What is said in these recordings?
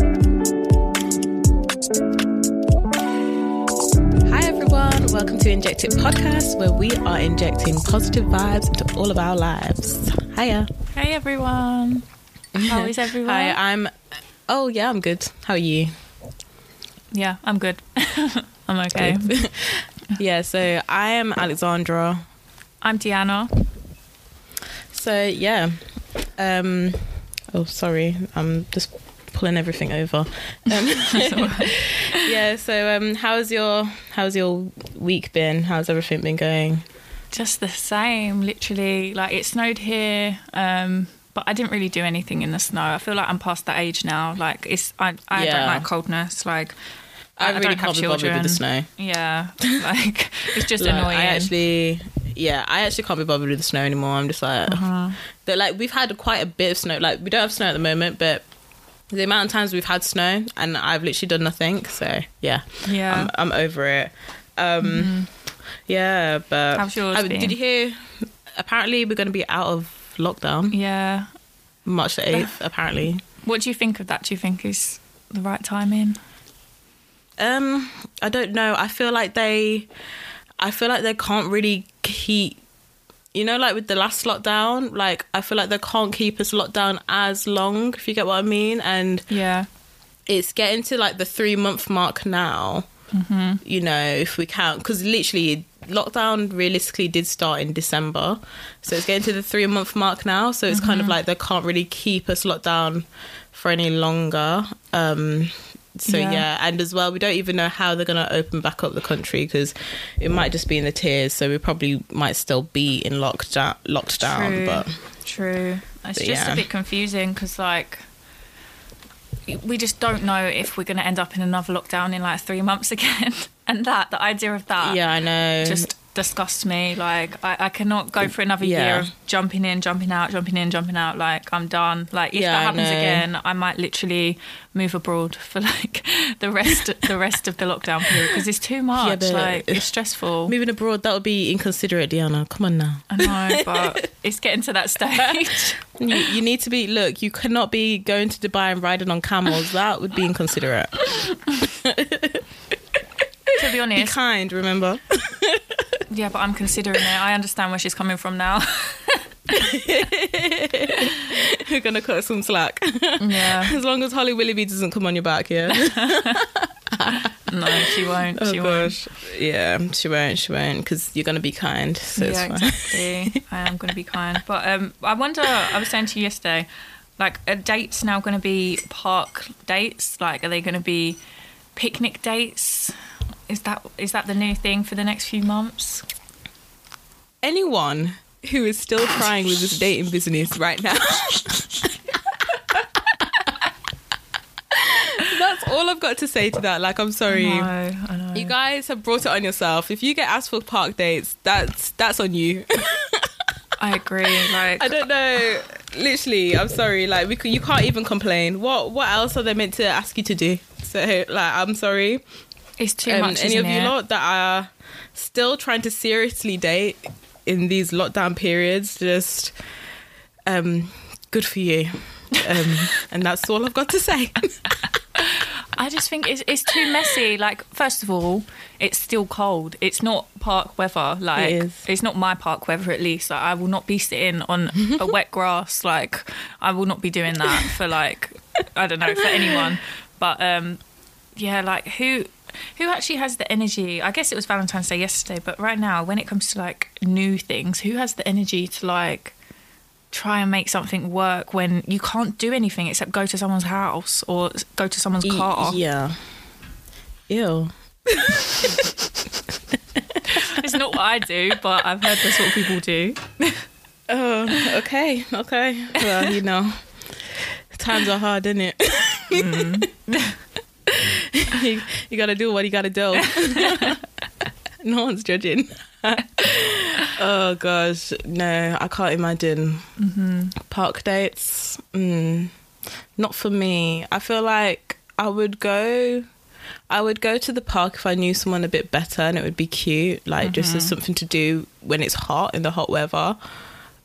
Hi everyone, welcome to Inject It podcast where we are injecting positive vibes into all of our lives. Hiya. Hey everyone. How is everyone? Hi, I'm Oh yeah, I'm good. How are you? Yeah, I'm good. I'm okay. yeah, so I am Alexandra. I'm Diana. So yeah. Um oh sorry, I'm just pulling everything over. Um, yeah, so um how's your how's your week been? How's everything been going? Just the same, literally. Like it snowed here, um, but I didn't really do anything in the snow. I feel like I'm past that age now. Like it's I I Yeah. don't like coldness. Like I, really don't can't be bothered with the snow. Yeah, like it's just Like, annoying. I actually, yeah, I actually can't be bothered with the snow anymore. I'm just like, Uh-huh. that like we've had quite a bit of snow. Like we don't have snow at the moment, but the amount of times we've had snow and I've literally done nothing. So yeah, Yeah. Mm-hmm. I'm, I'm over it. Um, yeah, but How's yours I- did you hear? Apparently, we're going to be out of lockdown yeah. March the eighth. apparently, What do you think of that? Do you think is the right timing? Um, I don't know. I feel like they, I feel like they can't really keep. You know, like with the last lockdown, like I feel like they can't keep us locked down as long, if you get what I mean. And Yeah. it's getting to like the three month mark now. Mm-hmm. You know, if we count, because literally lockdown realistically did start in December, so it's getting to the three month mark now. So it's kind of Mm-hmm. like they can't really keep us locked down for any longer. Um, so Yeah. yeah. and as well, we don't even know how they're going to open back up the country because it might just be in the tiers So we probably might still be in lockdown, locked down. True. But True. It's But just yeah. a bit confusing because, like, we just don't know if we're going to end up in another lockdown in like three months again. and that, the idea of that, yeah, I know. just disgusts me. Like, I, I cannot go for another Yeah. year of jumping in, jumping out, jumping in, jumping out. Like, I'm done. Like, if Yeah, that happens know. again, I might literally move abroad for like the rest, the rest of the lockdown period because it's too much. but- like, it's stressful. moving abroad. That would be inconsiderate, Diana. Come on now. I know, but it's getting to that stage. You, you need to be look. You cannot be going to Dubai and riding on camels. That would be inconsiderate. to be honest, Be kind. Remember. Yeah, but I'm considering it. I understand where she's coming from now. We're gonna cut some slack. yeah. as long as Holly Willoughby doesn't come on your back, yeah. No, she won't. Oh she won't. gosh. Yeah, she won't. She won't because you're gonna be kind. So it's yeah, fine. exactly. I am going to be kind. But um, I wonder, I was saying to you yesterday, like, are dates now going to be park dates? Like, are they going to be picnic dates? Is that is that the new thing for the next few months? Anyone who is still trying with this dating business right now. That's all I've got to say to that. Like, I'm sorry. I know, I know. You guys have brought it on yourself. If you get asked for park dates, that's that's on you. I agree. Like, I don't know. Literally, I'm sorry. Like we, c- you can't even complain. What what else are they meant to ask you to do? So like, I'm sorry. It's too Um, much. any of you lot that are still trying to seriously date in these lockdown periods, just um, good for you. Um, and that's all I've got to say. I just think it's it's too messy. Like, first of all, it's still cold. It's not park weather. Like, It it's not my park weather. At least, like, I will not be sitting on a wet grass. Like, I will not be doing that for like, I don't know, for anyone. But um, yeah, like who. Who actually has the energy? I guess it was Valentine's Day yesterday, but right now, when it comes to like new things, who has the energy to like try and make something work when you can't do anything except go to someone's house or go to someone's car? yeah. Ew. It's not what I do, but I've heard that's what people do. Oh, okay, okay. Well, you know, times are hard, isn't it? Mm. you, you gotta do what you gotta do. no one's judging. oh gosh, no, I can't imagine park dates. Mm, not for me. I feel like I would go. I would go to the park if I knew someone a bit better and it would be cute, like just as something to do when it's hot in the hot weather.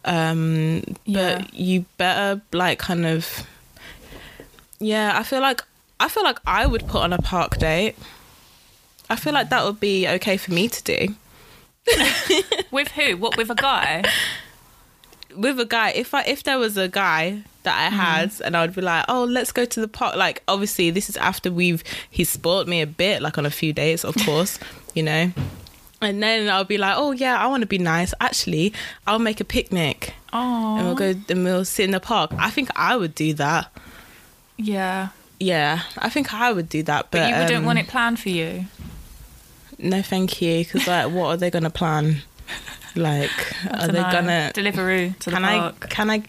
Um, Yeah. but you better like kind of yeah. I feel like I feel like I would put on a park date. I feel like that would be okay for me to do. With who? What with a guy? with a guy if i if there was a guy that i mm-hmm. had and i would be like oh let's go to the park like obviously this is after we've he's spoiled me a bit like on a few dates of course you know and then i'll be like oh yeah i want to be nice actually i'll make a picnic Oh, and we'll go and we'll sit in the park i think i would do that yeah. Yeah i think i would do that but, But you wouldn't um, want it planned for you. no thank you because like what are they gonna plan like are they gonna Deliveroo to the can park? I can I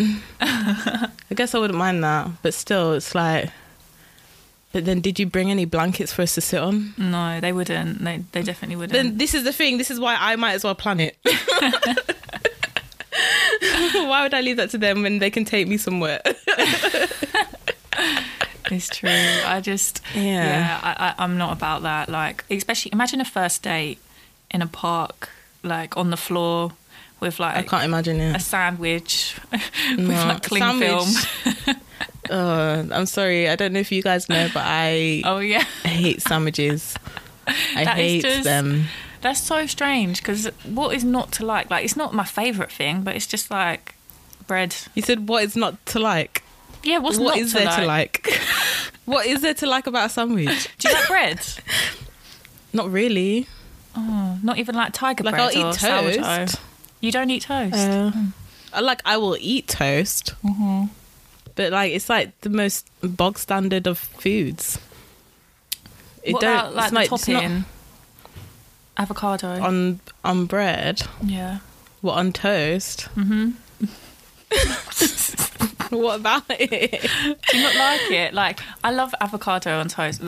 I guess I wouldn't mind that, but still it's like but then did you bring any blankets for us to sit on? No, they wouldn't. They they definitely wouldn't. Then this is the thing, this is why I might as well plan it. why would I leave that to them when they can take me somewhere? It's true. I just yeah, I, I, I'm not about that. Like, especially imagine a first date in a park, like on the floor with like I can't imagine a it. sandwich with No, like cling film. Uh, I'm sorry, I don't know if you guys know, but I Oh yeah, hate sandwiches. I That hate just- them. that's so strange. Because what is not to like? Like, it's not my favorite thing, but it's just like bread. You said what is not to like? Yeah, what's What not is to there like? to like? what is there to like about a sandwich? Do you like bread? Not really. Oh, not even like tiger Like bread I'll or eat toast. sourdough. You don't eat toast. Uh, I like I will eat toast, Mm-hmm. but like it's like the most bog standard of foods. It what don't about like it's the not- it's not topping? Avocado. on on bread. yeah. What on toast? Mm-hmm. what about it? Do you not like it? Like, I love avocado on toast.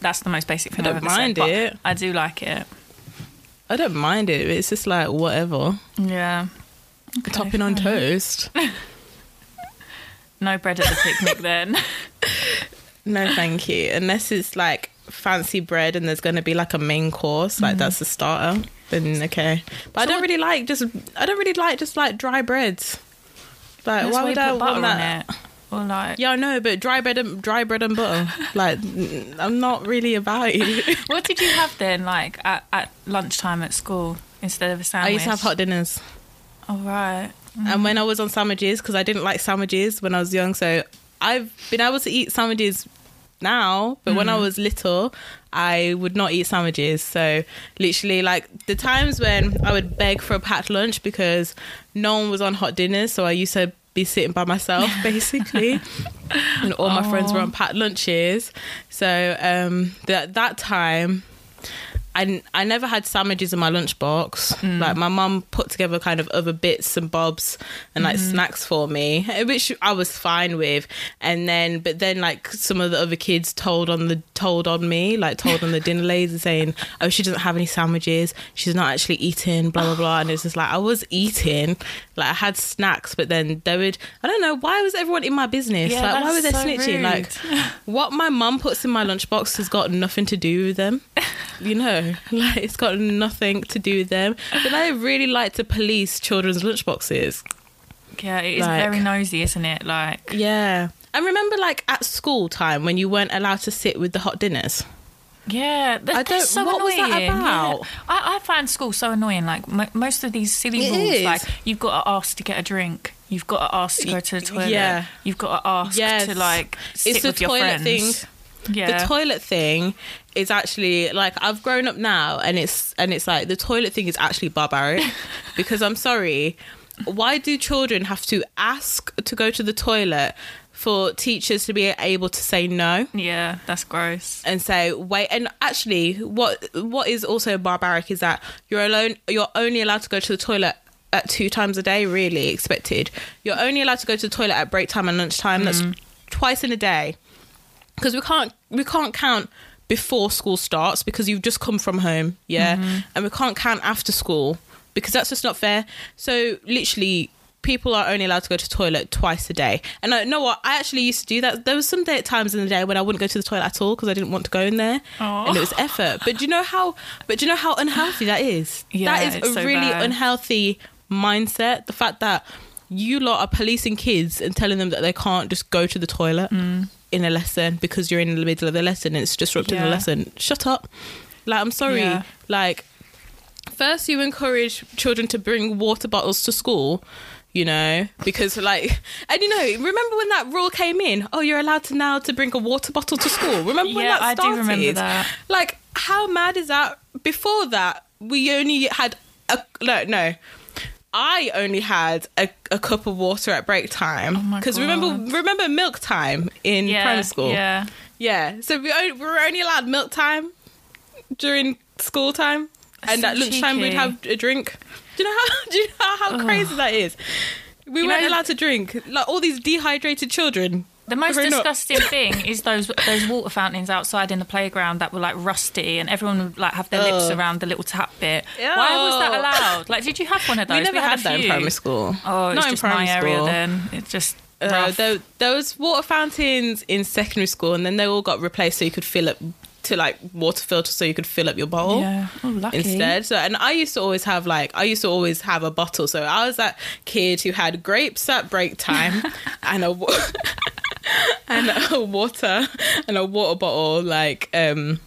That's the most basic thing I I've don't ever mind said, it. I do like it. I don't mind it. It's just like whatever. Yeah. Topping on toast. No bread at the picnic then. No, thank you. Unless it's like fancy bread and there's going to be like a main course, like mm-hmm. that's the starter. Then okay, but I don't what- really like just. I don't really like just like dry breads. Like why would I want that? it. Or like, Yeah, I know, but dry bread and dry bread and butter. like mm, I'm not really about it. what did you have then, like, at, at lunchtime at school instead of a sandwich? I used to have hot dinners, Oh, right. and when I was on sandwiches, because I didn't like sandwiches when I was young, so I've been able to eat sandwiches now, but when I was little, I would not eat sandwiches. So literally, like the times when I would beg for a packed lunch because no one was on hot dinners, so I used to be sitting by myself basically, and all my friends were on packed lunches. So um, that that time. I, I never had sandwiches in my lunchbox. Mm. Like my mum put together kind of other bits and bobs and like mm-hmm. snacks for me, which I was fine with. And then, but then like some of the other kids told on the told on me, like told on the dinner ladies saying, "Oh, she doesn't have any sandwiches. She's not actually eating." Blah blah blah. And it's just like I was eating, like I had snacks, but then they would. I don't know why was everyone in my business. Yeah, like why were they so snitching? rude. Like what my mum puts in my lunchbox has got nothing to do with them. You know, like it's got nothing to do with them. But I really like to police children's lunchboxes. Yeah, it is Like- very nosy, isn't it? Like, Yeah. I remember like at school time when you weren't allowed to sit with the hot dinners. yeah, that, I that's don't- so what was annoying. that Yeah. about? I, I find school so annoying. Like mo most of these silly It rules, is. like you've got to ask to get a drink, you've got to ask to go to the toilet, Yeah. you've got to ask Yes. to like sit It's the with your toilet friends. thing. Yeah, The toilet thing is actually like I've grown up now and it's and it's like the toilet thing is actually barbaric because I'm sorry, why do children have to ask to go to the toilet for teachers to be able to say no? yeah, that's gross. and say wait and actually what what is also barbaric is that you're alone you're only allowed to go to the toilet at two times a day really expected. You're only allowed to go to the toilet at break time and lunchtime. That's mm. twice in a day. Because we can't we can't count before school starts because you've just come from home yeah? And we can't count after school because that's just not fair. So literally people are only allowed to go to the toilet twice a day. And I know what? I actually used to do that. There was some day, times in the day when I wouldn't go to the toilet at all because I didn't want to go in there. Aw. and it was effort. But do you know how but do you know how unhealthy that is? Yeah, that is a so really bad. unhealthy mindset. The fact that you lot are policing kids and telling them that they can't just go to the toilet. Mm. In a lesson because you're in the middle of the lesson and it's disrupting the lesson. Shut up. Like, I'm sorry. Yeah. Like, first you encourage children to bring water bottles to school. You know, because like, and you know, remember when that rule came in? Oh, you're allowed to now to bring a water bottle to school. Remember when Yeah, that I do remember that. Like, how mad is that? Before that, we only had a no, no. I only had a, a cup of water at break time Oh because remember remember milk time in Yeah, primary school. Yeah. Yeah, so we, only, we were only allowed milk time during school time, and so at lunchtime we'd have a drink. Do you know how? Do you know how crazy that is? We You weren't know- allowed to drink. Like all these dehydrated children. The most up. disgusting thing is those those water fountains outside in the playground that were like rusty, and everyone would like have their lips around the little tap bit. Why was that allowed? Like, did you have one of those? we never had, a that in primary school. Oh, it's Not in just primary my area then. It's just Uh, there, there was water fountains in secondary school, and then they all got replaced so you could fill up to like water filters, so you could fill up your bowl. yeah. Oh, lucky. instead. So, and I used to always have like I used to always have a bottle. So I was that kid who had grapes at break time and a and a water and a water bottle. Like, um,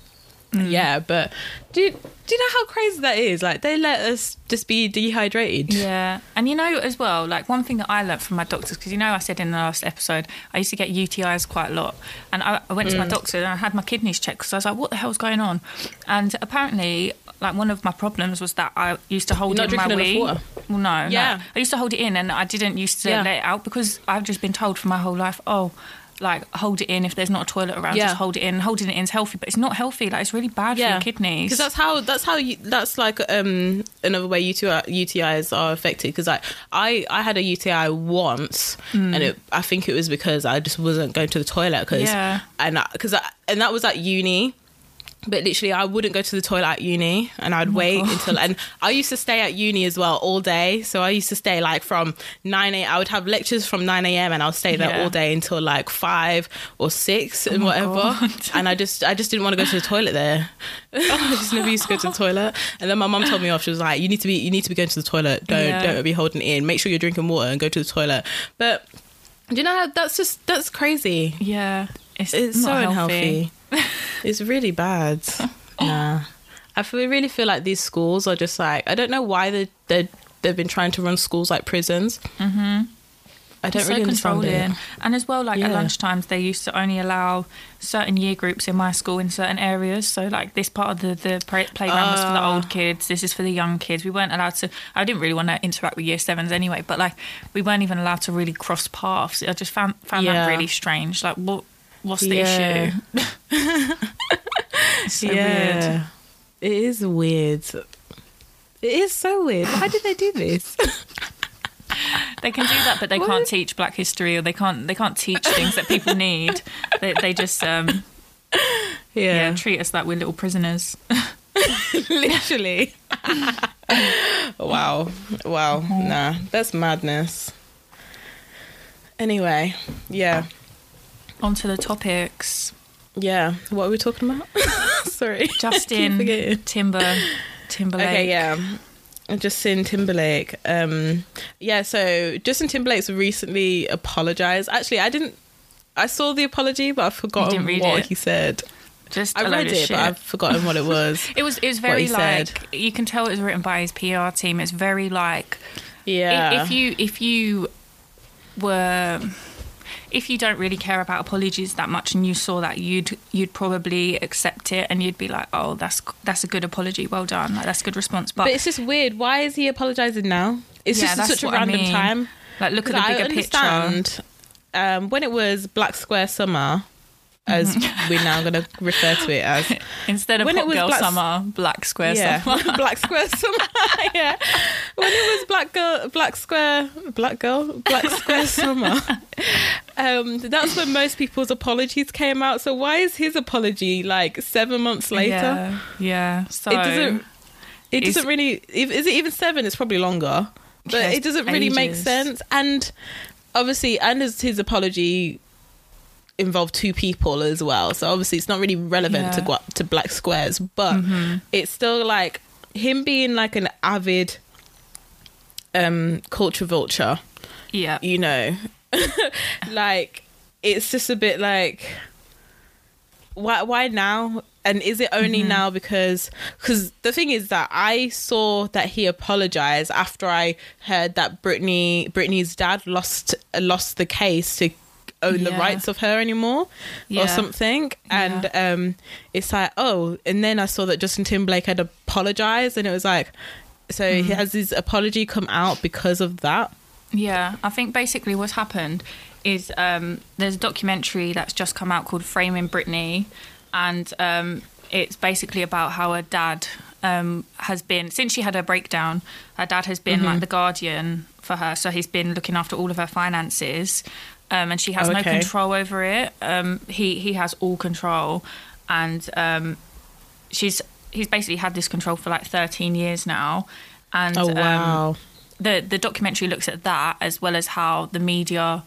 Mm. yeah. But do you, do you know how crazy that is? Like they let us just be dehydrated. Yeah, and you know as well, like one thing that I learnt from my doctors, because you know I said in the last episode I used to get UTIs quite a lot, and I, I went to Mm. my doctor and I had my kidneys checked because I was like, what the hell's going on? And apparently, like one of my problems was that I used to hold in not my wee. water. Well, no, Yeah. no, I used to hold it in, and I didn't used to Yeah. let it out because I've just been told for my whole life, oh. Like hold it in if there's not a toilet around, Yeah. just hold it in. Holding it in is healthy, but it's not healthy. Like it's really bad for your kidneys. Because that's how that's how you, that's like um another way UTI, UTIs are affected. Because I I I had a UTI once, Hmm. and it, I think it was because I just wasn't going to the toilet. Because Yeah. and because and that was at uni. But literally, I wouldn't go to the toilet at uni, and I'd oh wait Oh God. until. And I used to stay at uni as well all day. So I used to stay like from nine a. I would have lectures from nine a.m. and I'll stay there Yeah. all day until like five or six oh and whatever. God. And I just, I just didn't want to go to the toilet there. I just never used to go to the toilet. And then my mum told me off. She was like, "You need to be, you need to be going to the toilet. Don't, Yeah. don't be holding in. Make sure you're drinking water and go to the toilet." But do you know how that's just that's crazy. yeah, it's, It's so healthy. unhealthy. it's really bad. Nah, I feel, really feel like these schools are just like I don't know why they they they've been trying to run schools like prisons. Mm-hmm. I don't really understand it. And as well, like at lunchtimes, they used to only allow certain year groups in my school in certain areas. So, like this part of the the playground was for the Ah. old kids. This is for the young kids. We weren't allowed to. I didn't really want to interact with year sevens anyway. But like, we weren't even allowed to really cross paths. I just found found Yeah. that really strange. Like, what what's the Yeah. issue? So yeah, weird. it is weird. It is so weird. Why did they do this? They can do that, but they What? can't teach Black history, or they can't they can't teach things that people need. They they just um, yeah. treat us like we're little prisoners. literally. wow, wow, nah, that's madness. Anyway, yeah, Onto the topics. yeah. What are we talking about? Sorry, Justin. Timber Timberlake. Okay, yeah. Justin Timberlake. Um, yeah, so Justin Timberlake's recently apologized. Actually, I didn't. I saw the apology, but I've forgotten what it? he said. Just I read it, but I've forgotten what it was. It was it was very like said. you can tell it was written by his PR team. It's very like Yeah. if, if you if you were if you don't really care about apologies that much and you saw that you'd you'd probably accept it and you'd be like oh that's that's a good apology well done like that's a good response but, but it's just weird. Why is he apologizing now? It's Yeah, just such a what I random mean. time. like look at the I bigger picture understand um, when it was Black Square Summer, as we're now going to refer to it as. instead of When it Hot Girl Black- Summer Black Square yeah, Summer Black Square Summer. yeah, when it was Black Girl, Black Square, Black Girl, Black Square Summer. Um, that's when most people's apologies came out. So why is his apology like seven months later? yeah, yeah. so It doesn't. It doesn't really. Is it even seven? It's probably longer, but it doesn't really make sense. And obviously, and his apology involved two people as well, so obviously it's not really relevant to Yeah. Gua- to Black Squares, but it's still like him being like an avid um culture vulture Yeah. you know like it's just a bit like why why now and is it only Mm-hmm. now because because the thing is that i saw that he apologized after i heard that Britney Britney's dad lost lost the case to own the rights of her anymore Yeah. or something and um it's like oh and then i saw that justin timberlake had apologized and it was like so Mm. he has his apology come out because of that Yeah, I think basically what's happened is um, there's a documentary that's just come out called Framing Britney, and um, it's basically about how her dad um, has been since she had her breakdown. Her dad has been Mm-hmm. like the guardian for her, so he's been looking after all of her finances, um, and she has Oh, no control over it. Um, he he has all control, and um, she's he's basically had this control for like 13 years now. And oh um, wow the the documentary looks at that as well as how the media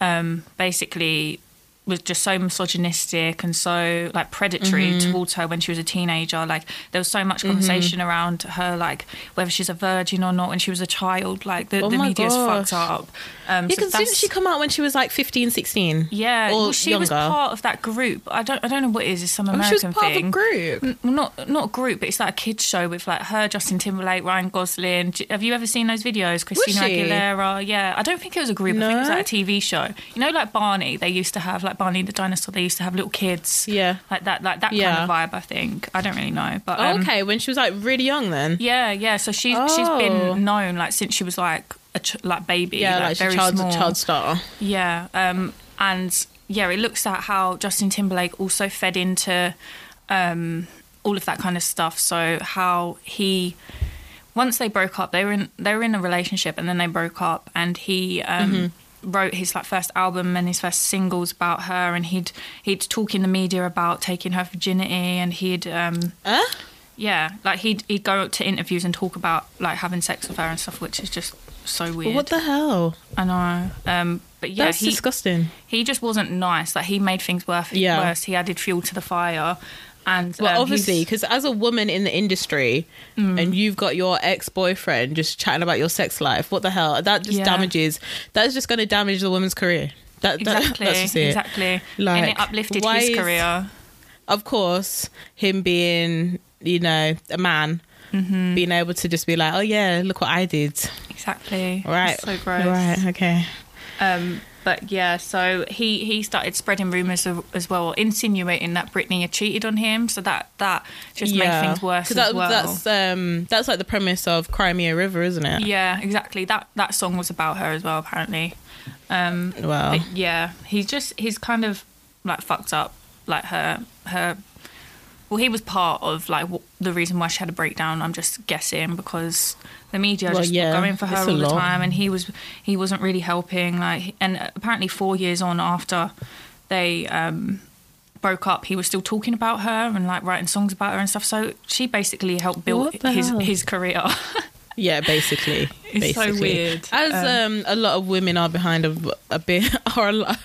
um basically was just so misogynistic and so like predatory Mm-hmm. towards her when she was a teenager like there was so much conversation around her like whether she's a virgin or not when she was a child like the, Oh the media's gosh. fucked up um Yeah, so because didn't she come out when she was like 15, 16? yeah, or well, she was part of that group. I don't, I don't know what it is. It's some Oh, American she was part thing. of a group. N- not not a group, but it's like a kids show with like her, Justin Timberlake, Ryan Gosling. Have you ever seen those videos? Christina? Aguilera. Yeah, I don't think it was a group. I think it was like a TV show. You know, like Barney. They used to have like Barney the dinosaur. They used to have little kids. Yeah. like that, like that Yeah. kind of vibe. I think. I don't really know, but Oh, um, okay, when she was like really young then. yeah, yeah. So she's she's Oh. been known like since she was like a ch- like baby. Yeah, like, very she child, small. child star. Yeah, um, and yeah, it looks at how Justin Timberlake also fed into um, all of that kind of stuff. So how he, once they broke up, they were in they were in a relationship, and then they broke up, and he. Um, Wrote his like first album and his first singles about her, and he'd he'd talk in the media about taking her virginity, and he'd um, Huh? yeah, like he'd he'd go up to interviews and talk about like having sex with her and stuff, which is just so weird. What the hell? I know, um, but yeah, That's he disgusting. he just wasn't nice. Like he made things worse. Yeah. worse. He added fuel to the fire, and Well, um, obviously, because as a woman in the industry, Mm. and you've got your ex boyfriend just chatting about your sex life, what the hell? That just Yeah. damages. That's just going to damage the woman's career. That, that exactly, that's exactly, Like, and it uplifted his is- career. Of course, him being, you know, a man, Mm-hmm. being able to just be like, oh yeah, look what I did. Exactly, Right. It's so gross. Right. Okay. Um, but yeah, so he he started spreading rumors of, as well, insinuating that Britney had cheated on him. So that that just made things worse as that, well. That's um that's like the premise of Cry Me a River, isn't it? yeah, exactly. That that song was about her as well, apparently. Um, Wow. But yeah, he's just he's kind of like fucked up like her her. Well, he was part of like w- the reason why she had a breakdown. I'm just guessing because the media Well, just yeah, going for her all the lot. time, and he was he wasn't really helping. Like, and apparently four years on after they um, broke up, he was still talking about her and like writing songs about her and stuff. So she basically helped build his hell? his career. Yeah, basically. It's so weird. As um, a lot of women are behind a, a bit, or a lot,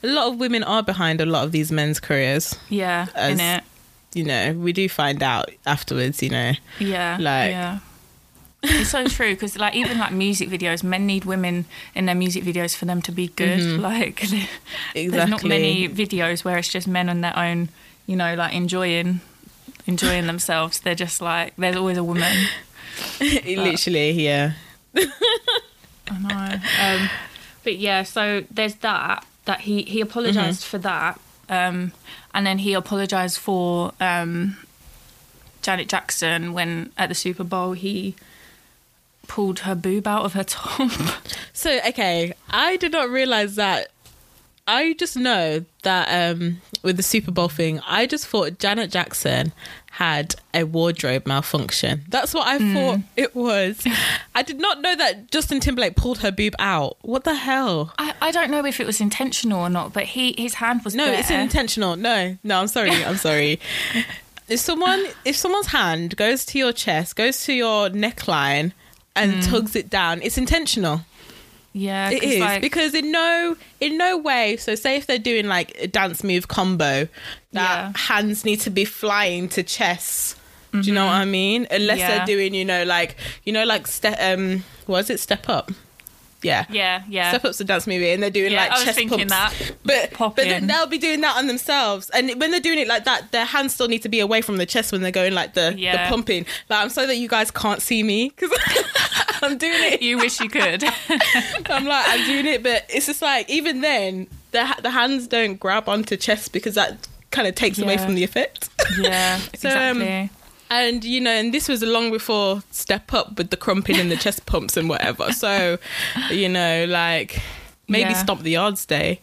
a lot of women are behind a lot of these men's careers. yeah, As- in it. You know, we do find out afterwards. You know, Yeah, Like- yeah. It's so true because, like, even like music videos, men need women in their music videos for them to be good. Like, there's not Mm-hmm. Many videos where it's just men on their own, you know, like enjoying enjoying themselves. They're just like, there's always a woman. literally, yeah. I know. Um, but yeah, so there's that. That he he apologized Mm-hmm. for that, um, and then he apologized for um, Janet Jackson when at the Super Bowl he pulled her boob out of her top. So okay, I did not realize that. I just know that um, with the Super Bowl thing, I just thought Janet Jackson had a wardrobe malfunction. That's what I thought hmm. it was. I did not know that Justin Timberlake pulled her boob out. What the hell? I, I don't know if it was intentional or not, but he his hand was No, there. it's intentional. No, no, I'm sorry. I'm sorry. if someone if someone's hand goes to your chest, goes to your neckline and hmm. tugs it down, it's intentional. Yeah, It is like, because in no in no way. So say if they're doing like a dance move combo, that Yeah. hands need to be flying to chests. Do you know what I mean? Unless Mm-hmm. Yeah. they're doing, you know, like you know, like step. Um, was it step up? Yeah. Yeah, yeah. Step Up's a dance movie, and they're doing Yeah, like I was chest thinking pumps. that. But Pop but in. they'll be doing that on themselves, and when they're doing it like that, their hands still need to be away from the chest when they're going like the Yeah. the pumping. Like I'm sorry that you guys can't see me because I'm doing it. you wish you could. I'm like I'm doing it, but it's just like even then the the hands don't grab onto chest because that kind of takes away from the effect. yeah, So, um, exactly. And you know, and this was long before Step Up with the crumping and the chest pumps and whatever. So, you know, like maybe Yeah. Stomp the Yards Day.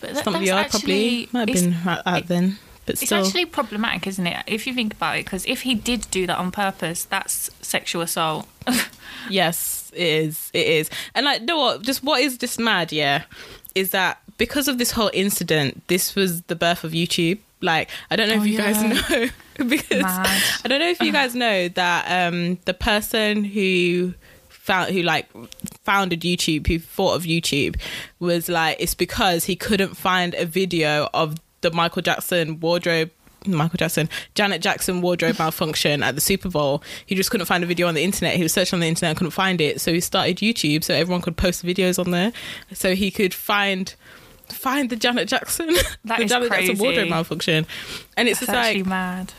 but that, Stomp the Yard actually, probably might have been out, out then, but It's still. actually problematic, isn't it? If you think about it, because if he did do that on purpose, that's sexual assault. Yes, it is. It is. And like, know what? Just what is just mad, yeah, is that because of this whole incident, this was the birth of YouTube. Like, I don't know Oh, if you guys know because Mad. I don't know if you guys know that um the person who found who like founded YouTube, who thought of YouTube, was like it's because he couldn't find a video of the Michael Jackson wardrobe Michael Jackson, Janet Jackson wardrobe malfunction at the Super Bowl. He just couldn't find a video on the internet. He was searching on the internet and couldn't find it. So he started YouTube so everyone could post videos on there. So he could find find the Janet Jackson That the is Janet Jackson wardrobe malfunction. And it's That's just like mad.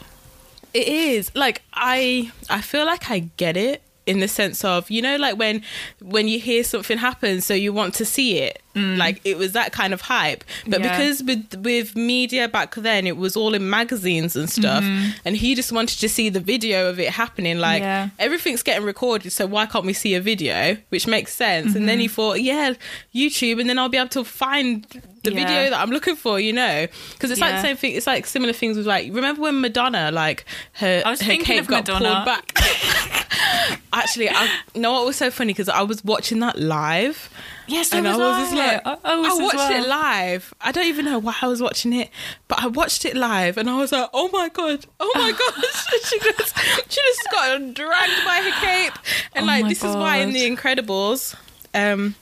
It is. Like I I feel like I get it in the sense of you know like when when you hear something happen so you want to see it like it was that kind of hype but Mm. Yeah. because with with media back then it was all in magazines and stuff and he just wanted to see the video of it happening like Mm-hmm. Yeah. everything's getting recorded so why can't we see a video which makes sense and Mm-hmm. then he thought yeah YouTube and then I'll be able to find the Yeah. video that I'm looking for you know because it's like the same thing it's like similar things with like remember when Madonna like her I was her cape got Madonna. pulled back. Actually, I know what was so funny because I was watching that live, Yes, I and I was, was just like, I, I was as watched well. it live. I don't even know why I was watching it, but I watched it live, and I was like, oh my god, oh my gosh, she just she just got dragged by her cape, and Oh like this is why in The Incredibles, um,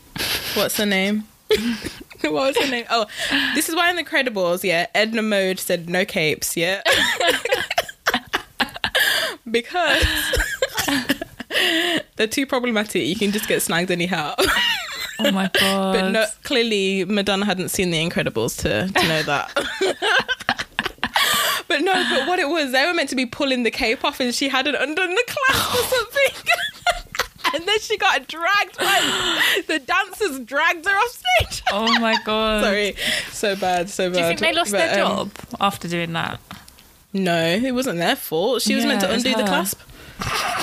what's her name? what was her name? Oh, this is why in The Incredibles, yeah, Edna Mode said no capes, yeah. because they're too problematic. You can just get snagged anyhow. Oh my god! but no, clearly Madonna hadn't seen The Incredibles to, to know that. but no, but what it was, they were meant to be pulling the cape off and she hadn't undone the clasp or something. and then she got dragged by the dancers dragged her off stage. Oh my god! Sorry, so bad, so bad. Do you think they lost But, their um, job after doing that? No, it wasn't their fault. She was meant to Yeah, undo the clasp.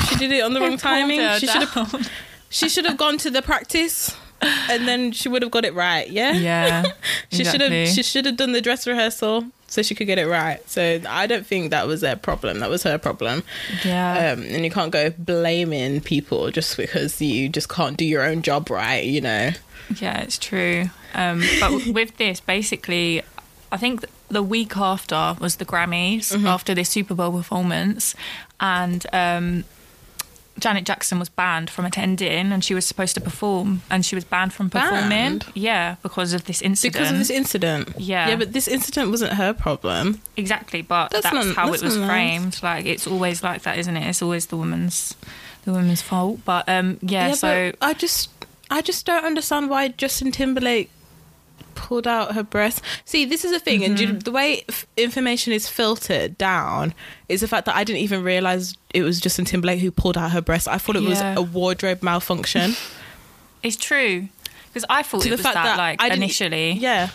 She did it on the wrong timing. She should have she should have gone to the practice and then she would have got it right, yeah? Yeah, She should have she should have done the dress rehearsal so she could get it right. So I don't think that was their problem. That was her problem. Yeah, Um, and you can't go blaming people just because you just can't do your own job right, you know. yeah, it's true. Um, but with this, basically, I think the week after was the Grammys Mm-hmm. after this Super Bowl performance, and um, Janet Jackson was banned from attending, and she was supposed to perform, and she was banned from performing. Banned? Yeah, because of this incident. Because of this incident. Yeah. Yeah, but this incident wasn't her problem. Exactly, but That's that's, not- how that's it was not nice. framed. Like it's always like that, isn't it? It's always the woman's the woman's fault. But um, yeah, so but I just I just don't understand why Justin Timberlake pulled out her breast. See, this is the thing, and Mm-hmm. you, the way f- information is filtered down is the fact that I didn't even realize it was Justin Timberlake who pulled out her breast. I thought it was a wardrobe malfunction. it's true because I thought To it the was fact that, that like initially. yeah,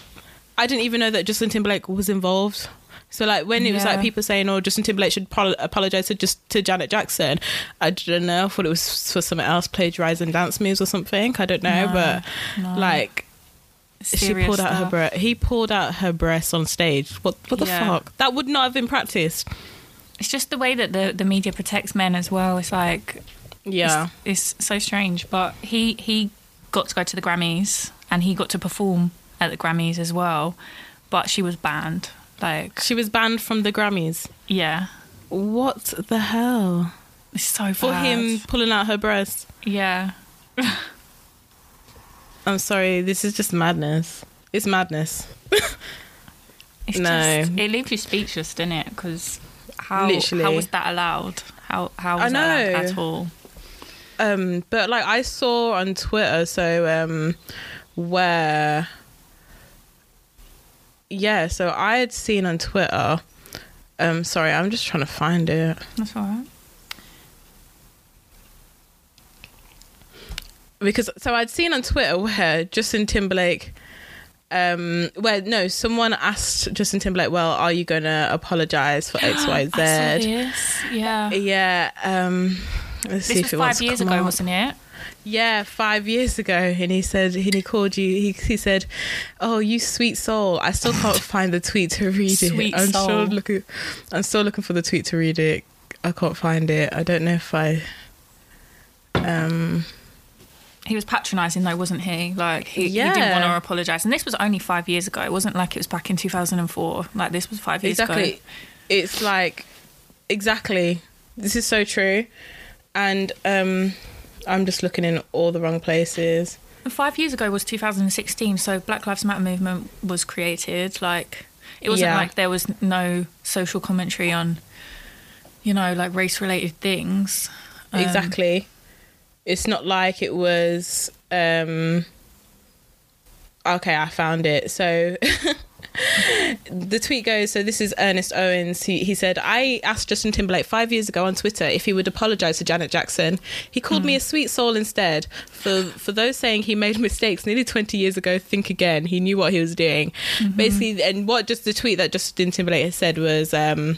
I didn't even know that Justin Timberlake was involved. So like when it was Yeah. like people saying, "Oh, Justin Timberlake should pro- apologize to just to Janet Jackson," I don't know. I thought it was for something else, plagiarizing dance moves or something. I don't know, No, but no. like she pulled out her breast. He pulled out her breast on stage. What? What the Yeah. fuck? That would not have been practiced. It's just the way that the the media protects men as well. It's like Yeah. it's, it's so strange. But he he got to go to the Grammys and he got to perform at the Grammys as well. But she was banned. Like She was banned from the Grammys. yeah, What the hell? it's so For him pulling out her breast. Yeah. I'm sorry. This is just madness. It's madness. It's No. just it leaves you speechless, doesn't it? Because how Literally. how was that allowed? How how was that allowed at all? Um, but like I saw on Twitter, so um, where, yeah, so I had seen on Twitter. Um, sorry, I'm just trying to find it That's all because so I'd seen on Twitter where Justin Timberlake. Um, where no, someone asked Justin Timberlake, "Well, are you gonna apologize for X, Y, I saw Z?" this. Yeah. Yeah. Um, let's see This if it wants five years ago, wasn't it? Yeah, five years ago, and he said and he called you. He he said, "Oh, you sweet soul." I still can't find the tweet to read Sweet it. I'm soul. still looking. I'm still looking for the tweet to read it. I can't find it. I don't know if I. Um. He was patronising though, wasn't he? Like he, he didn't want to apologise, and this was only five years ago. It wasn't like it was back in two thousand and four. Like this was five years exactly. ago. It's like exactly. This is so true, and um, I'm just looking in all the wrong places. And five years ago was 2016, so Black Lives Matter movement was created. Like, it wasn't Yeah. like there was no social commentary on, you know, like race related things. Um, exactly it's not like it was um okay i found it. So the tweet goes so this is ernest owens. He, he said i asked justin timberlake five years ago on twitter if he would apologize to janet jackson. He called me a sweet soul instead. For for those saying he made mistakes nearly 20 years ago think again. He knew what he was doing. Basically and what just the tweet that justin timberlake had said was um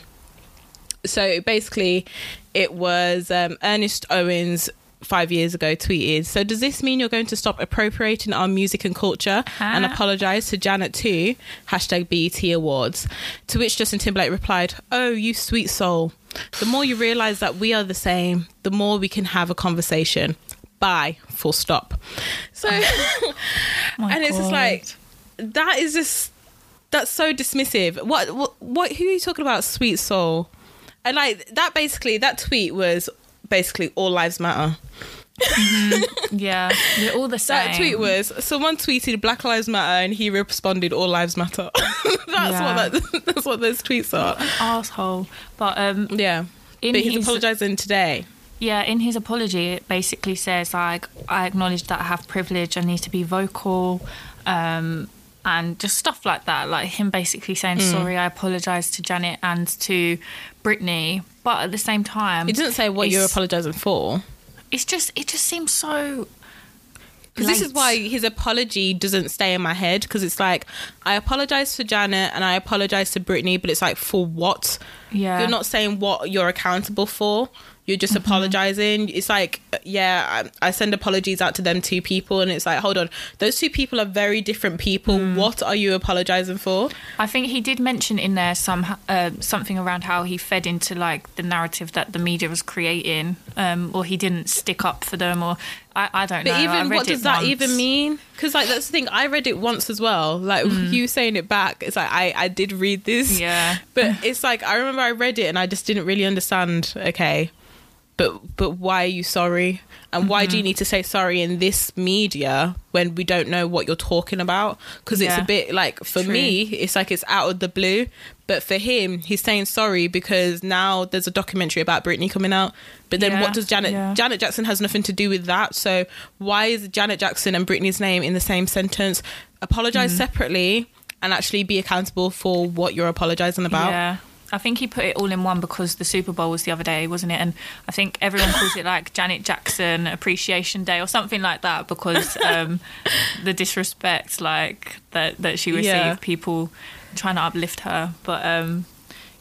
so basically it was um, ernest owens five years ago tweeted so does this mean you're going to stop appropriating our music and culture and apologize to janet too? Hashtag bet awards. To which justin timberlake replied oh you sweet soul. The more you realize that we are the same the more we can have a conversation. Bye. Full stop. So oh my and it's just like that is just that's so dismissive. What what what who are you talking about, sweet soul? And like that basically that tweet was basically all lives matter. yeah, we're all the same. That tweet was someone tweeted Black Lives Matter and he responded all lives matter. that's Yeah. what that, that's what those tweets are. asshole. But um, Yeah. in but he's his, apologizing today. Yeah, in his apology, it basically says like, I acknowledge that I have privilege. I need to be vocal, um, and just stuff like that. Like him basically saying Mm. sorry. I apologize to Janet and to Britney, but at the same time, He doesn't say what you're It's- apologizing for. it's just it just seems so. Because this is why his apology doesn't stay in my head. Because it's like, I apologize to Janet and I apologize to Britney, but it's like, for what? Yeah, You're not saying what you're accountable for. You're just Mm-hmm. apologizing. It's like, yeah, I, I send apologies out to them two people, and it's like, hold on, those two people are very different people. Mm. What are you apologizing for? I think he did mention in there some uh, something around how he fed into like the narrative that the media was creating, um, or he didn't stick up for them, or I, I don't But know. I even what does that once. even mean? Because like that's the thing. I read it once as well. Like Mm. you saying it back, it's like I I did read this. Yeah. But it's like I remember I read it and I just didn't really understand. Okay, but but why are you sorry? And why Mm-hmm. do you need to say sorry in this media when we don't know what you're talking about? Because it's a bit like for True. me, it's like it's out of the blue. But for him, he's saying sorry because now there's a documentary about Britney coming out. But then Yeah, what does Janet yeah. Janet Jackson has nothing to do with that. So why is Janet Jackson and Britney's name in the same sentence? Apologize Mm-hmm. separately and actually be accountable for what you're apologizing about. Yeah. I think he put it all in one because the Super Bowl was the other day, wasn't it? And I think everyone calls it like Janet Jackson Appreciation Day or something like that because um, the disrespect like that that she received, Yeah. people trying to uplift her. But um,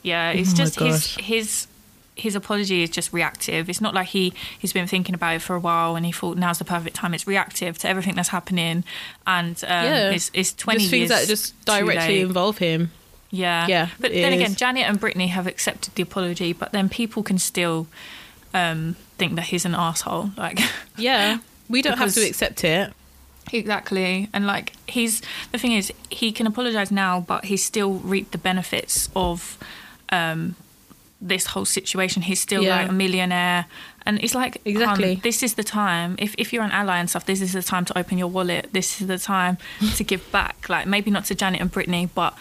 yeah, it's Oh just his his his apology is just reactive. It's not like he he's been thinking about it for a while and he thought now's the perfect time. It's reactive to everything that's happening, and um, Yeah. it's it's twenty just years things that just directly involve him. Yeah. Yeah, But then is. again, Janet and Britney have accepted the apology, but then people can still um, think that he's an asshole. Like, Yeah, we don't have to accept it. exactly. And like, he's the thing is, he can apologize now, but he still reaped the benefits of um, this whole situation. He's still Yeah. like a millionaire. And it's like, Exactly. hun, this is the time. If, if you're an ally and stuff, this is the time to open your wallet. This is the time to give back. Like, maybe not to Janet and Britney, but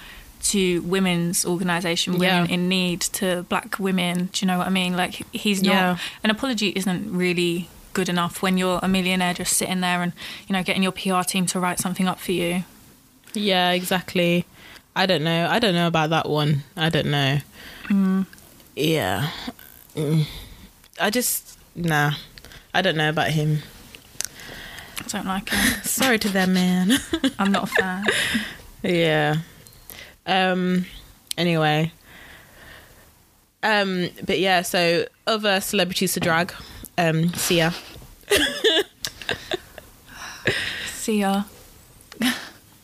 to women's organisation, women Yeah. in need, to black women. Do you know what I mean? Like, he's not. Yeah. An apology isn't really good enough when you're a millionaire just sitting there and you know getting your PR team to write something up for you. Yeah, exactly. I don't know. I don't know about that one. I don't know. Yeah. Mm. I just nah. I don't know about him. I don't like him. Sorry to that man. I'm not a fan. yeah. Um anyway. Um but yeah, so other celebrities to drag. Um Sia. See ya.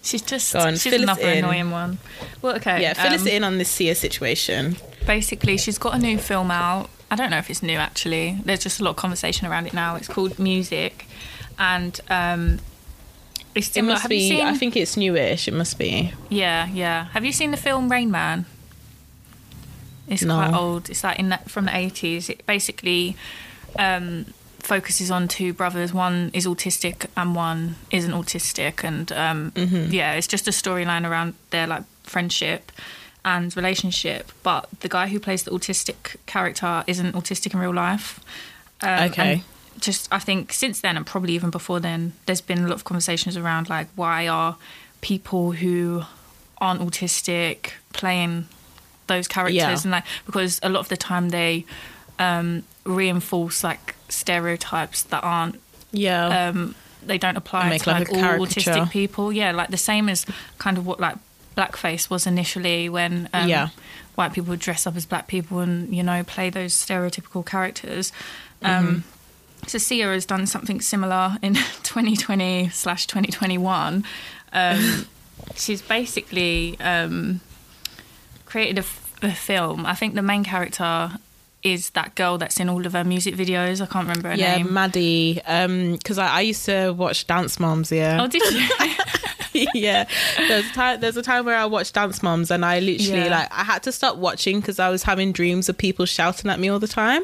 She's just Go on, she's fill us another in. annoying one. Well, okay. Yeah, fill us um, in on this Sia situation. basically she's got a new film out i don't know if it's new actually there's just a lot of conversation around it now it's called music and um it's It must be seen I think it's newish, it must be. yeah yeah. Have you seen the film rain man? It's No. quite old. It's like in that from the 80s it basically um focuses on two brothers. One is autistic and one isn't autistic. And um yeah it's just a storyline around their like friendship and relationship. But the guy who plays the autistic character isn't autistic in real life. Um, Okay. Just i think since then and probably even before then there's been a lot of conversations around like why are people who aren't autistic playing those characters Yeah. and like because a lot of the time they um reinforce like stereotypes that aren't Yeah. um they don't apply Make to like like, all autistic people yeah like the same as kind of what like blackface was initially when um, Yeah. white people would dress up as black people and you know play those stereotypical characters Mm-hmm. Um so Sia has done something similar in 2020 slash 2021 um she's basically um created a, f- a film i think the main character is that girl that's in all of her music videos i can't remember her yeah, name Maddie. Um, because I, I used to watch Dance Moms. Yeah, oh did you yeah. There's a time. There's a time where I watched Dance Moms, and I literally Yeah. like I had to stop watching because I was having dreams of people shouting at me all the time.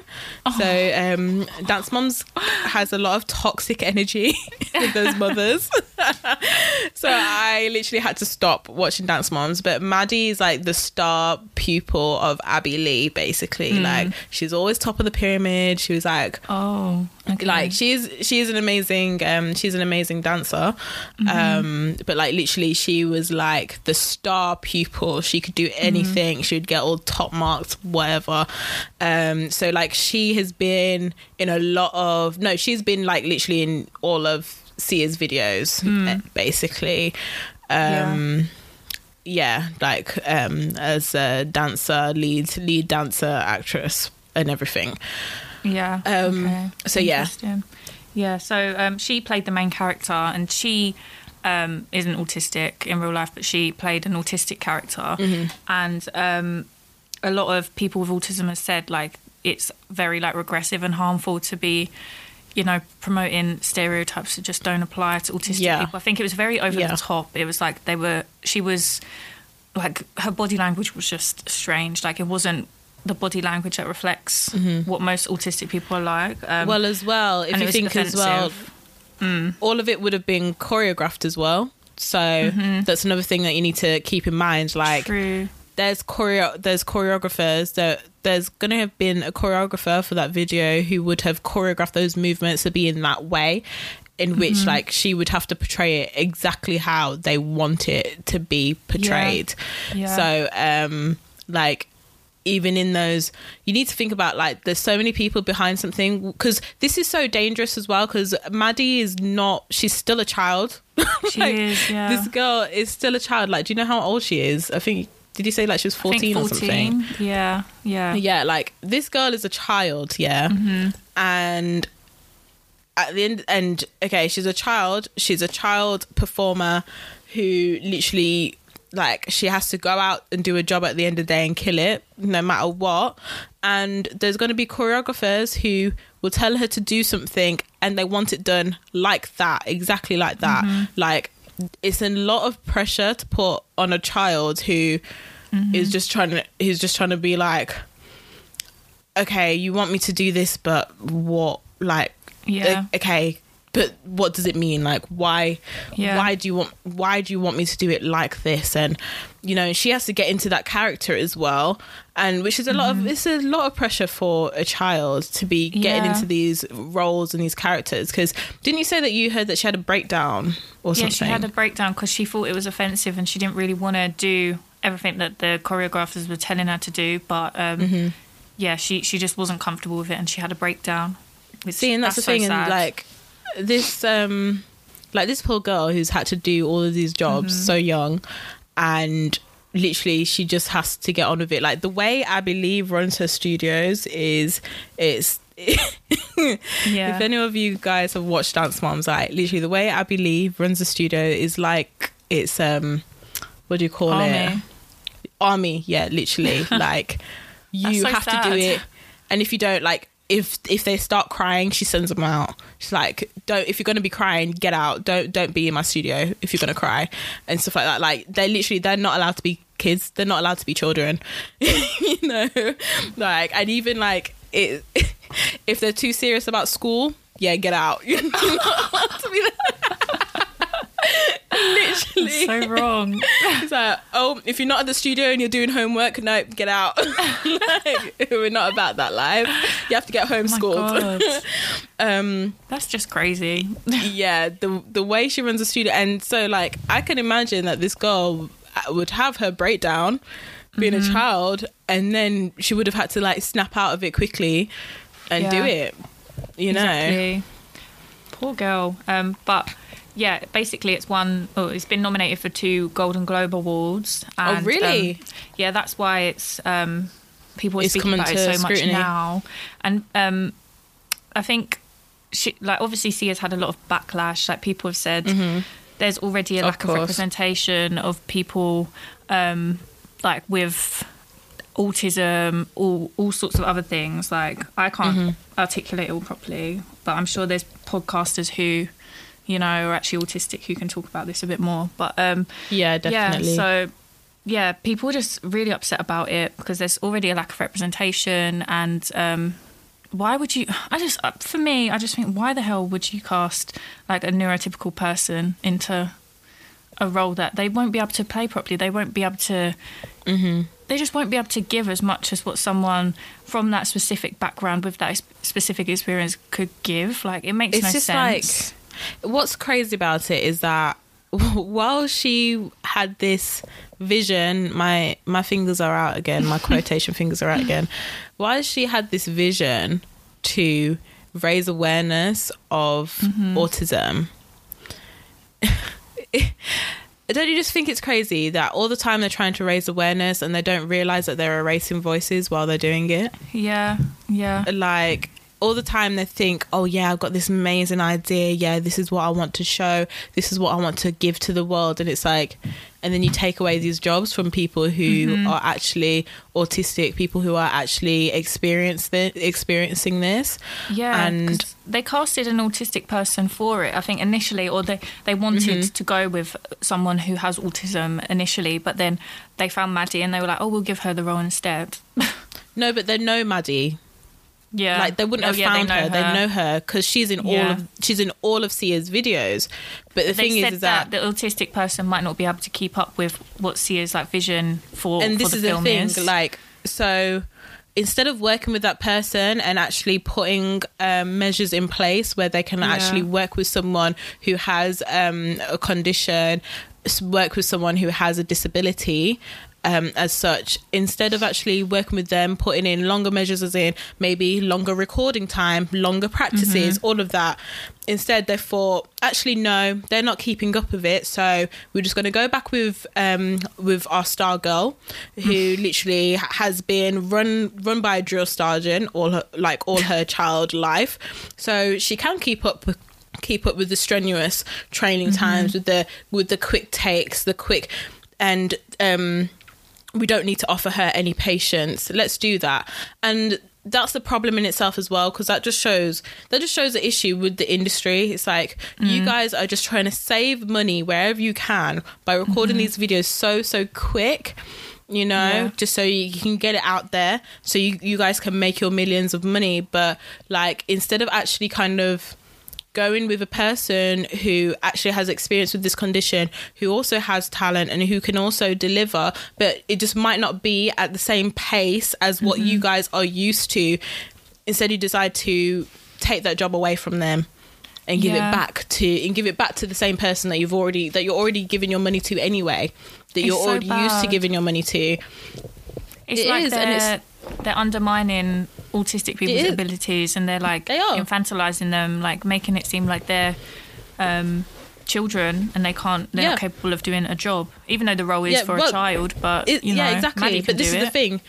So, um, Dance Moms has a lot of toxic energy with those mothers. so I literally had to stop watching Dance Moms. But Maddie is like the star pupil of Abby Lee, basically. Like she's always top of the pyramid. She was like oh okay. like she's she's an amazing um she's an amazing dancer. Mm-hmm. um but like literally she was like the star pupil. She could do anything. She would get all top marks whatever. Um so like she has been in a lot of no she's been like literally in all of Sia's videos eh, basically. Um yeah like um as a dancer lead lead dancer actress and everything Yeah. Um, okay. so yeah. Yeah. So um, she played the main character, and she um, isn't autistic in real life, but she played an autistic character. Mm-hmm. And um, a lot of people with autism have said like it's very like regressive and harmful to be, you know, promoting stereotypes that just don't apply to autistic Yeah. people. I think it was very over Yeah. the top. It was like they were. She was like her body language was just strange. Like it wasn't the body language that reflects what most autistic people are like. Um, Mm-hmm. well as well if you think as well. Mm. all of it would have been choreographed as well so that's another thing that you need to keep in mind like Mm-hmm. True. there's choreo there's choreographers that there's gonna have been a choreographer for that video who would have choreographed those movements to be in that way in which Mm-hmm. like she would have to portray it exactly how they want it to be portrayed Yeah. so um like even in those you need to think about like there's so many people behind something because this is so dangerous as well because maddie is not she's still a child She is, yeah. this girl is still a child like do you know how old she is i think did you say like she was I think 14, or something Yeah. Yeah. yeah like this girl is a child yeah Mm-hmm. and at the end and okay she's a child she's a child performer who literally like she has to go out and do a job at the end of the day and kill it no matter what. And there's going to be choreographers who will tell her to do something and they want it done like that exactly like that. Mm-hmm. Like it's a lot of pressure to put on a child who mm-hmm. is just trying to who's just trying to be like okay you want me to do this but what? Like Yeah. okay but what does it mean like why Yeah. why do you want why do you want me to do it like this and you know she has to get into that character as well and which is a lot of it's a lot of pressure for a child to be getting Yeah. into these roles and these characters because didn't you say that you heard that she had a breakdown or yeah, something she had a breakdown because she thought it was offensive and she didn't really want to do everything that the choreographers were telling her to do. But um, Mm-hmm. yeah, she she just wasn't comfortable with it and she had a breakdown. Which, See, and that's, the so thing, and like this, um, like this poor girl who's had to do all of these jobs Mm-hmm. so young, and literally she just has to get on with it. Like the way Abby Lee runs her studios is, it's. yeah, If any of you guys have watched Dance Moms, like literally the way Abby Lee runs the studio is like it's um, what do you call it? Army. army yeah literally like you so have to do it and if you don't like if if they start crying she sends them out. She's like don't if you're to be crying get out. Don't don't be in my studio if you're to cry and stuff like that. Like they're literally they're not allowed to be kids. They're not allowed to be children. You know? Like and even like it if they're too serious about school yeah get out. You're not allowed to be literally so wrong. it's like, oh, if you're not at the studio and you're doing homework, no, get out. like, we're not about that life. You have to get Oh homeschooled. God. um, That's just crazy. yeah, the the way she runs a studio, and so like I can imagine that this girl would have her breakdown, being Mm-hmm. a child, and then she would have had to like snap out of it quickly and do it. You know, Exactly. Poor girl. Um, but yeah, basically, it's won. Oh, it's been nominated for two Golden Globe awards. And, Oh, really? um, yeah, that's why it's um, people are It's speaking about it so scrutiny. much now. And um, I think she like obviously Sia's had a lot of backlash. Like people have said, there's already a Mm-hmm. Of lack of, representation of people um, like with autism, all all sorts of other things. Like I can't Mm-hmm. articulate it all properly, but I'm sure there's podcasters who, you know, are actually autistic who can talk about this a bit more. But um, yeah, definitely. yeah, so yeah, people are just really upset about it because there's already a lack of representation and. Um, why would you? I just, uh, for me, I just think, why the hell would you cast like a neurotypical person into a role that they won't be able to play properly? They won't be able to Mm-hmm. they just won't be able to give as much as what someone from that specific background with that specific experience could give. Like it makes it's no just sense. like what's crazy about it is that while she had this vision my my fingers are out again my quotation fingers are out again. While she had this vision to raise awareness of mm-hmm. autism? Don't you just think it's crazy that all the time they're trying to raise awareness and they don't realize that they're erasing voices while they're doing it? Yeah, yeah, like all the time they think oh yeah i've got this amazing idea yeah this is what i want to show this is what i want to give to the world and it's like and then you take away these jobs from people who Mm-hmm. are actually autistic people who are actually th- experiencing this yeah. and they casted an autistic person for it. I think initially, or they they wanted Mm-hmm. to go with someone who has autism initially, but then they found Maddie and they were like, oh, we'll give her the role instead. no but they know maddie yeah, like they wouldn't Oh, have yeah, found her. they know her because she's in all of she's in all of sia's videos but the they thing is, is that, that the autistic person might not be able to keep up with what Sia's like vision for. and for this the is the film thing is. like so instead of working with that person and actually putting um, measures in place where they can Yeah. actually work with someone who has um, a condition work with someone who has a disability um, as such instead of actually working with them putting in longer measures as in maybe longer recording time longer practices Mm-hmm. all of that instead they thought actually no they're not keeping up with it so we're just going to go back with um with our star girl who literally has been run run by a drill sergeant all her like all her child life so she can keep up with keep up with the strenuous training times with the with the quick takes the quick and um we don't need to offer her any patience. Let's do that. And that's the problem in itself as well because that just shows that just shows the issue with the industry. It's like you mm. guys are just trying to save money wherever you can by recording mm-hmm. these videos so so quick you know Yeah. just so you can get it out there so you, you guys can make your millions of money. But like instead of actually kind of going with a person who actually has experience with this condition, who also has talent and who can also deliver, but it just might not be at the same pace as what you mm-hmm. guys are used to. Instead, you decide to take that job away from them and give Yeah. it back to and give it back to the same person that you've already that you're already giving your money to anyway that you're It's so already used to giving your money to It's It like is, and they're, they're undermining autistic people's abilities and they're like They infantilizing them, like making it seem like they're um, children and they can't, they're not capable of doing a job, even though the role is Yeah, for well, a child. But It- you know, yeah, exactly. But this is the thing.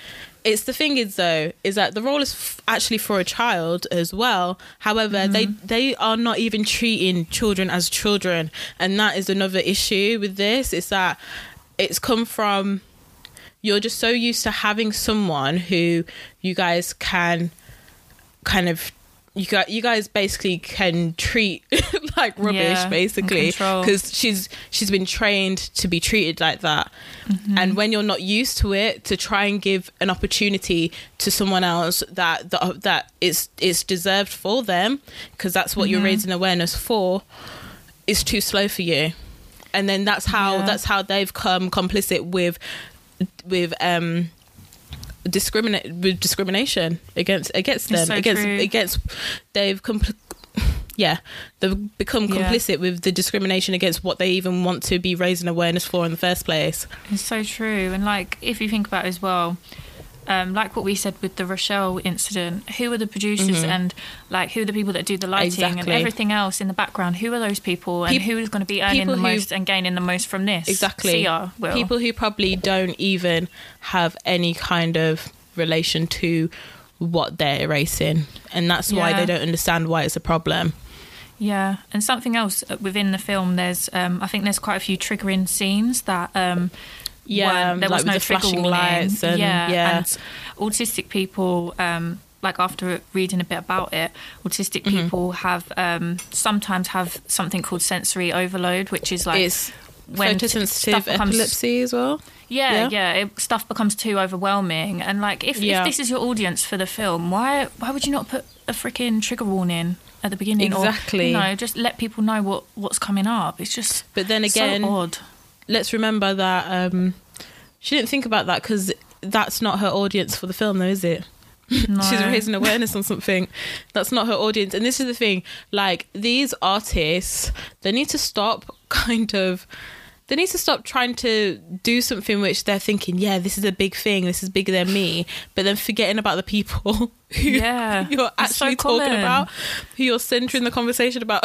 It's the thing is though is that the role is f- actually for a child as well. However, they Mm-hmm. they are not even treating children as children, and that is another issue with this. Is that it's come from you're just so used to having someone who you guys can kind of you got you guys basically can treat like rubbish Yeah, basically because she's she's been trained to be treated like that Mm-hmm. and when you're not used to it to try and give an opportunity to someone else that that, that it's it's deserved for them because that's what Mm-hmm. you're raising awareness for is too slow for you and then that's how Yeah. that's how they've come complicit with with um discriminate with discrimination against against them so against true. against they've compl- yeah they've become Yeah. complicit with the discrimination against what they even want to be raising awareness for in the first place It's so true. And like, if you think about it as well, um, like what we said with the Rochelle incident, who are the producers and like who are the people that do the lighting and Mm-hmm. Everything else in the background? Who are those people and Peop- who is going to be earning the who- most and gaining the most from this? exactly will. people who probably don't even have any kind of relation to what they're erasing and that's why they don't understand why it's a problem Yeah, and something else uh, within the film. There's, um, I think, there's quite a few triggering scenes that. Um, Yeah, weren't- there was no the trigger flashing warning. lights and- yeah, yeah. and autistic people. Um, like after reading a bit about it, autistic Mm-hmm. people have um, sometimes have something called sensory overload, which is like it's when photosensitive becomes- epilepsy as well yeah, Yeah. yeah, it, stuff becomes too overwhelming. And like, if, Yeah. if this is your audience for the film, why why would you not put a freaking trigger warning at the beginning? Exactly. Or, you know, just let people know what what's coming up. It's just but then again so odd. Let's remember that um she didn't think about that because that's not her audience for the film though is it? No. she's raising awareness on something that's not her audience. And this is the thing like these artists they need to stop kind of they need to stop trying to do something which they're thinking yeah this is a big thing. This is bigger than me. But then forgetting about the people who Yeah, you're it's so actually talking about who you're centering the conversation about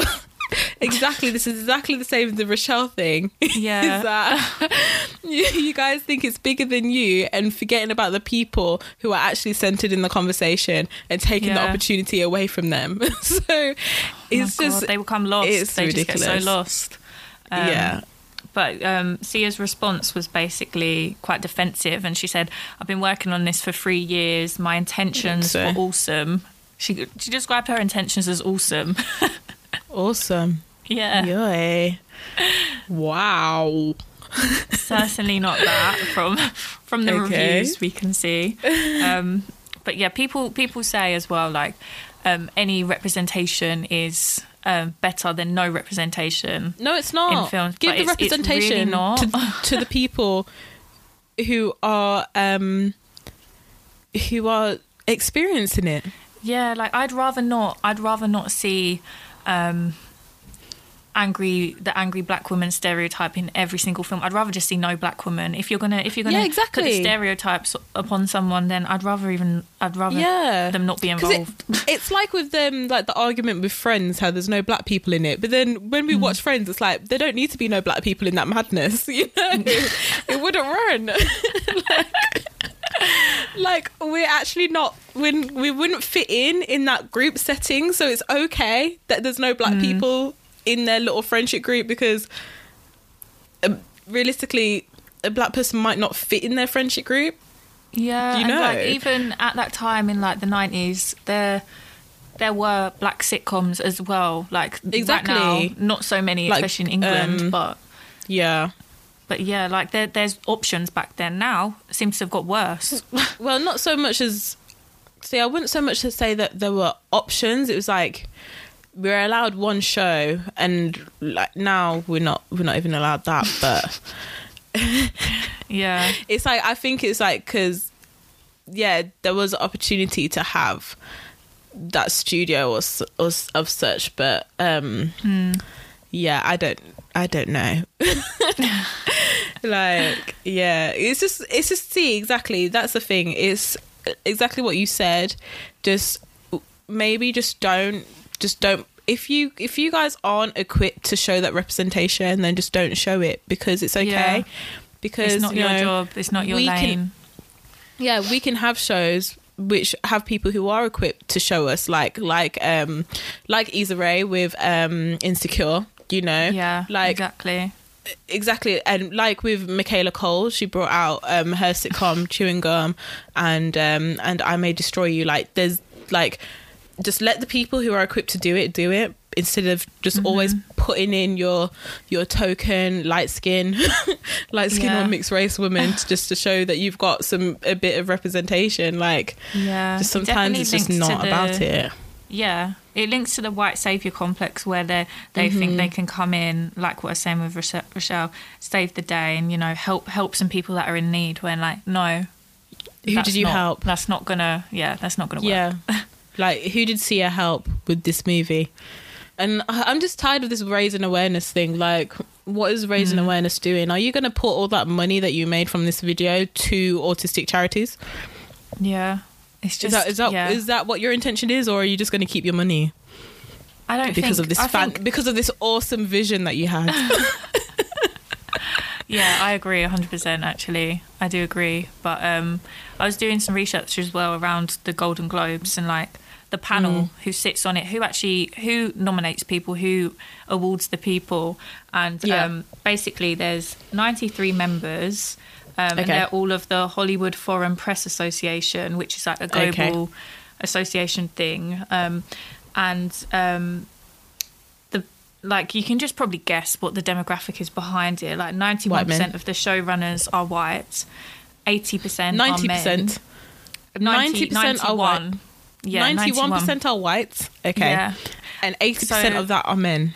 exactly this is exactly the same as the rochelle thing Yeah. is that you, you guys think it's bigger than you and forgetting about the people who are actually centered in the conversation and taking the opportunity away from them. so Oh it's just God, they become lost. it's they just get ridiculous. so lost. Um, yeah. But um, Sia's response was basically quite defensive, and she said, "I've been working on this for three years. My intentions So- were awesome." She she described her intentions as awesome. Awesome. yeah, Yay. Wow. certainly not that from from the Okay. reviews we can see. Um, but yeah, people people say as well like um, any representation is um, better than no representation. No, it's not. In films, Give the it's- it's really representation to, to the people who are um who are experiencing it. Yeah, like I'd rather not. I'd rather not see um, angry the angry black woman stereotype in every single film. I'd rather just see no black woman. If you're gonna if you're gonna Yeah, put exactly. the stereotypes upon someone, then I'd rather even I'd rather Yeah. them not be 'Cause it- involved. it's like with them, like the argument with Friends, how there's no black people in it. But then when we watch Friends, it's like there don't need to be no black people in that madness. You know, it wouldn't run. like, like we're actually not when we wouldn't fit in in that group setting. So it's okay that there's no black people in their little friendship group because um, realistically, a black person might not fit in their friendship group. Yeah, You and like know. even at that time in like the nineties, there there were black sitcoms as well. Like Exactly. right now, not so many, Like, especially in England, um, but. Yeah. But yeah, like there, there's options back then. Now seems to have got worse. Well, not so much as see. I wouldn't so much to say that there were options. It was like we were allowed one show, and like now we're not we're not even allowed that. But Yeah. it's like I think it's like because yeah, there was an opportunity to have that studio or, or of such, but um, yeah, I don't I don't know. like yeah, it's just it's just see exactly that's the thing. It's exactly what you said. Just maybe just don't just don't if you if you guys aren't equipped to show that representation then just don't show it because it's okay Yeah. because It's not you your know, job. It's not your lane. can- yeah we can have shows which have people who are equipped to show us like like um like Issa Rae with um Insecure you know yeah. like exactly. exactly and like with Michaela Coel she brought out um her sitcom chewing gum and um and I may destroy you like there's like just let the people who are equipped to do it do it instead of just Mm-hmm. always putting in your your token light skin light skin Yeah. or mixed race woman to, just to show that you've got some a bit of representation like Yeah. just sometimes definitely it's just not the- about it Yeah, it links to the white savior complex where they they Mm-hmm. think they can come in, like what I was saying with Rochelle, save the day, and you know help help some people that are in need. When like no, who did you not- help That's not gonna. Yeah, that's not gonna work. Yeah. like, who did Sia help with this movie? And I- I'm just tired of this raising awareness thing. Like, what is raising Mm. awareness doing? Are you going to put all that money that you made from this video to autistic charities? Yeah. It's Is that is that yeah. is that what your intention is, or are you just going to keep your money I don't because think, of this I fan- think- because of this awesome vision that you had? Yeah, I agree 100% actually. I do agree. But um, I was doing some research as well around the Golden Globes and like the panel Mm. who sits on it, who actually who nominates people, who awards the people. And Yeah. um, basically there's 93 members um, Okay. and they're all of the Hollywood Foreign Press Association, which is like a global Okay. association thing. Um, and um, the like you can just probably guess what the demographic is behind it. Like ninety-one percent of the showrunners are white, eighty percent Ninety are men. percent. Ninety percent are white. 91. Yeah, Ninety-one 91. percent are white. Okay, Yeah. and eighty percent So- of that are men.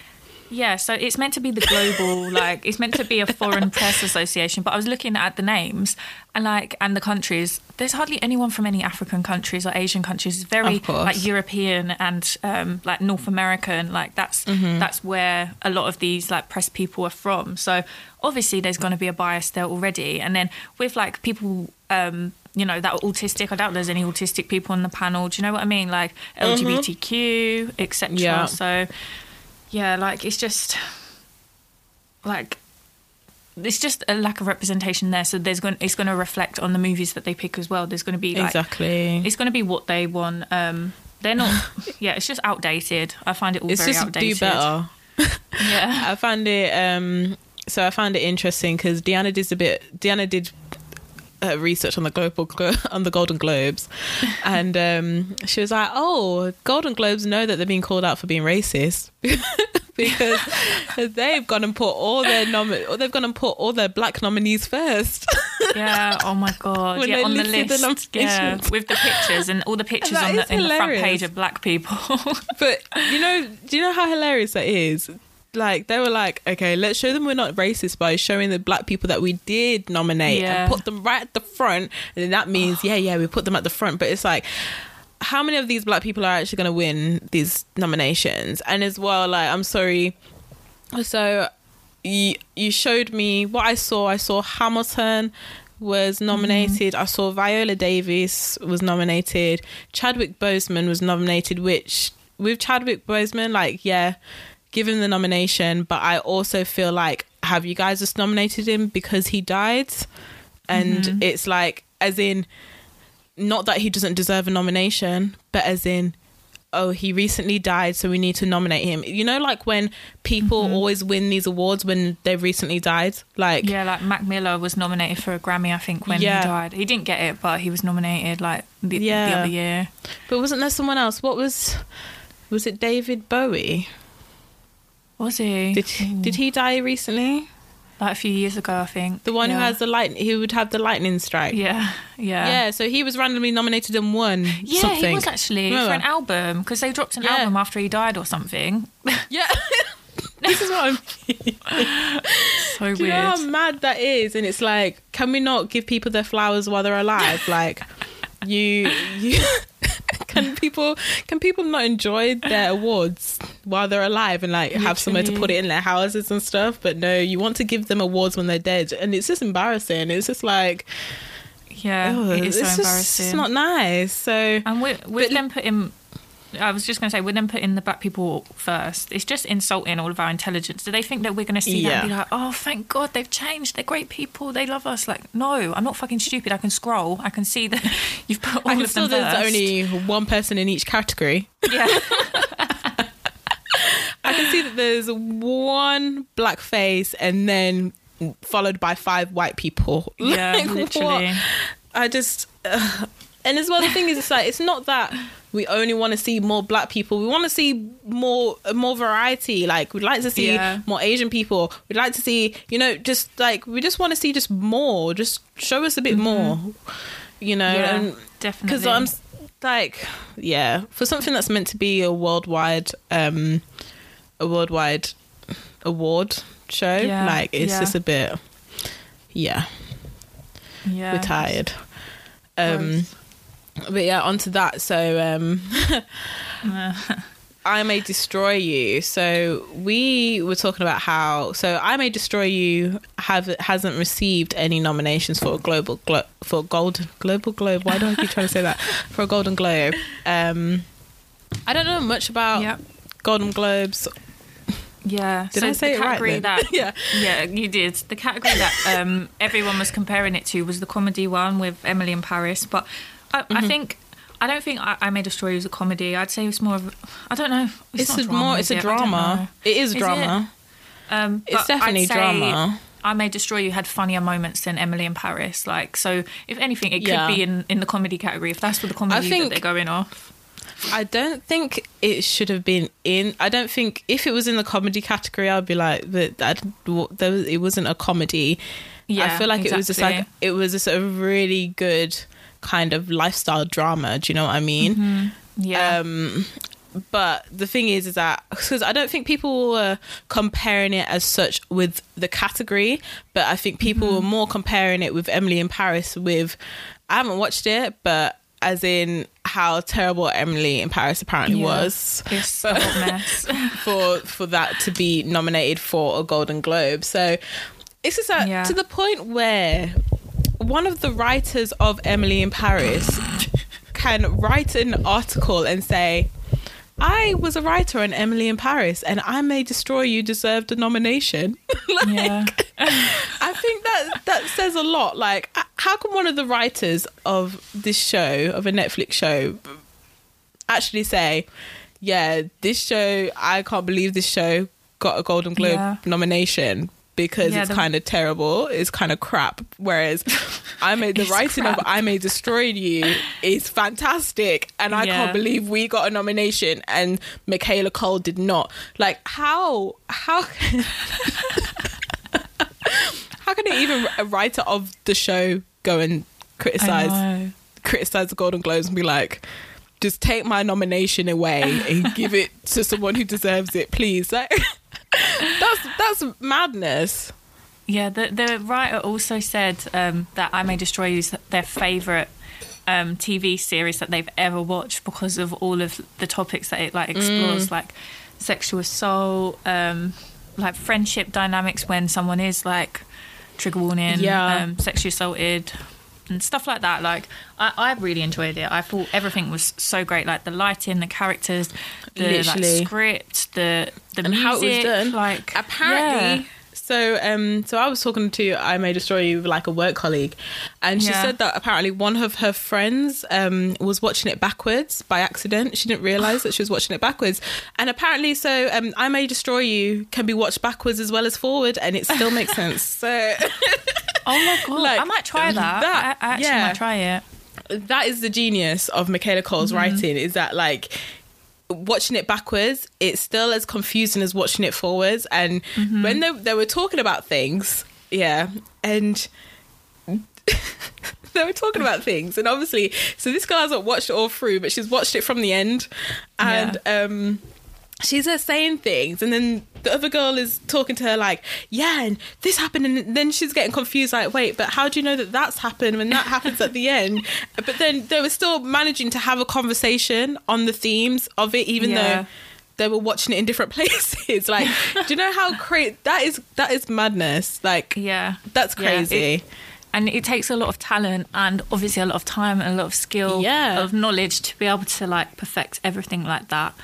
Yeah, so it's meant to be the global, like it's meant to be a foreign press association. But I was looking at the names and like and the countries. There's hardly anyone from any African countries or Asian countries. It's very like European and um, like North American. Like that's Mm-hmm. that's where a lot of these like press people are from. So obviously there's going to be a bias there already. And then with like people. Um, you know that are autistic. I doubt there's any autistic people on the panel. Do you know what I mean? Like LGBTQ, etc. Mm-hmm. Yeah. So yeah like it's just like it's just a lack of representation there. So there's going it's going to reflect on the movies that they pick as well. There's going to be like exactly. it's going to be what they want. Um they're not yeah it's just outdated. I find it all It's very just outdated. do better. yeah. I found it um so I found it interesting because Deanna did a bit Deanna did uh, research on the global Glo- on the Golden Globes. And um she was like oh Golden Globes know that they're being called out for being racist. Because they've gone and put all their nom- or they've gone and put all their black nominees first. Yeah oh my god. Yeah on the listed the list. yeah with the pictures and all the pictures on the, in the front page of black people. But you know do you know how hilarious that is like they were like okay let's show them we're not racist by showing the black people that we did nominate Yeah. and put them right at the front. And then that means yeah yeah we put them at the front. But it's like how many of these black people are actually going to win these nominations? And as well like i'm sorry. So you, you showed me what i saw. I saw hamilton was mm-hmm. nominated. I saw viola davis was nominated. Chadwick boseman was nominated which with chadwick boseman like yeah give him the nomination but i also feel like have you guys just nominated him because he died and mm-hmm. it's like as in not that he doesn't deserve a nomination, but as in, oh, he recently died, so we need to nominate him. You know, like when people mm-hmm. always win these awards when they've recently died. Like, Yeah, like Mac Miller was nominated for a Grammy, I think, when Yeah. he died. He didn't get it, but he was nominated like the, the other year. but wasn't there someone else? What was? Was it David Bowie? Was he? Did did he die recently? like a few years ago, I think. The one who has the light, he would have the lightning strike. Yeah, yeah. Yeah, so he was randomly nominated and won Yeah, something. he was actually for an album because they dropped an Yeah. album after he died or something. Yeah. this is what I'm. So Do you know how mad that is? And it's like, can we not give people their flowers while they're alive? Like, you, you. Can people can people not enjoy their awards while they're alive and like have somewhere to put it in their houses and stuff? But no, you want to give them awards when they're dead, and it's just embarrassing. It's just like, Yeah, ugh, it is so it's just embarrassing. it's not nice. So and with, with But- them putting, I was just going to say, with them putting the black people first, it's just insulting all of our intelligence. Do they think that we're going to see that and be like, oh, thank God they've changed. They're great people. They love us. Like, no, I'm not fucking stupid. I can scroll. I can see that you've put all I can of still them there's first. only one person in each category. yeah, I can see that there's one black face and then followed by five white people. yeah, Like, what? literally. I just, ugh. And as well, the thing is, it's like it's not that we only want to see more black people. We want to see more more variety. Like we'd like to see Yeah. more Asian people. We'd like to see, you know, just like we just want to see just more. Just show us a bit more. You know, Mm-hmm. Yeah, and definitely. because I'm like, yeah, for something that's meant to be a worldwide, um, a worldwide award show, Yeah, like it's just a bit, yeah, yeah. we're tired. Um, Gross. But yeah, onto that. So, um, I may destroy you. So we were talking about how so I may destroy you have hasn't received any nominations for a global glo- for golden global globe. Why do I keep trying to say that for a Golden Globe? Um, I don't know much about Yep. Golden Globes. Yeah. Did so I say the it right? that yeah, Yeah, you did. The category that um, everyone was comparing it to was the comedy one with Emily in Paris. But I, Mm-hmm. I think I don't think I, I May Destroy You is a comedy. I'd say it's more of I don't know. it's, not a drama, more it's a it? I don't know. drama. It is Is it? drama. Um, It's definitely drama. I May Destroy You had funnier moments than Emily in Paris. Like so, if anything, it could Yeah. be in, in the comedy category if that's what the comedy think- that they're going off. I don't think it should have been in. I don't think if it was in the comedy category, I'd be like that. That it wasn't a comedy. Yeah, I feel like it was just like it was just a really good kind of lifestyle drama. Do you know what I mean? Yeah, Um, but the thing is, is that because I don't think people were comparing it as such with the category, but I think people Mm-hmm. were more comparing it with Emily in Paris. With I haven't watched it, but as in how terrible Emily in Paris apparently Yeah. was it's a mess. for for that to be nominated for a Golden Globe. So it's just that Yeah. to the point where one of the writers of Emily in Paris can write an article and say, I was a writer on Emily in Paris and I May Destroy You deserved a nomination. like, yeah, I think that that says a lot. Like, how can one of the writers of this show, of a Netflix show, actually say, "Yeah, this show, I can't believe this show got a Golden Globe Yeah. nomination." Because Yeah, it's the- kind of terrible, it's kind of crap. Whereas I made the writing of. I May Destroy You is fantastic, and I Yeah. can't believe we got a nomination and Michaela Coel did not. Like how how how can it even a writer of the show go and criticize criticize the Golden Globes and be like, just take my nomination away and give it to someone who deserves it, please. Like, that's that's madness. Yeah, the the writer also said um, that I May Destroy You is their favourite um, TV series that they've ever watched because of all of the topics that it like explores, Mm. like sexual assault, um, like friendship dynamics when someone is like trigger warning, Yeah. um, sexually assaulted. And stuff like that. Like, I, I really enjoyed it. I thought everything was so great. Like the lighting, the characters, the like, script, the the And music. how it was done. Like Apparently. yeah. So, um, so I was talking to I May Destroy You, like a work colleague, and she Yeah. said that apparently one of her friends um, was watching it backwards by accident. She didn't realize that she was watching it backwards, and apparently, so um, I May Destroy You can be watched backwards as well as forward, and it still makes sense. So. Oh my god! Like, I might try that. that- I, I actually yeah. might try it. that is the genius of Michaela Coel's Mm-hmm. writing is that like watching it backwards, it's still as confusing as watching it forwards. And Mm-hmm. when they, they were talking about things, yeah, and they were talking about things, and obviously, so this girl hasn't watched it all through, but she's watched it from the end, and um, she's there saying things, and then the other girl is talking to her like, yeah, and this happened, and then she's getting confused, like, wait, but how do you know that that's happened when that happens at the end? But then they were still managing to have a conversation on the themes of it, even Yeah. though they were watching it in different places. Like, do you know how crazy that is? That is madness. Like, Yeah. that's Yeah, crazy. it- and it takes a lot of talent and obviously a lot of time and a lot of skill Yeah. of knowledge to be able to like perfect everything like that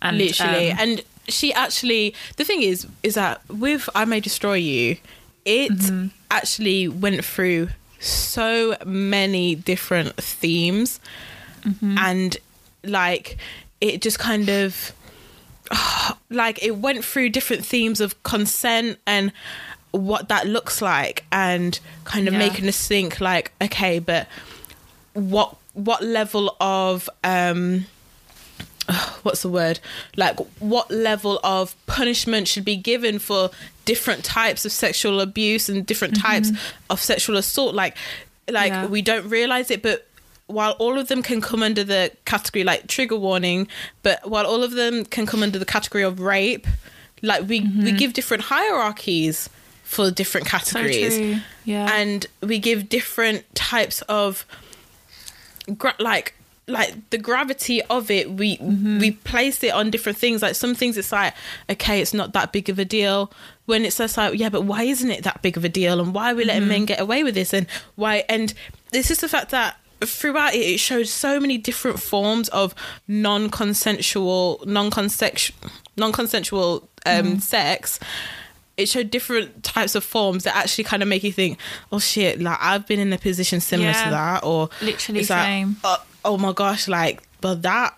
and literally um, and she actually the thing is is that with i may destroy you it Mm-hmm. actually went through so many different themes Mm-hmm. and like it just kind of like it went through different themes of consent and what that looks like and kind of Yeah. making us think like okay but what what level of um what's the word? Like what level of punishment should be given for different types of sexual abuse and different mm-hmm. types of sexual assault? Like like Yeah. we don't realize it but while all of them can come under the category like trigger warning but while all of them can come under the category of rape like we we mm-hmm. give different hierarchies for different categories true. yeah. And we give different types of gra- like like the gravity of it we mm-hmm. we place it on different things. Like some things it's like okay it's not that big of a deal. When it's just like yeah but why isn't it that big of a deal? And why are we letting mm-hmm. men get away with this? And why and it's just the fact that throughout it it shows so many different forms of non-consensual non-consensual non-consensual um mm-hmm. sex it showed different types of forms that actually kind of make you think, oh shit, like I've been in a position similar Yeah. to that, or Literally it's like, same. oh, oh my gosh, like, but that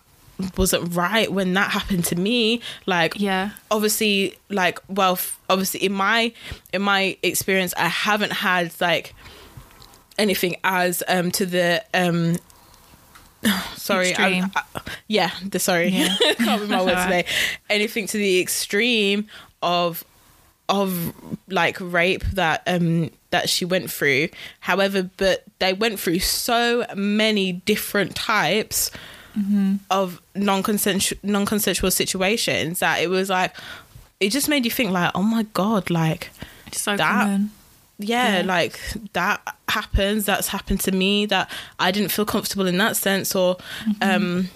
wasn't right when that happened to me. Like, yeah obviously, like, well, f- obviously, in my in my experience, I haven't had like anything as um to the um. Sorry, I'm- I, yeah, the sorry, Yeah. can't my words today. Anything to the extreme of of like rape that um that she went through however but they went through so many different types of non-consensual non-consensual situations that it was like it just made you think like oh my god like so that- yeah, Yeah. like that happens that's happened to me that i didn't feel comfortable in that sense or Mm-hmm. um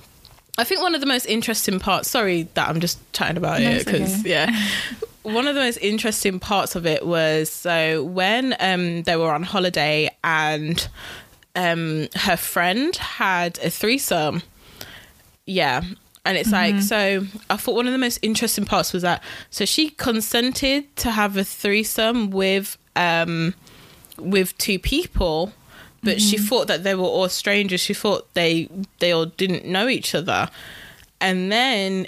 i think one of the most interesting parts sorry that i'm just chatting about No, it because okay. yeah one of the most interesting parts of it was so when um they were on holiday and um her friend had a threesome yeah and it's Mm-hmm. like so i thought one of the most interesting parts was that so she consented to have a threesome with um with two people but she Mm-hmm. thought that they were all strangers she thought they they all didn't know each other and then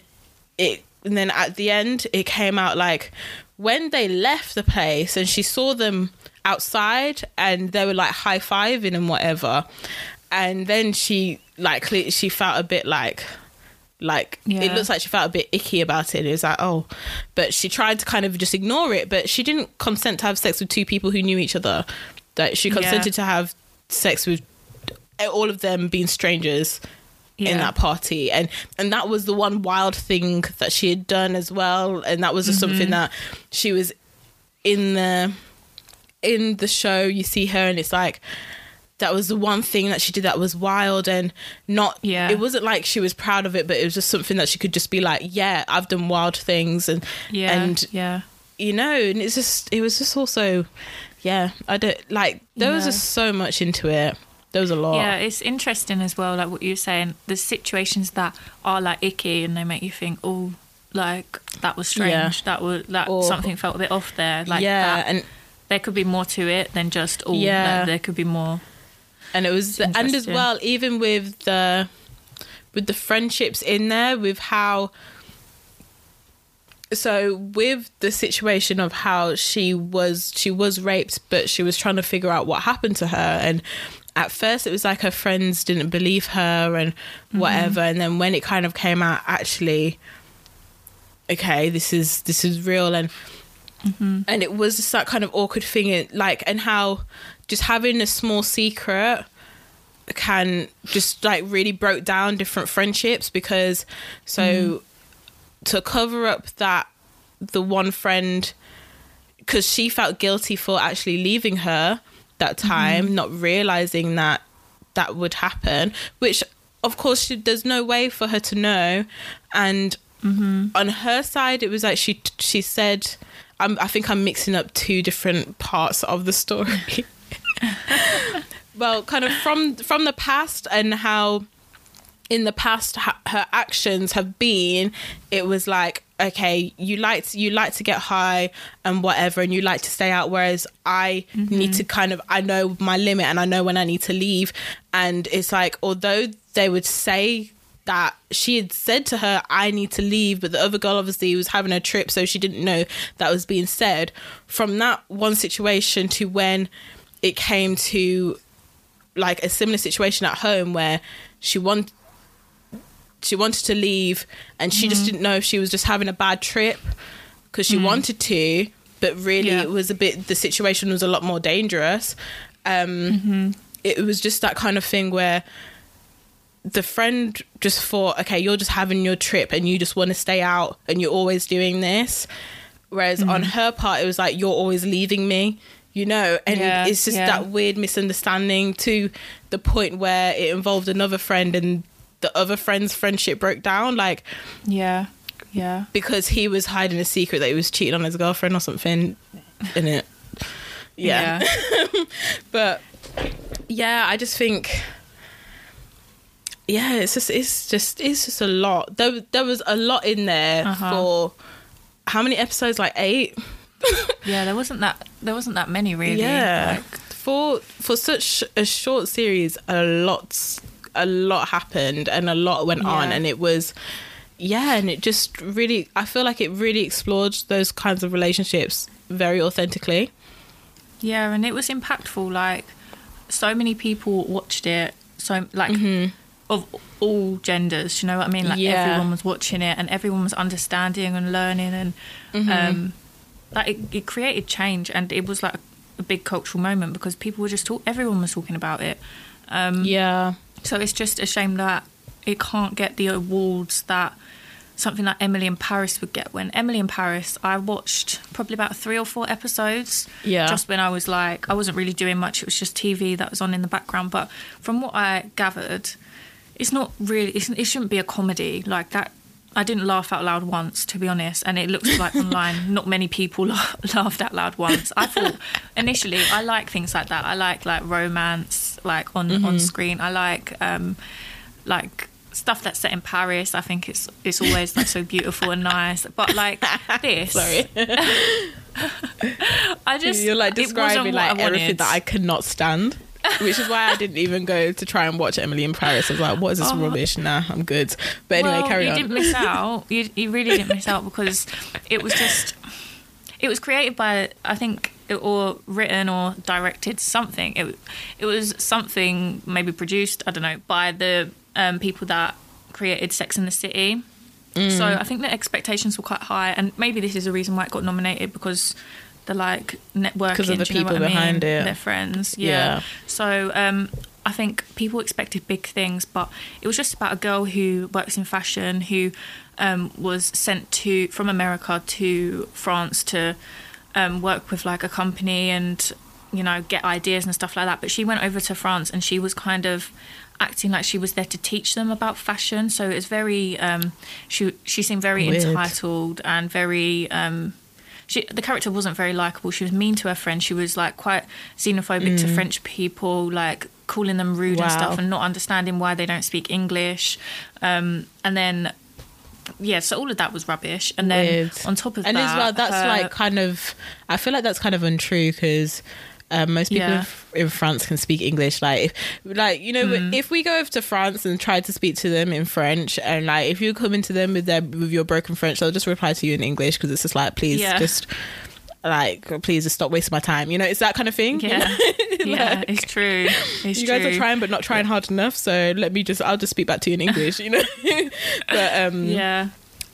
it and then at the end it came out like when they left the place and she saw them outside and they were like high-fiving and whatever and then she like she felt a bit like like it looks like she felt a bit icky about it. It was like, oh, but she tried to kind of just ignore it, but she didn't consent to have sex with two people who knew each other. That she Yeah. consented to have sex with all of them being strangers in that party, and and that was the one wild thing that she had done as well, and that was just something Mm-hmm. that she was in the in the show. You see her, and it's like. That was the one thing that she did that was wild and not. Yeah. It wasn't like she was proud of it, but it was just something that she could just be like, "Yeah, I've done wild things," and yeah and yeah you know, and it's just it was just also, yeah, I don't like there was just so much into it. There was a lot. Yeah, it's interesting as well, like what you're saying. There's situations that are like icky and they make you think, oh, like that was strange. Yeah. That was that Or- something felt a bit off there. Like yeah, that. and there could be more to it than just oh, Yeah. like, there could be more. and it was and as well even with the with the friendships in there with how so with the situation of how she was she was raped but she was trying to figure out what happened to her and at first it was like her friends didn't believe her and mm-hmm. whatever. And then when it kind of came out actually okay this is this is real. And mm-hmm. and it was just that kind of awkward thing like and how just having a small secret can just like really broke down different friendships because so mm-hmm. to cover up that the one friend because she felt guilty for actually leaving her that mm-hmm. time not realizing that that would happen which of course she, there's no way for her to know. And mm-hmm. on her side it was like she she said I'm, i think i'm mixing up two different parts of the story. Well kind of from from the past and how in the past ha- her actions have been it was like okay you like to, you like to get high and whatever and you like to stay out whereas i mm-hmm. need to kind of i know my limit and i know when i need to leave. And it's like although they would say that she had said to her i need to leave but the other girl obviously was having a trip so she didn't know that was being said. From that one situation to when it came to like a similar situation at home where she want she wanted to leave and she just mm-hmm. didn't know if she was just having a bad trip because she mm. wanted to but really Yeah. it was a bit the situation was a lot more dangerous. Um mm-hmm. it was just that kind of thing where the friend just thought okay you're just having your trip and you just want to stay out and you're always doing this. Whereas mm-hmm. on her part it was like you're always leaving me you know? And Yeah, it's just yeah. that weird misunderstanding to the point where it involved another friend and the other friend's friendship broke down like Yeah. Yeah. because he was hiding a secret that he was cheating on his girlfriend or something in it yeah, but yeah i just think yeah it's just it's just it's just a lot there, there was a lot in there Uh-huh. for how many episodes like eight Yeah, there wasn't that there wasn't that many really. yeah Like, for for such a short series a lot a lot happened and a lot went on and it was yeah and it just really i feel like it really explored those kinds of relationships very authentically Yeah, and it was impactful. Like, so many people watched it. So, like, of all genders. You know what I mean? Like, Yeah. everyone was watching it, and everyone was understanding and learning, and um, like it, it created change, and it was like a big cultural moment because people were just talk. Everyone was talking about it. Um, yeah So it's just a shame that it can't get the awards that something like Emily in Paris would get. When Emily in Paris, I watched probably about three or four episodes. Yeah. Just when I was like, I wasn't really doing much. It was just TV that was on in the background. But from what I gathered, it's not really. It's, it shouldn't be a comedy like that. I didn't laugh out loud once, to be honest, and it looks like online not many people la- laughed out loud once. I thought initially I like things like that. I like like romance, like on Mm-hmm. on screen. I like um like stuff that's set in Paris. I think it's it's always like so beautiful and nice. But like this, sorry I just you're like describing like everything that i cannot stand which is why i didn't even go to try and watch emily in paris i was like what is this rubbish nah i'm good but anyway Oh. well, carry you on You didn't miss out. You you really didn't miss out because it was just it was created by I think it, or written or directed something. It it was something maybe produced I don't know by the um, people that created Sex in the City. Mm. So I think the expectations were quite high, and maybe this is the reason why it got nominated because the like networking 'Cause of the do you know people what I mean? behind it. Their friends, yeah. Yeah. So um, I think people expected big things, but it was just about a girl who works in fashion who um, was sent to from America to France to um, work with like a company and you know get ideas and stuff like that. But she went over to France and she was kind of acting like she was there to teach them about fashion. So it was very um, she she seemed very Weird. entitled and very. Um, she, the character wasn't very likable. She was mean to her friends. She was like quite xenophobic to French people, like calling them rude and Mm. Stuff, and not understanding why they don't speak English. Um, and then, yeah, so all of that was rubbish. And then Weird. on top of and that, and as well that's her- like kind of i feel like that's kind of untrue because um, most people Yeah. in in France can speak English. Like, if, like you know, Mm. if we go over to France and try to speak to them in French, and like if you come into them with their with your broken French, they'll just reply to you in English because it's just like, please, Yeah. just like please just stop wasting my time you know it's that kind of thing Yeah. know? yeah, it's true. It's you true. guys are trying but not trying hard enough so let me just i'll just speak back to you in english you know but um Yeah.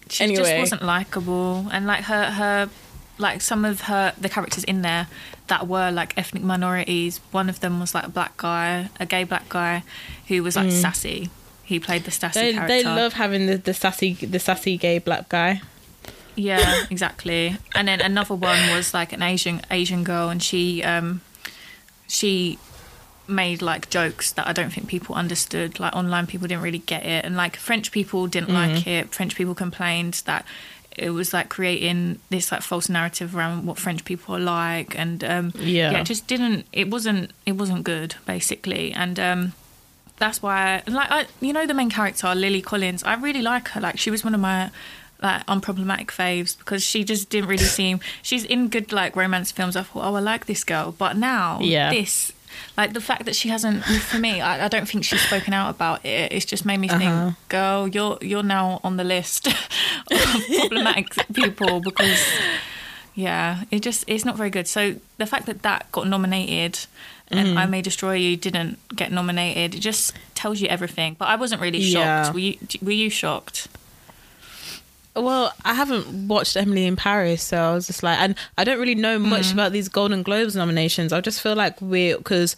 She just wasn't likable. And like her her like some of her the characters in there that were like ethnic minorities, one of them was like a black guy, a gay black guy who was like sassy. He played the sassy Mm. they, character. they love having the, the sassy the sassy gay black guy Yeah, exactly. And then another one was like an Asian Asian girl, and she um, she made like jokes that I don't think people understood. Like online people didn't really get it, and like French people didn't Mm-hmm. like it. French people complained that it was like creating this like false narrative around what French people are like, and um, Yeah. it just didn't. It wasn't. It wasn't good, basically, and. Um, that's why like I, you know the main character lily collins i really like her like she was one of my like unproblematic faves because she just didn't really seem she's in good like romance films i thought oh i like this girl but now Yeah. this like the fact that she hasn't for me I, I don't think she's spoken out about it it's just made me think Uh-huh. girl you're you're now on the list of problematic people because yeah it just it's not very good so the fact that that got nominated and Mm-hmm. I May Destroy You didn't get nominated. It just tells you everything. But I wasn't really shocked. Yeah. Were you? Were you shocked? Well, I haven't watched Emily in Paris, so I was just like, and I don't really know much Mm. about these Golden Globes nominations. I just feel like we're because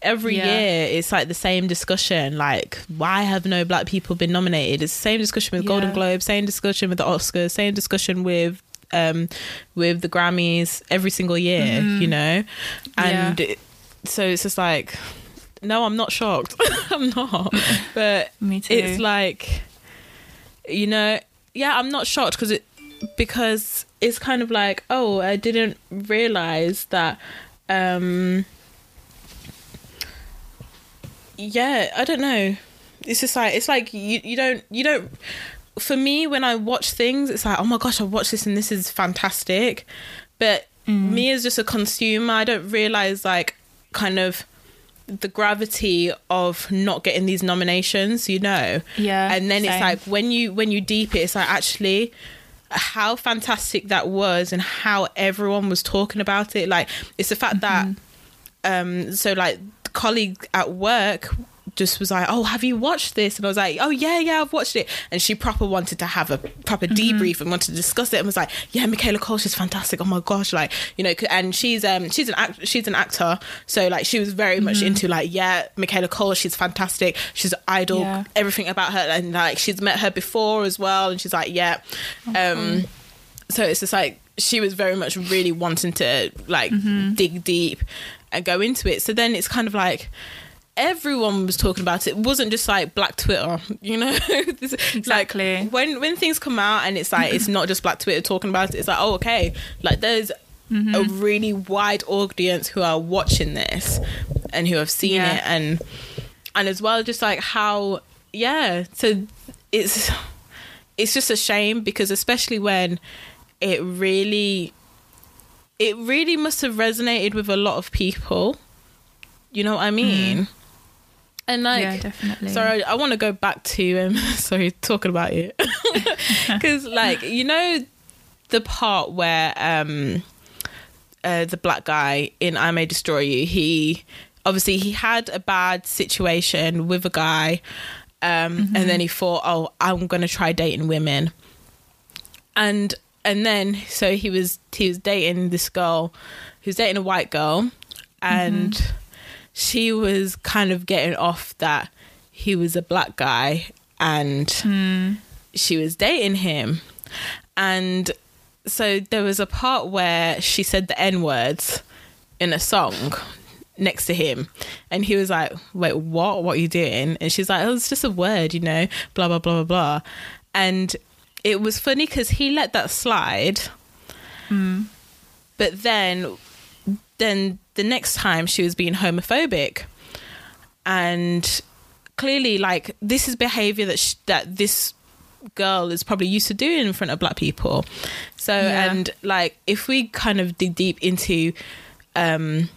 every Yeah. year it's like the same discussion. Like, why have no black people been nominated? It's the same discussion with Golden Yeah. Globes, same discussion with the Oscars, same discussion with um with the Grammys every single year. You know, and. Yeah. it- so it's just like, no, I'm not shocked. I'm not, but Me too. it's like you know yeah i'm not shocked because it because it's kind of like oh i didn't realize that um yeah i don't know. It's just like it's like you you don't you don't for me when i watch things it's like oh my gosh i watched this and this is fantastic. But me as just a consumer i don't realize like kind of the gravity of not getting these nominations you know? Yeah, and then it's like when you when you deep it it's like actually how fantastic that was and how everyone was talking about it. Like it's the fact Mm-hmm. that um so like colleague at work just was like oh have you watched this? And i was like oh yeah yeah i've watched it. And she proper wanted to have a proper Mm-hmm. debrief and wanted to discuss it and was like yeah Michaela Coel she's fantastic. Oh my gosh like you know and she's um she's an act she's an actor. So like she was very much Mm-hmm. into like yeah Michaela Coel she's fantastic. She's an idol Yeah. everything about her. And like she's met her before as well. And she's like yeah. Um so it's just like she was very much really wanting to like dig deep and go into it. So then it's kind of like everyone was talking about it. It wasn't just like black Twitter, you know. This- Exactly. Like when when things come out and it's like it's not just black Twitter talking about it. It's like oh okay, like there's mm-hmm. a really wide audience who are watching this and who have seen Yeah. it and and as well just like how yeah. So it's it's just a shame because especially when it really it really must have resonated with a lot of people. You know what I mean? Mm. And like, yeah, definitely. sorry, I want to go back to um, sorry talking about it because like you know the part where um uh, the black guy in I May Destroy You, he obviously he had a bad situation with a guy, um, and then he thought, oh, I'm gonna try dating women, and and then so he was he was dating this girl, who's dating a white girl, and she was kind of getting off that he was a black guy and hmm. she was dating him. And so there was a part where she said the n words in a song next to him. And he was like wait what? What are you doing? And she's like oh it's just a word you know blah blah blah blah blah. And it was funny because he let that slide. Hmm. But then then the next time she was being homophobic and clearly like this is behavior that sh- that this girl is probably used to doing in front of black people so Yeah. and like if we kind of dig deep into um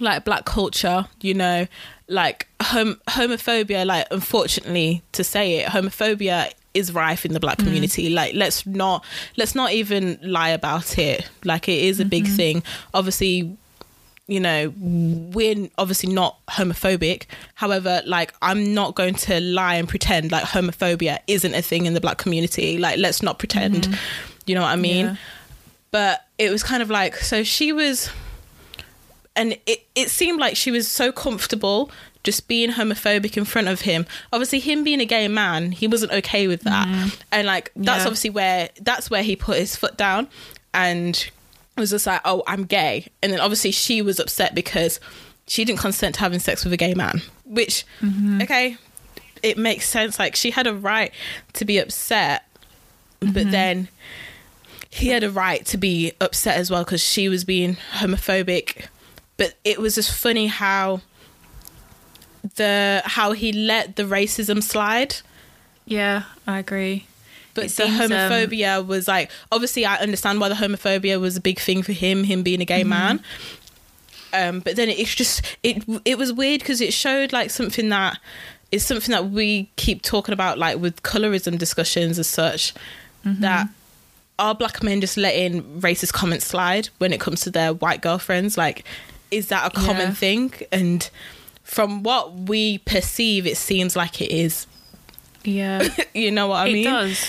like black culture you know like hom- homophobia like unfortunately to say it homophobia is rife in the black community. Like let's not let's not even lie about it. Like it is a big thing. Obviously, you know, we're obviously not homophobic. However, like I'm not going to lie and pretend like homophobia isn't a thing in the black community. Like let's not pretend. Mm-hmm. You know what I mean? Yeah. But it was kind of like so she was and it, it seemed like she was so comfortable just being homophobic in front of him. Obviously, him being a gay man, he wasn't okay with that, mm-hmm. and like that's Yeah. obviously where that's where he put his foot down, and was just like, "Oh, I'm gay," and then obviously she was upset because she didn't consent to having sex with a gay man, which mm-hmm. okay, it makes sense. Like she had a right to be upset, but mm-hmm. then he had a right to be upset as well because she was being homophobic. But it was just funny how the how he let the racism slide. Yeah, I agree. But It the seems, um, homophobia was like obviously i understand why the homophobia was a big thing for him him being a Mm-hmm. gay man um but then it's just it it was weird because it showed like something that is something that we keep talking about like with colorism discussions as such Mm-hmm. that are black men just letting racist comments slide when it comes to their white girlfriends like is that a common Yeah. thing and from what we perceive it seems like it is Yeah. you know what i it mean does.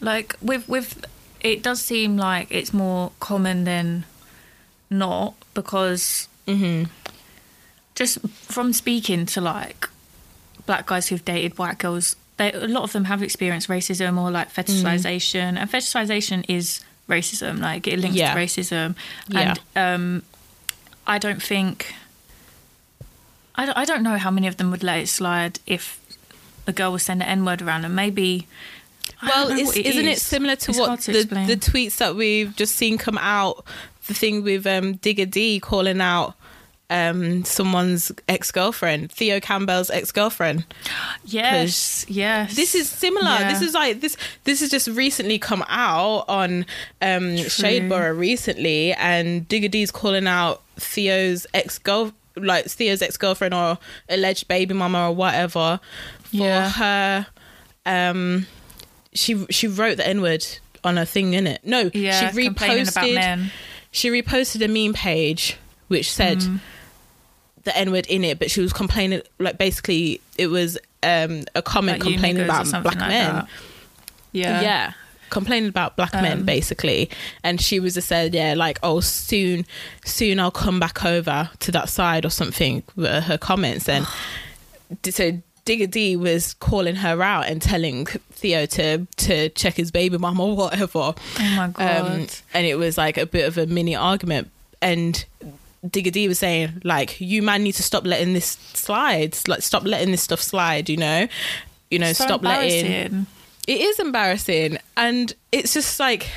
Like with with it does seem like it's more common than not because Mm-hmm. just from speaking to like black guys who've dated white girls, they a lot of them have experienced racism or like fetishization, and fetishization is racism. Like it links Yeah. to racism, Yeah. and um, I don't think. I don't, I don't know how many of them would let it slide if a girl was send the N word around and Maybe. Well, isn't know it's, what it isn't it is. similar to It's what to the, explain. the tweets that we've just seen come out? The thing with um, Digga D calling out um, someone's ex girlfriend, Theo Campbell's ex girlfriend. Yes, yes. This is similar. Yeah. This is like this. This has just recently come out on um, Shadeborough recently, and Digga D's calling out Theo's ex girl, like Theo's ex girlfriend or alleged baby mama or whatever, for Yeah. her. Um, she she wrote the N word on a thing in it. No, yeah, she reposted. men. She reposted a meme page which said Mm. the N word in it, but she was complaining like basically it was um, a comment Like complaining about black like men. that. Yeah. Yeah. Complaining about black men Um, basically. And she was just said, Yeah, like, oh soon soon I'll come back over to that side or something were her comments and so Digga D was calling her out and telling Theo to to check his baby mum or whatever. Oh my god. Um, and it was like a bit of a mini argument. And Digga D was saying, like, you man need to stop letting this slide. Like, stop letting this stuff slide, you know? You know, So stop letting. It is embarrassing. And it's just like,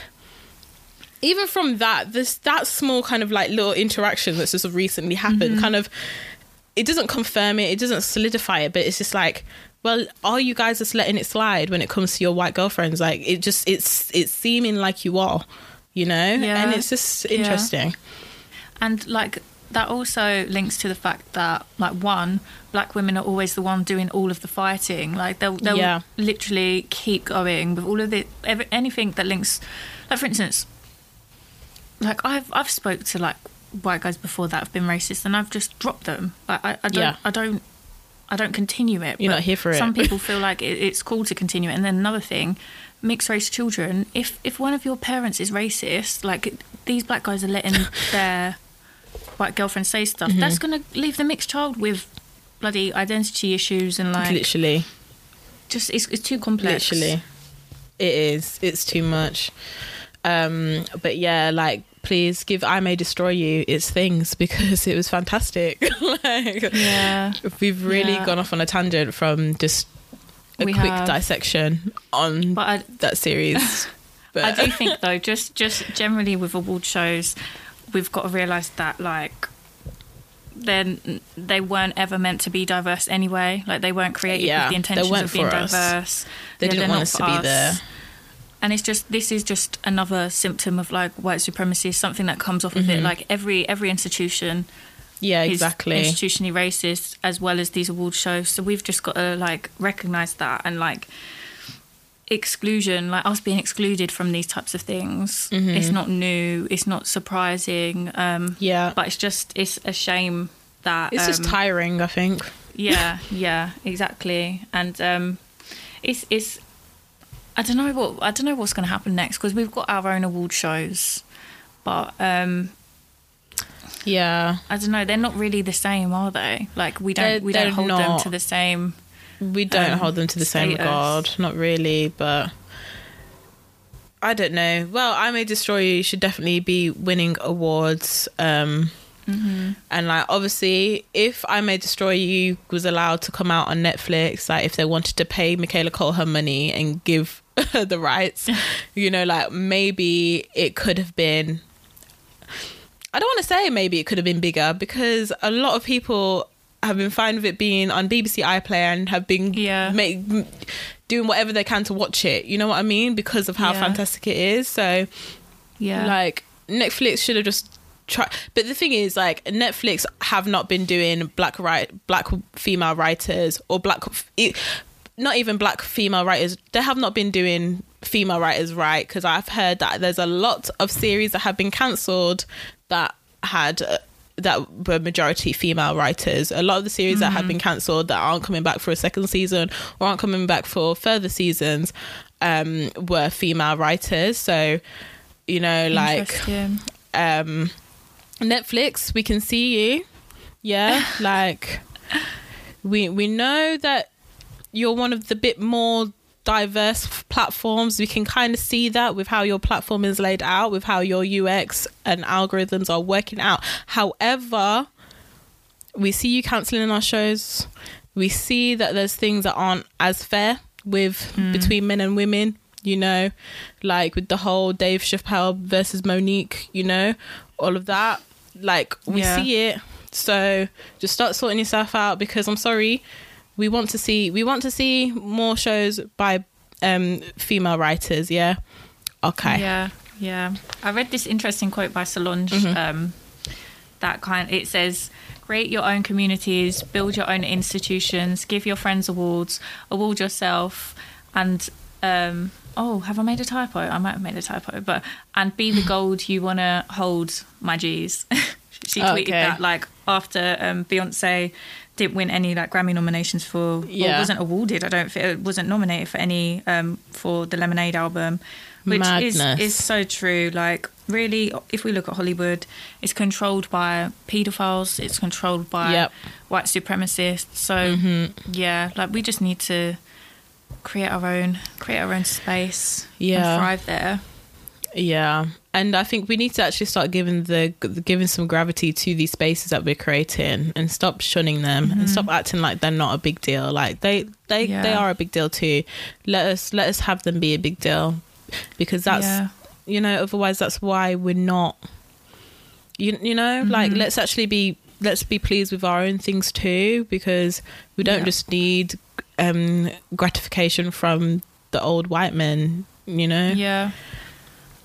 even from that, this that small kind of like little interaction that's just recently happened, kind of, it doesn't confirm it, it doesn't solidify it, but it's just like, well, are you guys just letting it slide when it comes to your white girlfriends? Like, it just it's it's seeming like you are, you know, Yeah. and it's just Yeah. interesting. And like that also links to the fact that like one, black women are always the one doing all of the fighting. Like they'll they'll Yeah. literally keep going with all of the every, anything that links. Like for instance, like I've I've spoke to like white guys before that have been racist, and I've just dropped them. Like I, I don't Yeah. I don't. I don't continue it. You're not here for it. Some people feel like it, it's cool to continue it. And then another thing, mixed race children. If if one of your parents is racist, like these black guys are letting their white girlfriend say stuff, Mm-hmm. that's going to leave the mixed child with bloody identity issues and like Literally. just it's, it's too complex. Literally. It is. It's too much. Um, but yeah, like please give I May Destroy You its things because it was fantastic. like Yeah. we've really Yeah. gone off on a tangent from just a We quick have. dissection on I, that series. But I do think though, just just generally with award shows, we've got to realise that like then they weren't ever meant to be diverse anyway. Like they weren't created Yeah, with the intentions of being us. diverse. They Yeah, didn't want us to be there. And it's just this is just another symptom of like white supremacy, something that comes off of it. Like every every institution yeah, is Mm-hmm. exactly. institutionally racist as well as these award shows. So we've just got to like recognize that and like exclusion, like us being excluded from these types of things. It's not new. It's not surprising. Um, Yeah. but it's just it's a shame that It's just um, tiring, I think. yeah, yeah, exactly. And um, it's it's I don't know what I don't know what's going to happen next because we've got our own award shows, but um, Yeah. I don't know. They're not really the same, are they? Like we don't They're- we don't hold them to the same. We don't um, hold them to the same status. regard. Not really, but I don't know. Well, I May Destroy You should definitely be winning awards. Um, Mm-hmm. And like, obviously, if I May Destroy You was allowed to come out on Netflix, like if they wanted to pay Michaela Coel her money and give the rights, you know, like maybe it could have been. I don't want to say maybe it could have been bigger because a lot of people have been fine with it being on BBC iPlayer and have been Yeah. make, doing whatever they can to watch it. You know what I mean? Because of how Yeah. fantastic it is. So Yeah, like Netflix should have just tried. But the thing is, like Netflix have not been doing black right black female writers or black. it- Not even black female writers. They have not been doing female writers right because I've heard that there's a lot of series that have been cancelled that had uh, that were majority female writers. A lot of the series that have been cancelled that aren't coming back for a second season or aren't coming back for further seasons um, were female writers. So you know, like um Netflix, we can see you. Yeah, like we we know that you're one of the bit more diverse platforms. We can kind of see that with how your platform is laid out, with how your UX and algorithms are working out. However, we see you canceling our shows. We see that there's things that aren't as fair with hmm. between men and women, you know, like with the whole Dave Chappelle versus Mo'Nique, you know, all of that. Like we Yeah. see it. So just start sorting yourself out because I'm sorry, we want to see we want to see more shows by um female writers, yeah. Okay. Yeah, yeah. I read this interesting quote by Solange. Mm-hmm. Um, that kind. It says, "Create your own communities, build your own institutions, give your friends awards, award yourself, and um, oh, have I made a typo? I might have made a typo, but and be the gold you want to hold, my G's." she tweeted Okay. that like after um, Beyonce didn't win any like Grammy nominations for or Yeah. wasn't awarded. I don't it wasn't nominated for any um, for the Lemonade album, which is Madness. is so true. Like really, if we look at Hollywood, it's controlled by paedophiles. It's controlled by Yep. white supremacists. So Mm-hmm. yeah, like we just need to create our own create our own space. Yeah. and thrive there. Yeah, and I think we need to actually start giving the giving some gravity to these spaces that we're creating, and stop shunning them, and stop acting like they're not a big deal. Like they they Yeah. they are a big deal too. Let us let us have them be a big deal, because that's Yeah. you know otherwise that's why we're not. You you know like let's actually be let's be pleased with our own things too, because we don't Yeah. just need um gratification from the old white men. You know. Yeah.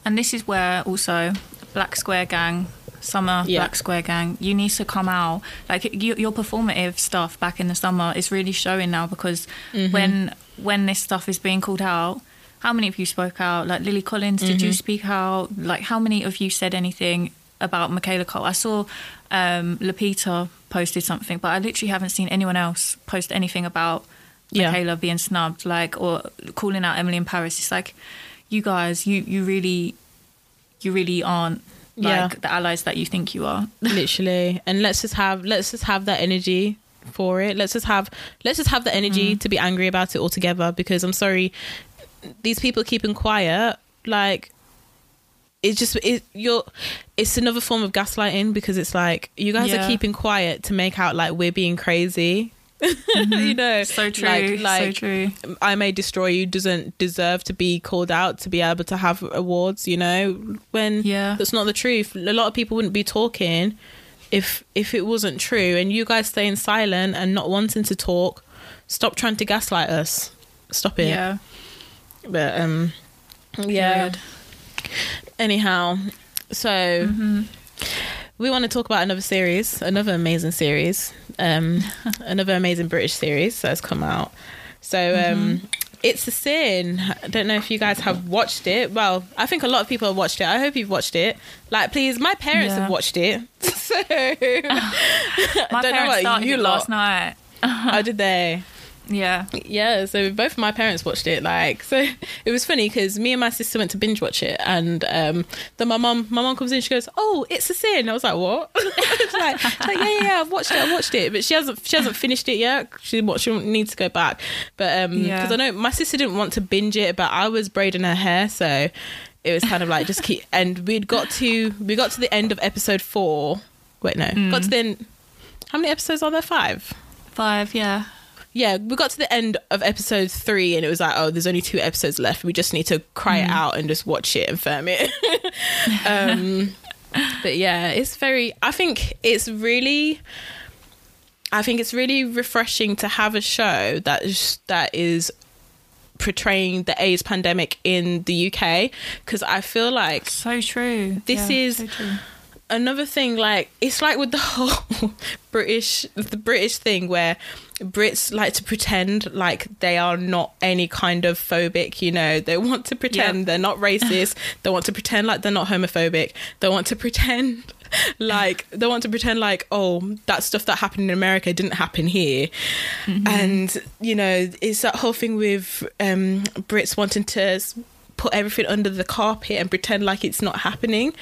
And this is where also Black Square Gang, Summer Yeah. Black Square Gang, you need to come out. Like you, your performative stuff back in the summer is really showing now because Mm-hmm. when when this stuff is being called out, how many of you spoke out? Like Lily Collins, did Mm-hmm. you speak out? Like how many of you said anything about Michaela Coel? I saw um, Lapita posted something, but I literally haven't seen anyone else post anything about Yeah. Michaela being snubbed, like or calling out Emily in Paris. It's like you guys, you you really, you really aren't like Yeah. the allies that you think you are. literally and let's just have let's just have that energy for it let's just have let's just have the energy mm. to be angry about it altogether because i'm sorry these people keeping quiet like it's just it you're it's another form of gaslighting because it's like you guys Yeah. are keeping quiet to make out like we're being crazy you know So true, like, like so true. I May Destroy You doesn't deserve to be called out to be able to have awards, you know, when Yeah. that's not the truth. A lot of people wouldn't be talking if if it wasn't true and you guys staying silent and not wanting to talk, stop trying to gaslight us. Stop it. Yeah, But um yeah. Period. Anyhow, so Mm-hmm. We want to talk about another series, another amazing series, um, another amazing British series that's come out. So, um, It's a Sin. I don't know if you guys have watched it. Well, I think a lot of people have watched it. I hope you've watched it. Like, please, my parents Yeah. have watched it. So, My don't know parents what started you it lot- last night. how did they? Yeah. Yeah, so both of my parents watched it. Like, so it was funny because me and my sister went to binge watch it, and um, then my mom, my mom comes in, she goes, "Oh, it's a sin." I was like, "What?" Like, like, "Yeah, yeah, yeah, I've watched it, I've watched it," but she hasn't, she hasn't finished it yet. She what she needs to go back, but um, because Yeah. I know my sister didn't want to binge it, but I was braiding her hair, so it was kind of like just keep. And we'd got to we got to the end of episode four. Wait, no, got to the end. How many episodes are there? Five Five, yeah. Yeah, we got to the end of episode three and it was like, oh, there's only two episodes left. We just need to cry it out and just watch it and firm it. um, but yeah, it's very, I think it's really, I think it's really refreshing to have a show that is, that is portraying the AIDS pandemic in the UK because I feel like So true. This Yeah, is- so true. another thing like it's like with the whole british the british thing where brits like to pretend like they are not any kind of phobic you know. They want to pretend Yeah. they're not racist. They want to pretend like they're not homophobic. They want to pretend like they want to pretend like oh that stuff that happened in america didn't happen here. And you know it's that whole thing with um brits wanting to put everything under the carpet and pretend like it's not happening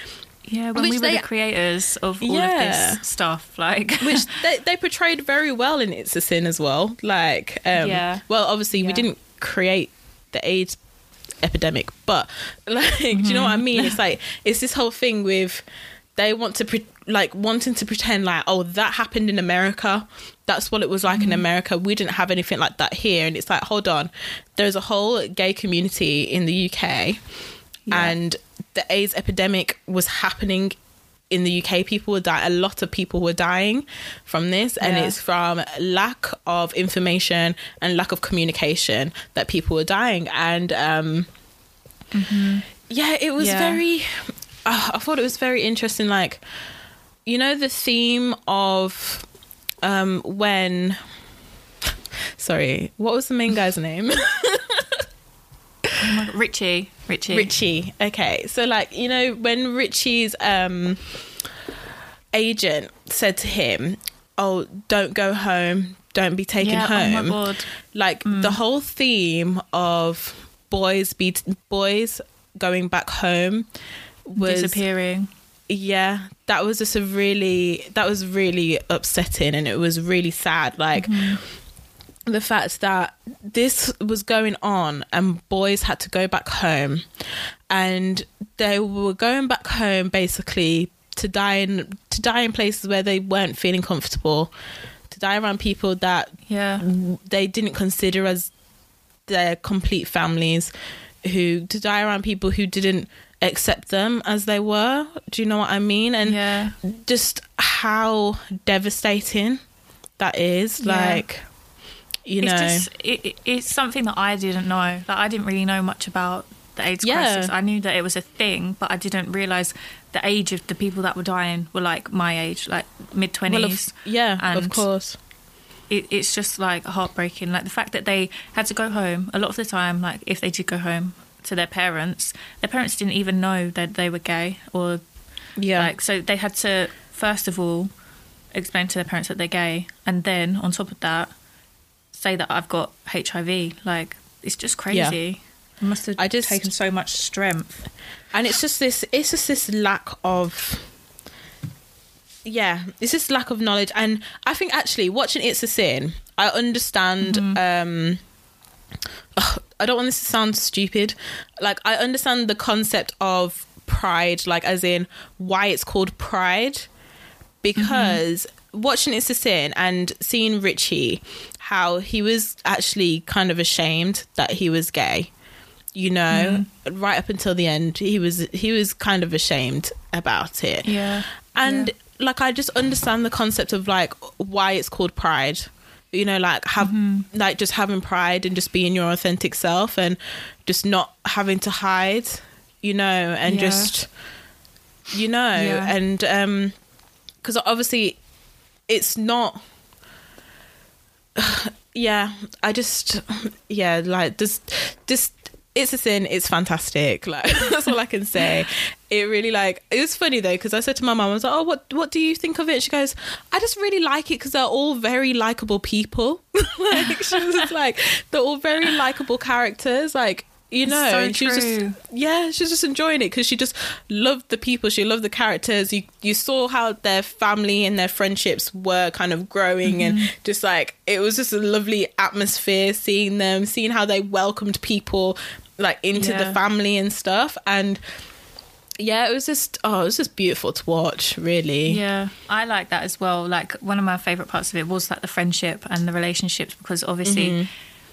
Yeah, when Which we were they- the creators of all Yeah. of this stuff, like which they, they portrayed very well in It's a Sin as well. Like, um, Yeah. well, obviously we didn't create the AIDS epidemic, but like, do you know Mm-hmm. what I mean? It's like it's this whole thing with they want to pre- like wanting to pretend like, oh, that happened in America. That's what it was like in Mm-hmm. America. We didn't have anything like that here, and it's like, hold on, there's a whole gay community in the UK, Yeah. and the AIDS epidemic was happening in the UK, people were dying. A lot of people were dying from this, and Yeah. it's from lack of information and lack of communication that people were dying. And um, yeah, it was Mm-hmm. Yeah. very. Uh, I thought it was very interesting. Like, you know, the theme of um, when. Sorry, what was the main guy's name? Oh Richie, Richie, Richie. Okay, so like you know when Richie's um agent said to him, "Oh, don't go home, don't be taken yeah, home." Oh my god, Like the whole theme of boys be boys going back home was disappearing. yeah that was just a really that was really upsetting and it was really sad. Like the fact that this was going on and boys had to go back home. And they were going back home basically to die in to die in places where they weren't feeling comfortable to die around people that Yeah, they didn't consider as their complete families who to die around people who didn't accept them as they were. Do you know what i mean? And yeah, just how devastating that is Yeah. like you know It's just it, it- it's something that I didn't know. Like I didn't really know much about the AIDS Yeah. crisis. I knew that it was a thing, but I didn't realize the age of the people that were dying were like my age, like mid well, twenties. of, yeah of course it, it's just like heartbreaking. Like the fact that they had to go home a lot of the time. Like if they did go home to their parents, their parents didn't even know that they were gay, or yeah like so they had to first of all explain to their parents that they're gay, and then on top of that, say that I've got HIV. Like it's just crazy. It must have I just- taken so much strength. and it's just this it's just this lack of yeah it's this lack of knowledge and i think actually watching it's a sin i understand um ugh, i don't want this to sound stupid like i understand the concept of pride like as in why it's called pride because watching it's a sin and seeing richie how he was actually kind of ashamed that he was gay you know? Right up until the end he was he was kind of ashamed about it. Yeah, and like i just understand the concept of like why it's called pride you know? Like have like just having pride and just being your authentic self and just not having to hide you know? And Yeah. just you know? Yeah. and um because obviously it's not yeah, I just yeah, like just this it's a sin. It's fantastic. Like that's all I can say. It really like it was funny though because I said to my mum, I was like, "Oh, what what do you think of it?" She goes, "I just really like it because they're all very likable people. like she was just like they're all very likable characters. Like you know, so and she was just yeah, she was just enjoying it because she just loved the people. She loved the characters. You you saw how their family and their friendships were kind of growing, Mm-hmm. and just like it was just a lovely atmosphere. Seeing them, seeing how they welcomed people like into the family and stuff, and yeah, it was just oh, it was just beautiful to watch. Really, Yeah, I like that as well. Like one of my favorite parts of it was like the friendship and the relationships because obviously Mm-hmm.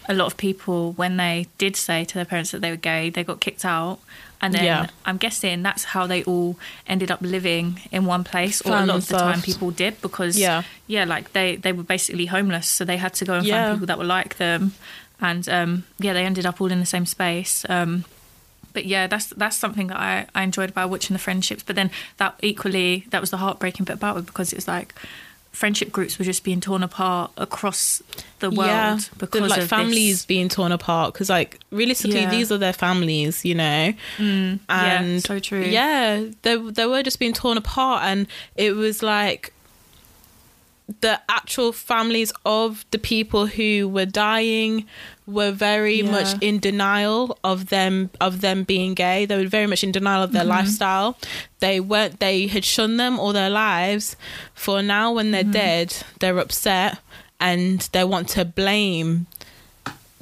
A lot of people when they did say to their parents that they were gay, they got kicked out. And then Yeah. I'm guessing that's how they all ended up living in one place, or a lot of the time people did because Yeah. yeah, like they they were basically homeless, so they had to go and Yeah. find people that were like them, and um, yeah, they ended up all in the same space. Um, but yeah, that's that's something that I, I enjoyed about watching the friendships. But then that equally that was the heartbreaking bit about it because it was like friendship groups were just being torn apart across the world yeah, because the, like of families this. being torn apart because like realistically Yeah. these are their families, you know. Mm, yeah, and so true. Yeah, they they were just being torn apart, and it was like the actual families of the people who were dying were very Yeah. much in denial of them of them being gay. They were very much in denial of their Mm-hmm. lifestyle. They weren't. They had shunned them all their lives. For now, when they're Mm-hmm. dead, they're upset and they want to blame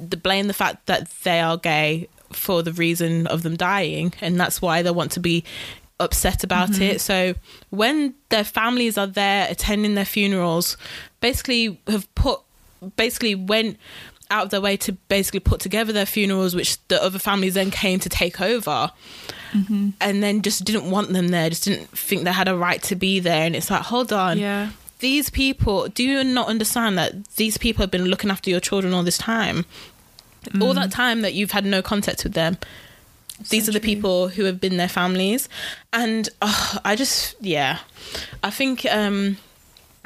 the blame the fact that they are gay for the reason of them dying and that's why they want to be upset about Mm-hmm. it. So when their families are there attending their funerals basically have put basically went out of their way to basically put together their funerals which the other families then came to take over. Mm-hmm. and then just didn't want them there just didn't think they had a right to be there. And it's like hold on. Yeah, these people do you not understand that these people have been looking after your children all this time? All that time that you've had no contact with them these So are the true. people who have been their families. And oh, i just yeah. I think um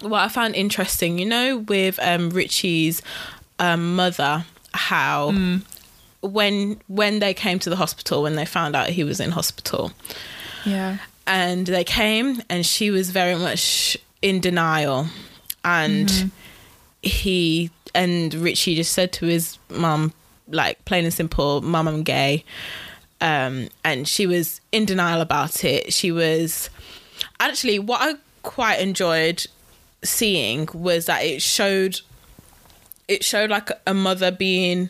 what i found interesting you know with um richie's um, mother how Mm. when when they came to the hospital when they found out he was in hospital. Yeah, and they came and she was very much in denial. And he and richie just said to his mum like plain and simple mum i'm gay um and she was in denial about it. She was actually what i quite enjoyed seeing was that it showed it showed like a mother being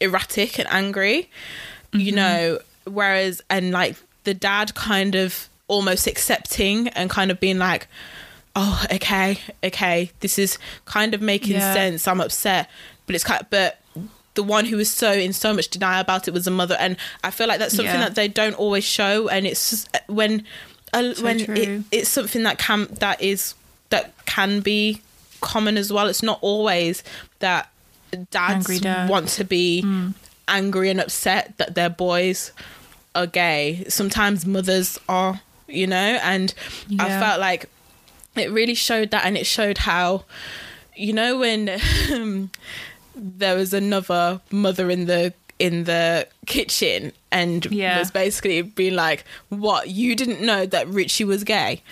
erratic and angry you know whereas and like the dad kind of almost accepting and kind of being like oh okay okay this is kind of making Yeah. sense. I'm upset. But it's kind of, but the one who was so in so much denial about it was the mother. And i feel like that's something Yeah. that they don't always show. And it's just, when uh, So when it, it's something that can that is that can be common as well. It's not always that dads dad. want to be angry and upset that their boys are gay. Sometimes mothers are you know? And i felt like it really showed that. And it showed how you know when um, there was another mother in the in the kitchen and Yeah. was basically being like what? You didn't know that richie was gay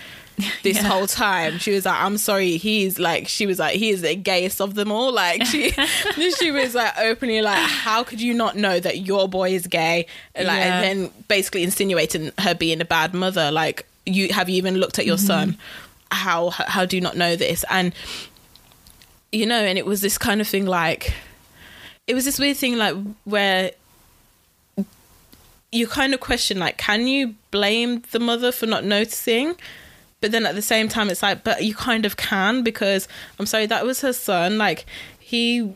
this Yeah. whole time. She was like i'm sorry he's like she was like he is the gayest of them all. Like she she was like openly like how could you not know that your boy is gay? And like Yeah. and then basically insinuating her being a bad mother like you have you even looked at your mm-hmm. son? How how do you not know this? And you know and it was this kind of thing like it was this weird thing like where you kind of question like can you blame the mother for not noticing but then at the same time it's like but you kind of can because i'm sorry that was her son like he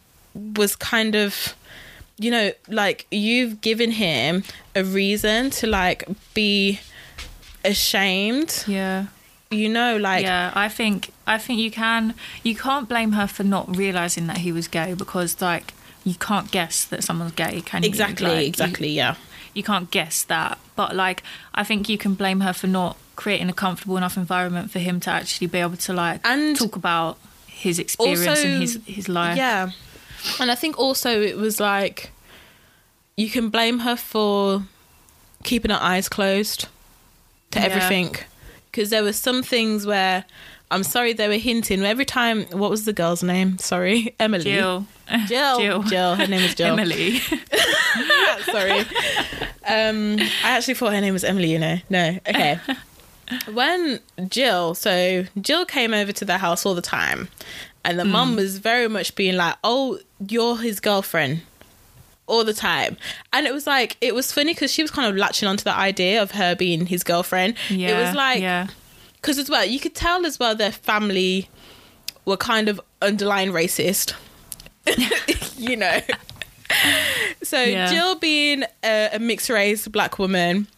was kind of you know like you've given him a reason to like be ashamed yeah. you know like yeah, I think I think you can you can't blame her for not realizing that he was gay because like you can't guess that someone's gay, can you? exactly Like, exactly yeah you can't guess that. But like, I think you can blame her for not creating a comfortable enough environment for him to actually be able to like And talk about his experience also and his his life. yeah And I think also it was like you can blame her for keeping her eyes closed to Yeah. everything because there were some things where I'm sorry they were hinting every time. What was the girl's name? Sorry, Emily. Jill. Jill. Jill. Jill. Her name is Jill. Emily. Sorry. Um, I actually thought her name was Emily, you know. No. Okay. When Jill, so Jill came over to their house all the time, and the mum was very much being like, "Oh, you're his girlfriend." All the time, and it was like it was funny because she was kind of latching onto the idea of her being his girlfriend. Yeah. it was like yeah. Because as well, you could tell as well their family were kind of underlying racist. you know. So Yeah. Jill being a, a mixed race black woman,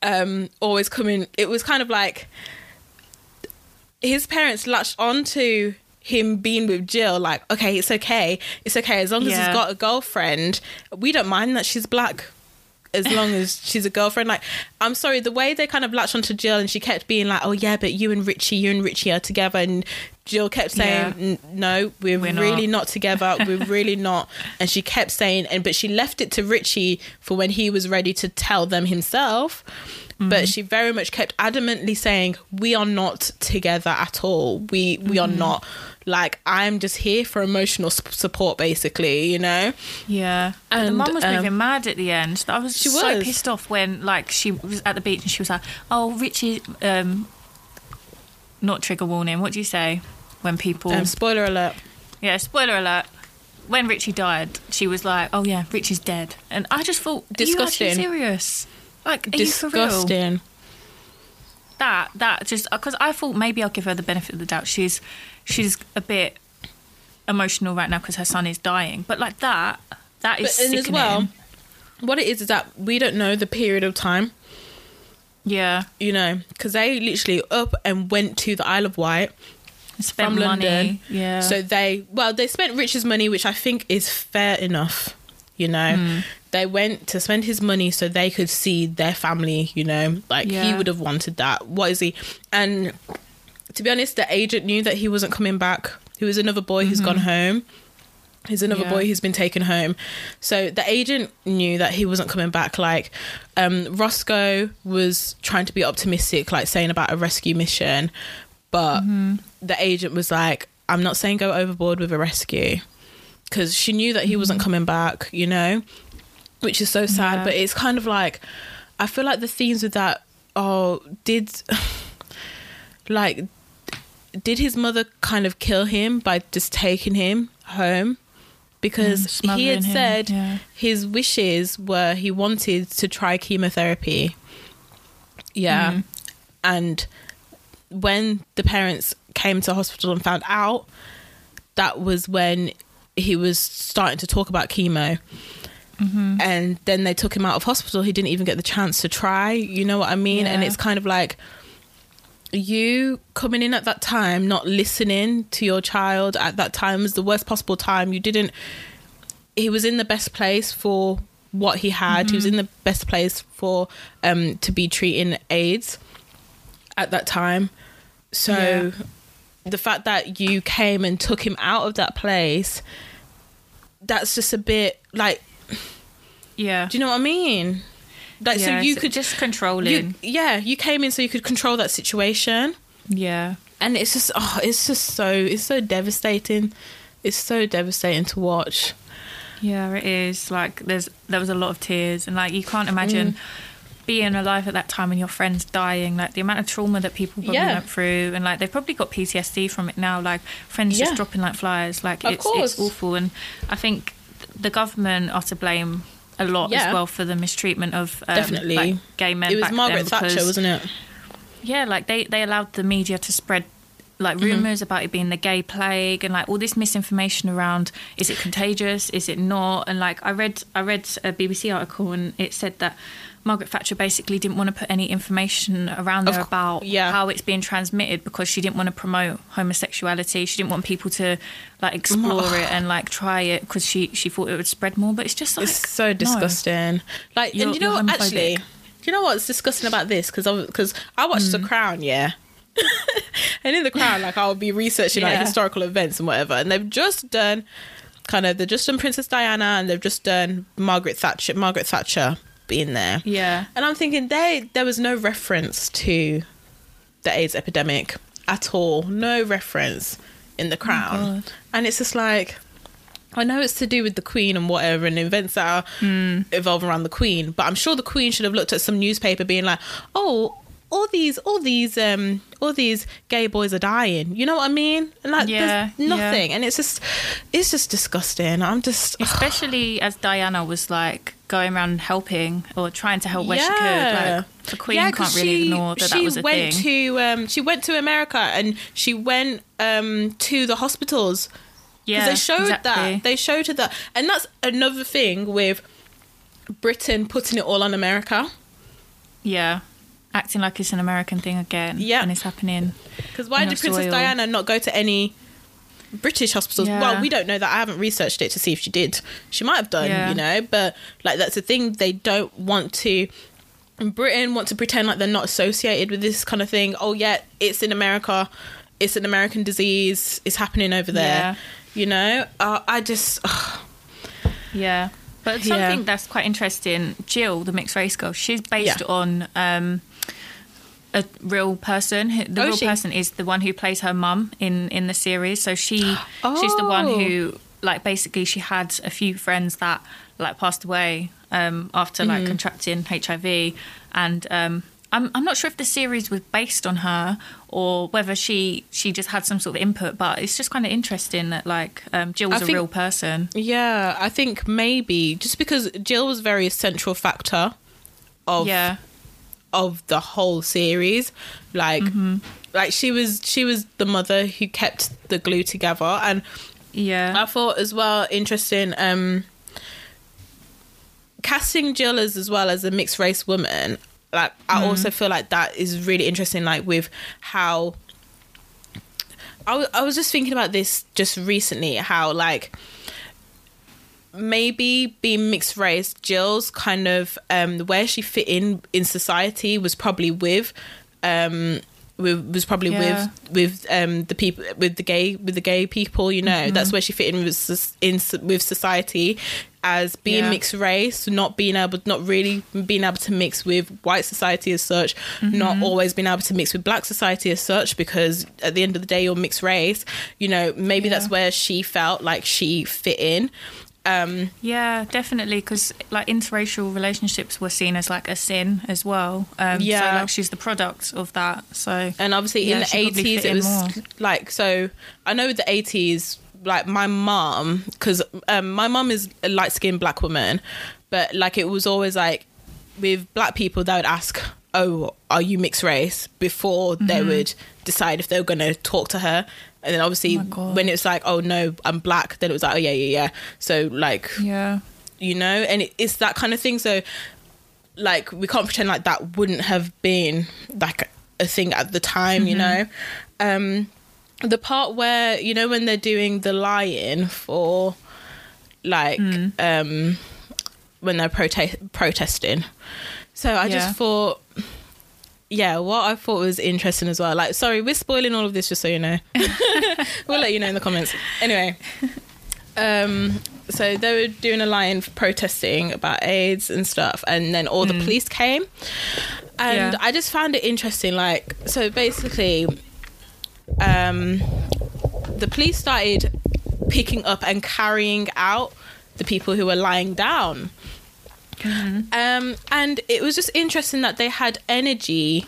um, always coming. It was kind of like his parents latched onto him being with Jill. Like, okay, it's okay, it's okay as long as Yeah. he's got a girlfriend. We don't mind that she's black. As long as she's a girlfriend, like I'm sorry, the way they kind of latched onto Jill and she kept being like, "Oh yeah, but you and Ritchie, you and Ritchie are together," and Jill kept saying, Yeah. "No, we're, We're really not." not together. We're really not." And she kept saying, and but she left it to Ritchie for when he was ready to tell them himself. But she very much kept adamantly saying, "We are not together at all. We we are not." Like I'm just here for emotional support, basically. You know. Yeah. and the And, mum was um, moving mad at the end. I was She so was. pissed off when like she was at the beach and she was like, "Oh, Ritchie um not trigger warning. What do you say when people Um, spoiler alert. Yeah, spoiler alert. When Ritchie died, she was like, "Oh yeah, Ritchie's dead," and I just thought, Disgusting. Are you serious? Like, are you for real? Disgusting. That that just because I thought maybe I'll give her the benefit of the doubt. She's she's a bit emotional right now because her son is dying, but like that, that is But as well, what it is is that we don't know the period of time. Yeah, You know, because they literally up and went to the Isle of Wight from money. London. Yeah, So they, well, they spent Richard's money, which I think is fair enough. You know, Hmm. they went to spend his money so they could see their family. You know, like he would have wanted that. What is he? And to be honest, the agent knew that he wasn't coming back. He was another boy who's gone home. He's another Mm-hmm. Yeah. boy who's been taken home. So the agent knew that he wasn't coming back. Like um, Roscoe was trying to be optimistic, like saying about a rescue mission, but Mm-hmm. the agent was like, "I'm not saying go overboard with a rescue," because she knew that he wasn't coming back. You know, which is so sad. Yeah. But it's kind of like I feel like the themes with that. Oh, did like did his mother kind of kill him by just taking him home? Because Mm, he had him, said yeah. his wishes were he wanted to try chemotherapy. Yeah. Mm. And when the parents came to hospital and found out, that was when he was starting to talk about chemo. Mm-hmm. And then they took him out of hospital. He didn't even get the chance to try. You know what I mean? And it's kind of like you coming in at that time, not listening to your child at that time was the worst possible time. You didn't. He was in the best place for what he had. He was Mm-hmm. in the best place for um to be treating AIDS at that time. So Yeah. the fact that you came and took him out of that place, that's just a bit like yeah. do you know what I mean? Like yeah, so you it's could just control you, yeah, you came in so you could control that situation. yeah, And it's just oh, it's just so it's so devastating. It's so devastating to watch. Yeah, it is. Like there's there was a lot of tears and like you can't imagine Mm. being alive at that time and your friends dying, like the amount of trauma that people probably Yeah. went through and like they've probably got PTSD from it now, like friends Yeah. just dropping like flies. Like Of it's course. it's awful and I think the government are to blame a lot Yeah. as well for the mistreatment of um, Definitely. like, gay men. it was back Margaret then Thatcher, because- wasn't it? yeah, like they they allowed the media to spread like Mm-hmm. rumors about it being the gay plague and like all this misinformation around is it contagious is it not and like i read i read a bbc article and it said that margaret thatcher basically didn't want to put any information around Of there cou- about yeah. how it's being transmitted because she didn't want to promote homosexuality she didn't want people to like explore it and like try it because she she thought it would spread more but it's just like It's so no. disgusting. Like, You're- and you know what? Actually, do you know what's disgusting about this? Because because I watched Mm. The Crown, yeah. and in The Crown, like I'll be researching like historical events and whatever, and they've just done kind of they've just done Princess Diana and they've just done Margaret Thatcher. Margaret Thatcher being there, Yeah. and I'm thinking they there was no reference to the AIDS epidemic at all. No reference in the oh Crown, God. and it's just like. I know it's to do with the Queen and whatever, and events that are hmm. evolve around the Queen. But I'm sure the Queen should have looked at some newspaper, being like, "Oh, all these, all these, um, all these gay boys are dying." You know what I mean? And like, Yeah, there's nothing, and it's just, it's just disgusting. I'm just, Especially as Diana was like going around helping or trying to help where she could. Yeah. Like the Queen Yeah, can't really she- ignore that she that was a went thing. to um, she went to America and she went um, to the hospitals yeah, they showed exactly. that they showed her that, and that's another thing with Britain putting it all on America Yeah. Acting like it's an American thing again. Yeah. And it's happening. because why did Princess soil. Diana not go to any British hospitals? Yeah. Well, we don't know that. I haven't researched it to see if she did. She might have done, Yeah. you know, but like that's the thing. They don't want to. Britain want to pretend like they're not associated with this kind of thing. Oh yeah, it's in America. It's an American disease. It's happening over there. Yeah. You know, uh, I just Yeah. But Yeah. something that's quite interesting, Jill, the mixed race girl, she's based Yeah. on um, a real person. The Oh, real she? person is the one who plays her mum in in the series. So she she's the one who like basically she had a few friends that like passed away um, after like contracting HIV, and um, I'm I'm not sure if the series was based on her or whether she she just had some sort of input. But it's just kind of interesting that like um, Jill was I a think- real person. yeah. I think maybe just because Jill was very central factor of Yeah. Of the whole series like Mm-hmm. like she was she was the mother who kept the glue together and Yeah. i thought as well interesting um casting jill as as well as a mixed race woman like i also feel like that is really interesting like with how I I was just thinking about this just recently how like maybe being mixed race jill's kind of um where she fit in in society was probably with um with, was probably Yeah. with with um the people with the gay with the gay people you know that's where she fit in with in with society as being Yeah. mixed race not being able not really being able to mix with white society as such not always being able to mix with black society as such because at the end of the day you're mixed race you know maybe Yeah. that's where she felt like she fit in um Yeah, definitely. Because like interracial relationships were seen as like a sin as well. Um, Yeah. So like she's the product of that. So and obviously Yeah, in the 80s it was more. like so i know the 80s like my mom because um, my mom is a light-skinned black woman but like it was always like with black people they would ask oh are you mixed race before they Mm-hmm. would decide if they were going to talk to her and then obviously Oh when it's like oh no i'm black then it was like oh yeah yeah yeah. So like yeah, you know? And it, it's that kind of thing. So like we can't pretend like that wouldn't have been like a thing at the time you know? Um the part where you know when they're doing the lie-in for like um when they're prote- protesting. So i Yeah. just thought yeah what i thought was interesting as well like sorry we're spoiling all of this just so you know we'll let you know in the comments anyway um so they were doing a line for protesting about AIDS and stuff, and then all the police came, and Yeah. I just found it interesting. Like, so basically, um, the police started picking up and carrying out the people who were lying down. Um, and it was just interesting that they had energy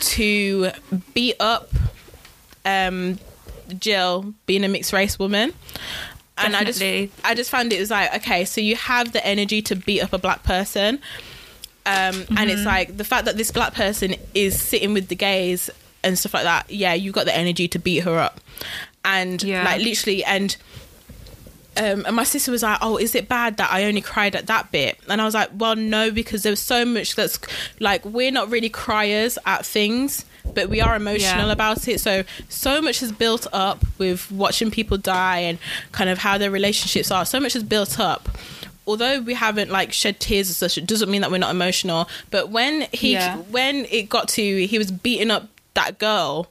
to beat up um, Jill being a mixed race woman. And I just I just found it was like, okay, so you have the energy to beat up a black person. Um, and it's like the fact that this black person is sitting with the gays and stuff like that, yeah, you got the energy to beat her up. And Yeah. like literally and um, and my sister was like, "Oh, is it bad that I only cried at that bit?" And I was like, "Well, no, because there was so much that's like we're not really criers at things, but we are emotional Yeah. about it. So so much has built up with watching people die and kind of how their relationships are. So much has built up." Although we haven't like shed tears and such, it doesn't mean that we're not emotional. But when he, Yeah. when it got to he was beating up that girl,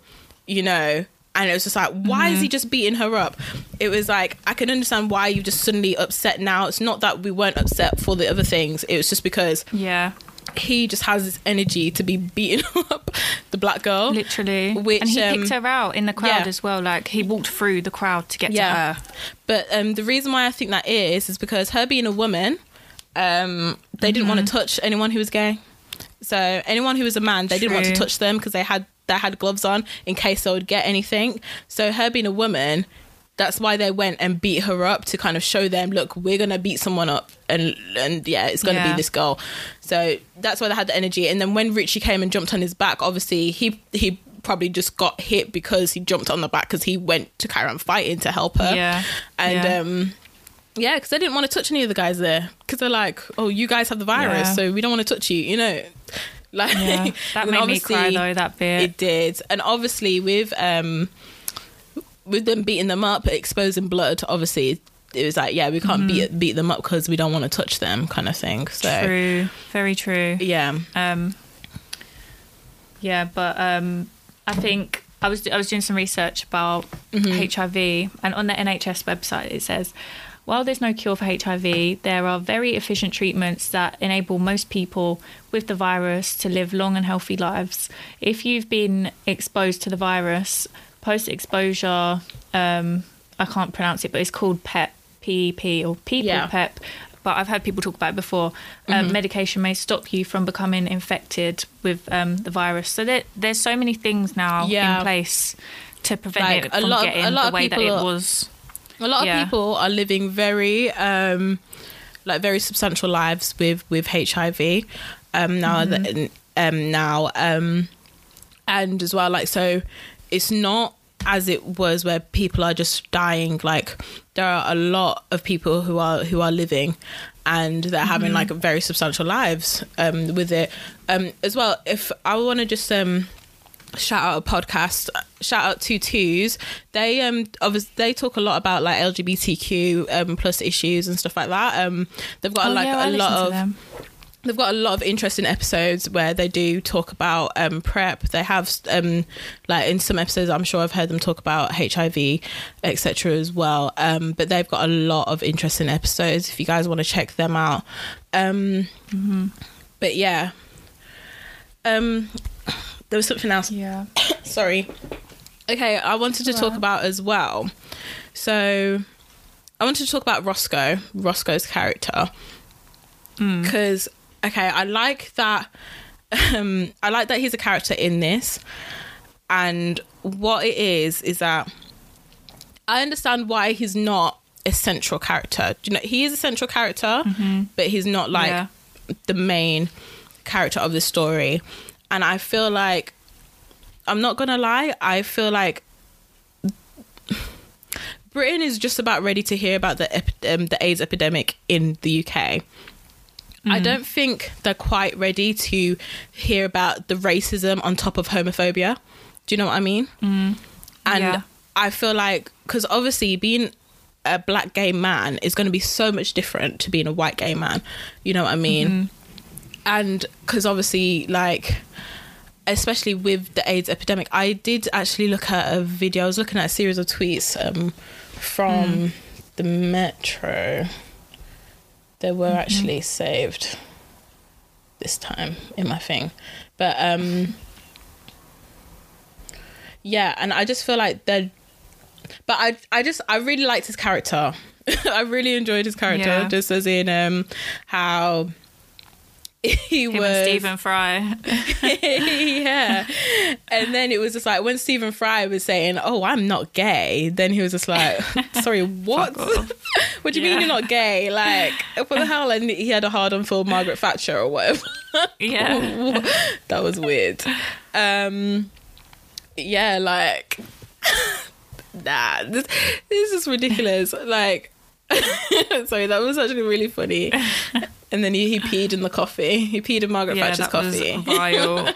you know, And it was just like, why is he just beating her up? It was like, I can understand why you just suddenly upset now. It's not that we weren't upset for the other things. It was just because Yeah. he just has this energy to be beating up the black girl. Literally. Which, and he um, picked her out in the crowd yeah. as well. Like he walked through the crowd to get Yeah. to her. But um, the reason why I think that is is because her being a woman, um, they didn't want to Mm-hmm. touch anyone who was gay. So anyone who was a man, they didn't want to touch them because they had they had gloves on in case they would get anything. So her being a woman, that's why they went and beat her up to kind of show them, look, we're gonna beat someone up, and and yeah, it's gonna Yeah. be this girl. So that's why they had the energy. And then when Ritchie came and jumped on his back, obviously he he probably just got hit because he jumped on the back because he went to carry on fighting to help her. Yeah. And Yeah. um yeah, because they didn't want to touch any of the guys there because they're like, oh, you guys have the virus, Yeah. so we don't want to touch you, you know. Like Yeah. That made me cry though, that bit. It did, and obviously with um with them beating them up, exposing blood, obviously it was like, yeah, we can't beat beat them up because we don't want to touch them, kind of thing. So Mm-hmm. True. Very true. yeah, Um, yeah, but um, I think I was I was doing some research about HIV, and on the NHS website it says. While there's no cure for HIV, there are very efficient treatments that enable most people with the virus to live long and healthy lives. If you've been exposed to the virus, post exposure, um, I can't pronounce it, but it's called PEP, PEP, or people Yeah. PEP. But I've heard people talk about it before. Um, medication may stop you from becoming infected with um, the virus. So there, there's so many things now Yeah. in place to prevent Like, it a from lot of- getting the way that it was. A lot of Yeah. people are living very um like very substantial lives with with HIV um now that um now um and as well like so it's not as it was where people are just dying like there are a lot of people who are who are living and they're having like very substantial lives um with it. Um as well if i want to just um shout out a podcast shout out to twos. They um obviously they talk a lot about like lgbtq um plus issues and stuff like that. Um they've got Oh, like yeah, I a lot of they've got a lot of interesting episodes where they do talk about um prep. They have um like in some episodes i'm sure i've heard them talk about hiv etc as well. Um but they've got a lot of interesting episodes if you guys want to check them out. Um but yeah. Um there was something else Yeah. sorry. Okay, I wanted to talk about as well. So, I wanted to talk about Roscoe, Roscoe's character, because okay, I like that. Um, I like that he's a character in this, and what it is is that I understand why he's not a central character. Do you know, he is a central character, but he's not like Yeah. the main character of the story. And I feel like I'm not gonna lie, I feel like Britain is just about ready to hear about the ep- um, the AIDS epidemic in the UK. I mm. don't think they're quite ready to hear about the racism on top of homophobia. Do you know what I mean? Mm. And Yeah. I feel like because obviously being a black gay man is going to be so much different to being a white gay man. You know what I mean? Mm-hmm. And because obviously, like, especially with the AIDS epidemic, I did actually look at a video. I was looking at a series of tweets um, from the Metro. They were actually saved this time in my thing, but um, yeah, and I just feel like they're. But I, I just, I really liked his character. I really enjoyed his character, Yeah. just as in um how he Him was and Stephen Fry. yeah. And then it was just like when Stephen Fry was saying, "Oh, I'm not gay," then he was just like, "Sorry, what? What do you mean you're not gay? Like, what the hell?" And he had a hard on for Margaret Thatcher or whatever. Yeah. that was weird. Um, yeah, like, nah, this, this is ridiculous. Like, sorry, that was actually really funny. And then he, he peed in the coffee. He peed in Margaret Yeah, Thatcher's that was coffee. vile.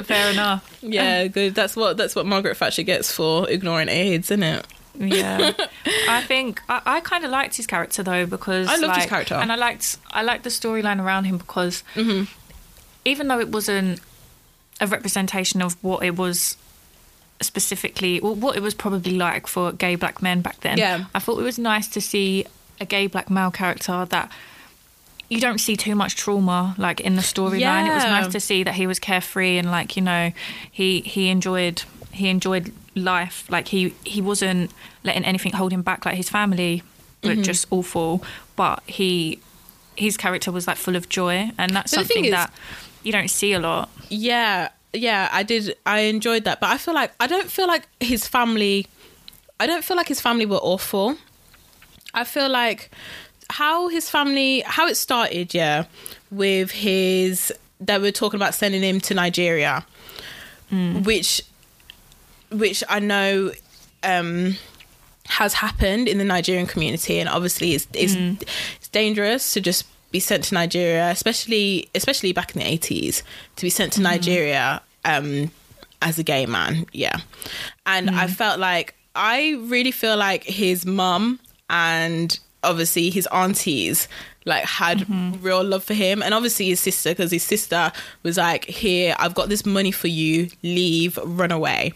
Fair enough. Yeah, good. That's what that's what Margaret Thatcher gets for ignoring AIDS, isn't it? Yeah, I think I, I kind of liked his character though because I loved his character. and I liked I liked the storyline around him because Mm-hmm. even though it wasn't a representation of what it was specifically well, what it was probably like for gay black men back then. Yeah. I thought it was nice to see a gay black male character that you don't see too much trauma like in the storyline. It was nice to see that he was carefree and like you know he he enjoyed he enjoyed life. Like he he wasn't letting anything hold him back. Like his family were Mm-hmm. just awful, but he his character was like full of joy, and that's But something is- that you don't see a lot. Yeah, yeah, I did. I enjoyed that, but I feel like I don't feel like his family. I don't feel like his family were awful. I feel like how his family, how it started, yeah, with his. They were talking about sending him to Nigeria, which, which I know, um, has happened in the Nigerian community, and obviously it's it's, it's dangerous to just be sent to Nigeria, especially especially back in the eighties, to be sent to Nigeria um, as a gay man. Yeah, and I felt like I really feel like his mum and obviously his aunties like had real love for him and obviously his sister because his sister was like here i've got this money for you leave run away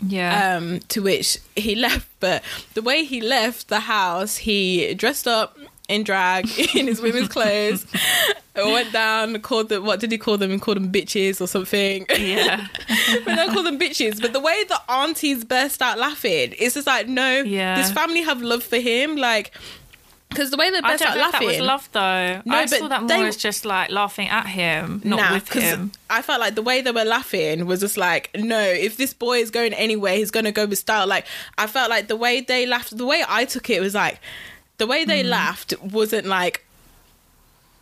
Yeah. um, to which he left. But the way he left the house, he dressed up in drag in his women's clothes, went down, called them. What did he call them? He called them bitches or something. yeah. but don't call them bitches. But the way the aunties burst out laughing, it's just like, no, Yeah. this family have love for him, like. Because the way they burst out know that laughing, was love though. No, I but saw that more they- as just like laughing at him, not Nah, with him. I felt like the way they were laughing was just like, no, if this boy is going anywhere, he's going to go with style. Like, I felt like the way they laughed, the way I took it was like, the way Mm. they laughed wasn't like,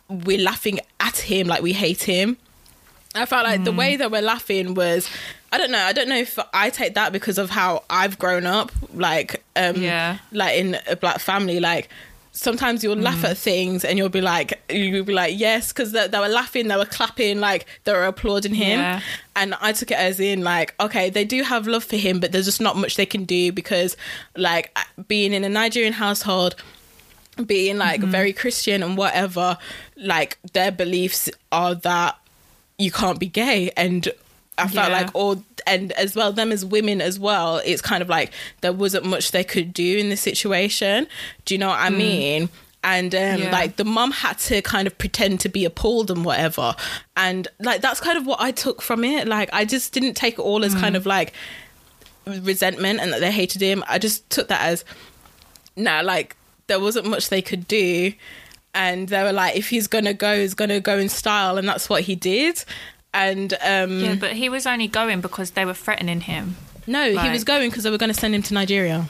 we're laughing at him, like we hate him. I felt like Mm. the way that we're laughing was, I don't know, I don't know if I take that because of how I've grown up, like, um, Yeah. like in a black family, like sometimes you'll Mm. laugh at things and you'll be like, you'll be like, yes, because they, they were laughing, they were clapping, like they were applauding him. Yeah. And I took it as in like, okay, they do have love for him, but there's just not much they can do because, like, being in a Nigerian household, being like Mm-hmm. very Christian and whatever, like their beliefs are that you can't be gay and I felt Yeah. like all and as well them as women as well it's kind of like there wasn't much they could do in this situation do you know what I mean and um, Mm. Yeah. like the mum had to kind of pretend to be appalled and whatever and like that's kind of what I took from it like I just didn't take it all as Mm. kind of like resentment and that they hated him I just took that as nah, like there wasn't much they could do. And they were like, if he's gonna go, he's gonna go in style, and that's what he did. And um Yeah, but he was only going because they were threatening him. no, he was going because they were gonna send him to Nigeria.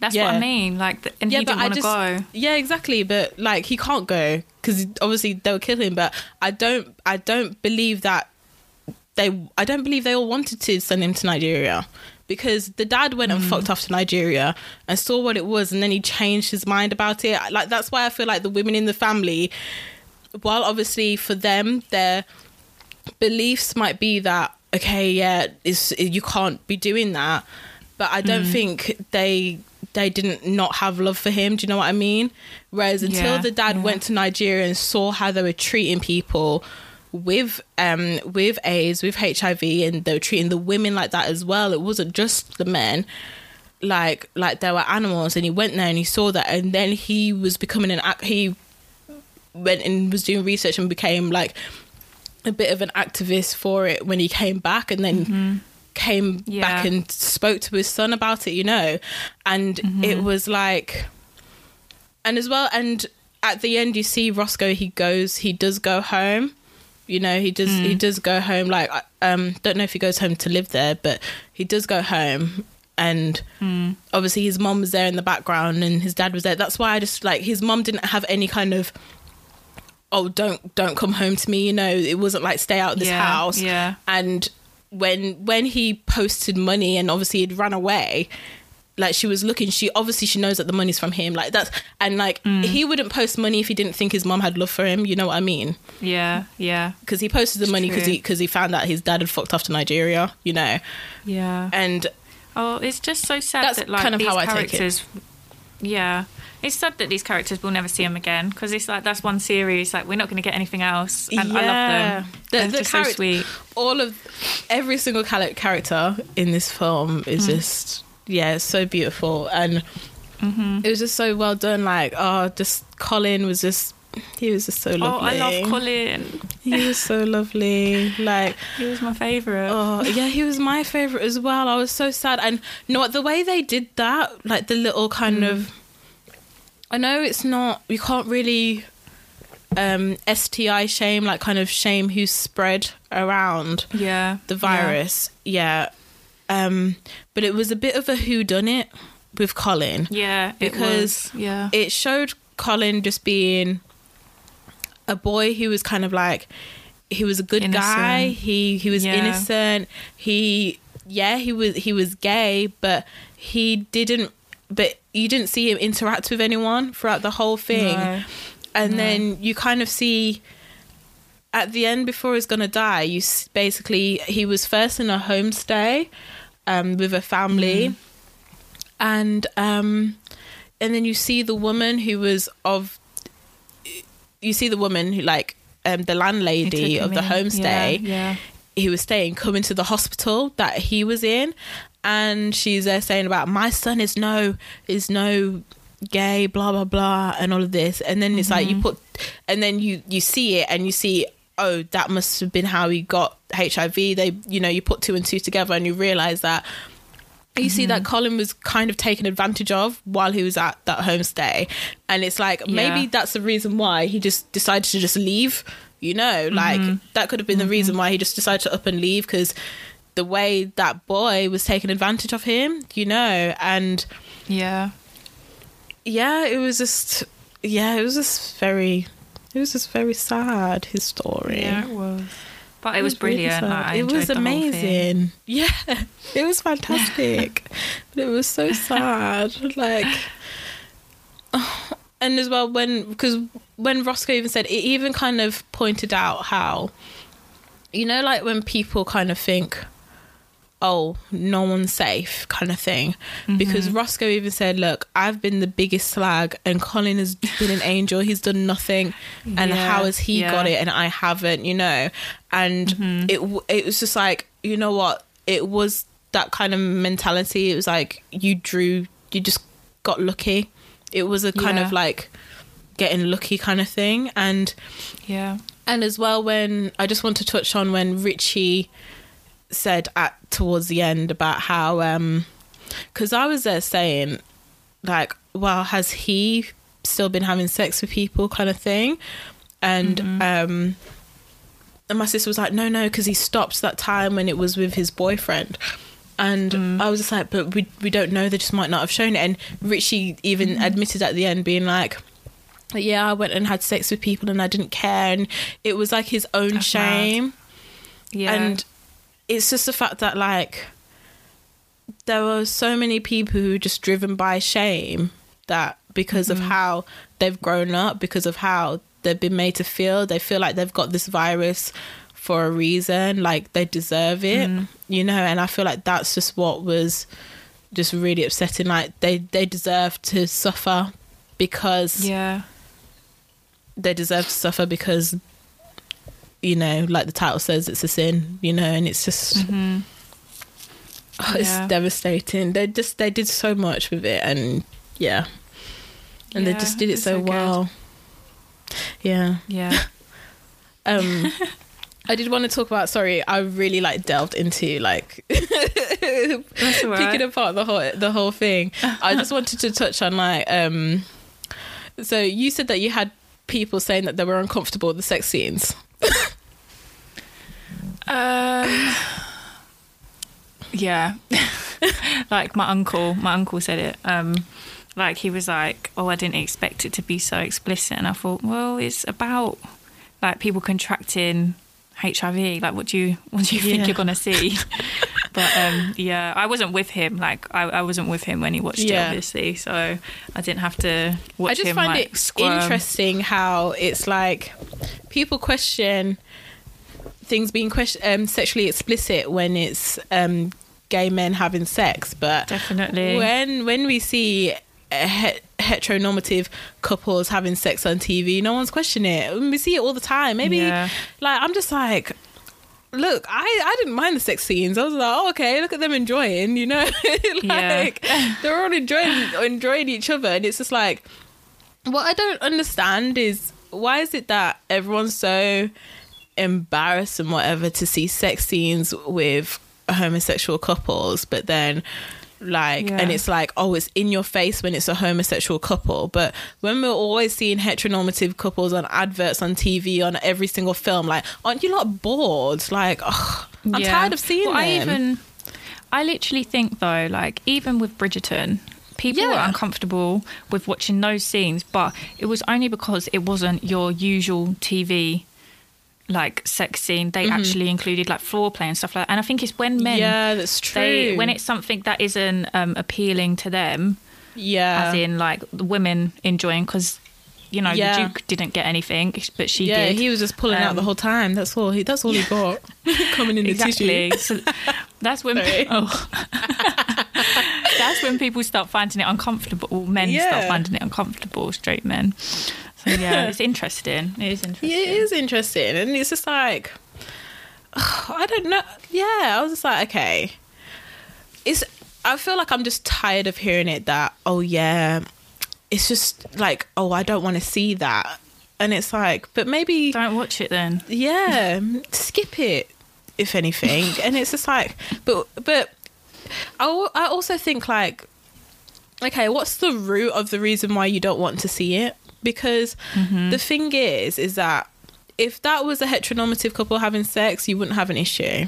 That's what I mean. Like, and he didn't want to go. yeah, exactly. But like, he can't go because obviously they'll kill him. But I don't, I don't believe that they, I don't believe they all wanted to send him to Nigeria because the dad went Mm. and fucked off to Nigeria and saw what it was, and then he changed his mind about it. Like that's why I feel like the women in the family, while obviously for them their beliefs might be that okay, yeah, it's, you can't be doing that, but I don't think they they didn't not have love for him. Do you know what I mean? Whereas until Yeah, the dad yeah. went to Nigeria and saw how they were treating people with um with AIDS, with HIV, and they were treating the women like that as well. It wasn't just the men. Like like there were animals, and he went there and he saw that, and then he was becoming an act. he went and was doing research and became like a bit of an activist for it when he came back and then came Mm-hmm. Yeah. back and spoke to his son about it you know and Mm-hmm. it was like and as well and at the end you see Roscoe he goes he does go home you know he does Mm. he does go home like I- um don't know if he goes home to live there but he does go home and Mm. obviously his mom was there in the background and his dad was there that's why i just like his mom didn't have any kind of oh don't don't come home to me you know it wasn't like stay out of this Yeah, house yeah. and when when he posted money and obviously he'd run away like she was looking she obviously she knows that the money's from him like that's and like Mm. he wouldn't post money if he didn't think his mom had love for him you know what i mean Yeah, yeah, because he posted the It's money because he because he found out his dad had fucked off to nigeria you know yeah. and Oh, it's just so sad That's that like kind of these how I take it. yeah, it's sad that these characters will never see them again because it's like that's one series. Like we're not going to get anything else, and I love them. The, They're the just so sweet. All of every single char- character in this film is Mm. just yeah, it's so beautiful, and Mm-hmm. it was just so well done. Like oh, just Colin was just he was just so lovely. Oh. I love Colin. He was so lovely. Like He was my favorite. Oh yeah, he was my favorite as well. I was so sad, and you know what? The way they did that, like the little kind of, I know it's not. You can't really um STI shame, like kind of shame who's spread around yeah, the virus. Yeah, um, but it was a bit of a who done it with Colin. Yeah, it Because was. yeah, It showed Colin just being a boy who was kind of like he was a good guy. He he was Yeah. innocent. He yeah, he was he was gay, but he didn't but you didn't see him interact with anyone throughout the whole thing. No. And No. then you kind of see at the end before he's going to die, you s- basically he was first in a homestay um with a family Mm. and um and then you see the woman who was of you see the woman who like um the landlady of the in. homestay Yeah, he was staying come into the hospital that he was in and she's there saying about my son is no is no gay blah blah blah and all of this and then it's like Mm-hmm. you put and then you you see it and you see oh that must have been how he got hiv they you know you put two and two together and you realize that. You see Mm-hmm. that Colin was kind of taken advantage of while he was at that homestay, and it's like maybe that's the reason why he just decided to just leave. You know, like Mm-hmm. that could have been the reason why he just decided to up and leave because the way that boy was taking advantage of him, you know, and yeah, yeah, it was just yeah, it was just very, it was just very sad his story. yeah. It was, but it was really brilliant. sad. Like, it was the whole thing. amazing. Yeah, it was fantastic, but it was so sad. Like, and as well when because when Roscoe even said it, even kind of pointed out how, you know, like when people kind of think. Oh, no one's safe, kind of thing. Because Mm-hmm. Roscoe even said, "Look, I've been the biggest slag, and Colin has been an angel. He's done nothing, and Yeah, how has he yeah. Mm-hmm. got it, and I haven't?" You know, and it it was just like you know what it was that kind of mentality it was like you drew you just got lucky it was a kind Yeah. of like getting lucky kind of thing and Yeah, and as well when i just want to touch on when ritchie said at towards the end about how um because i was there saying like well has he still been having sex with people kind of thing and um and my sister was like no no because he stopped that time when it was with his boyfriend and I was just like, but we we don't know. They just might not have shown it. And Ritchie even admitted at the end, being like, yeah, I went and had sex with people and I didn't care, and it was like his own That's mad. shame. yeah, And it's just the fact that like there were so many people who were just driven by shame that because of mm-hmm. how they've grown up, because of how they've been made to feel, they feel like they've got this virus for a reason, like they deserve it, mm. you know. And I feel like that's just what was just really upsetting. Like they they deserve to suffer because yeah, they deserve to suffer because you know like the title says it's a sin you know and it's just Mhm. oh, it's Yeah. devastating they just they did so much with it and yeah and they just did it so, so well yeah yeah. um i did want to talk about sorry i really like delved into like picking apart the whole the whole thing. I just wanted to touch on like um so you said that you had people saying that they were uncomfortable with the sex scenes. Um, yeah, like my uncle. My uncle said it. Um, like he was like, "Oh, I didn't expect it to be so explicit," and I thought, "Well, it's about like people contracting HIV. Like, what do you what do you Yeah. think you're gonna see?" but um, yeah, I wasn't with him. Like, I, I wasn't with him when he watched Yeah. it, obviously. So I didn't have to watch it. I just him find like it squirm. interesting how it's like people question things being question um, sexually explicit when it's um, gay men having sex, but Definitely. when when we see he- heteronormative couples having sex on TV. No one's questioning it. We see it all the time. Maybe Yeah. like I'm just like look, I, I didn't mind the sex scenes. I was like, oh, okay, look at them enjoying, you know, like they're all enjoying enjoying each other, and it's just like, what I don't understand is why is it that everyone's so embarrassed and whatever to see sex scenes with homosexual couples, but then like Yeah. and it's like oh it's in your face when it's a homosexual couple but when we're always seeing heteronormative couples on adverts on tv on every single film like aren't you not bored like ugh, i'm Yeah. tired of seeing Well, them I even, I literally think though, like even with Bridgerton, people were uncomfortable with watching those scenes, but it was only because it wasn't your usual TV like sex scene. They actually included like floor play and stuff like that. And I think it's when men, Mm-hmm. yeah that's true they when it's something that isn't um, appealing to them, yeah as in like the women enjoying because. You know, Yeah. the Duke didn't get anything, but she yeah did. he was just pulling out Um, the whole time that's all he that's all he got coming in the exactly. tissue So that's when Sorry. oh. That's when people start finding it uncomfortable. Men Yeah. start finding it uncomfortable. Straight men. So yeah, it's interesting. It is interesting. Yeah, it is interesting, and it's just like I don't know. Yeah, I was just like, okay, it's. I feel like I'm just tired of hearing it. That oh yeah, it's just like oh I don't want to see that, and it's like, but maybe Don't watch it then. yeah, skip it if anything, and it's just like, but but I I also think like, okay, what's the root of the reason why you don't want to see it? Because mm-hmm. the thing is, is that if that was a heteronormative couple having sex, you wouldn't have an issue.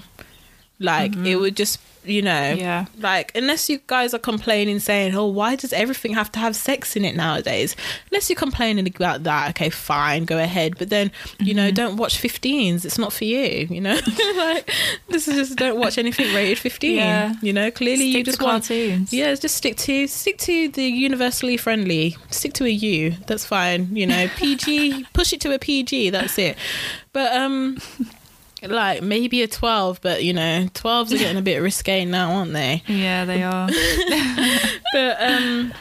Like it would just, you know, Yeah. like unless you guys are complaining saying, "Oh, why does everything have to have sex in it nowadays?" Unless you're complaining about that, okay, fine, go ahead. But then, you know, don't watch 15s. It's not for you. You know, like this is just don't watch anything rated 15. Yeah. You know, clearly you Stick to just want cartoons. yeah, just stick to stick to the universally friendly. Stick to a U. That's fine. You know, PG. push it to a PG. That's it. But um, like maybe a twelve. But you know, twelves are getting a bit risque now, aren't they? Yeah, they are. But um,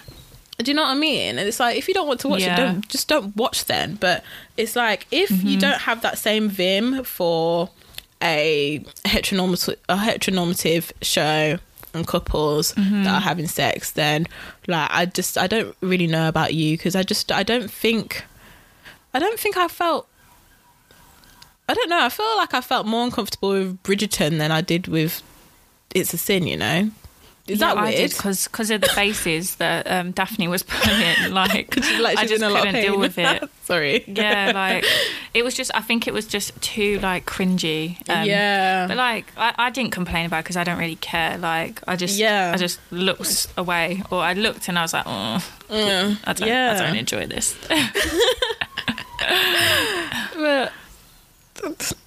do you know what I mean? And it's like if you don't want to watch Yeah. it, don't just don't watch then. But it's like if you don't have that same vim for a heteronormative a heteronormative show and couples that are having sex, then like I just I don't really know about you because I just I don't think I don't think I felt. I don't know. I feel like I felt more uncomfortable with Bridgerton than I did with It's a Sin. You know, is yeah, that weird? did because of the faces that um, Daphne was playing. Like, like I just in a lot of couldn't deal with it. Sorry. Yeah, like it was just. I think it was just too like cringy. Um, yeah. But like, I, I didn't complain about because I don't really care. Like, I just, Yeah. I just looked away, or I looked and I was like, oh, Mm. I don't, Yeah. I don't enjoy this. But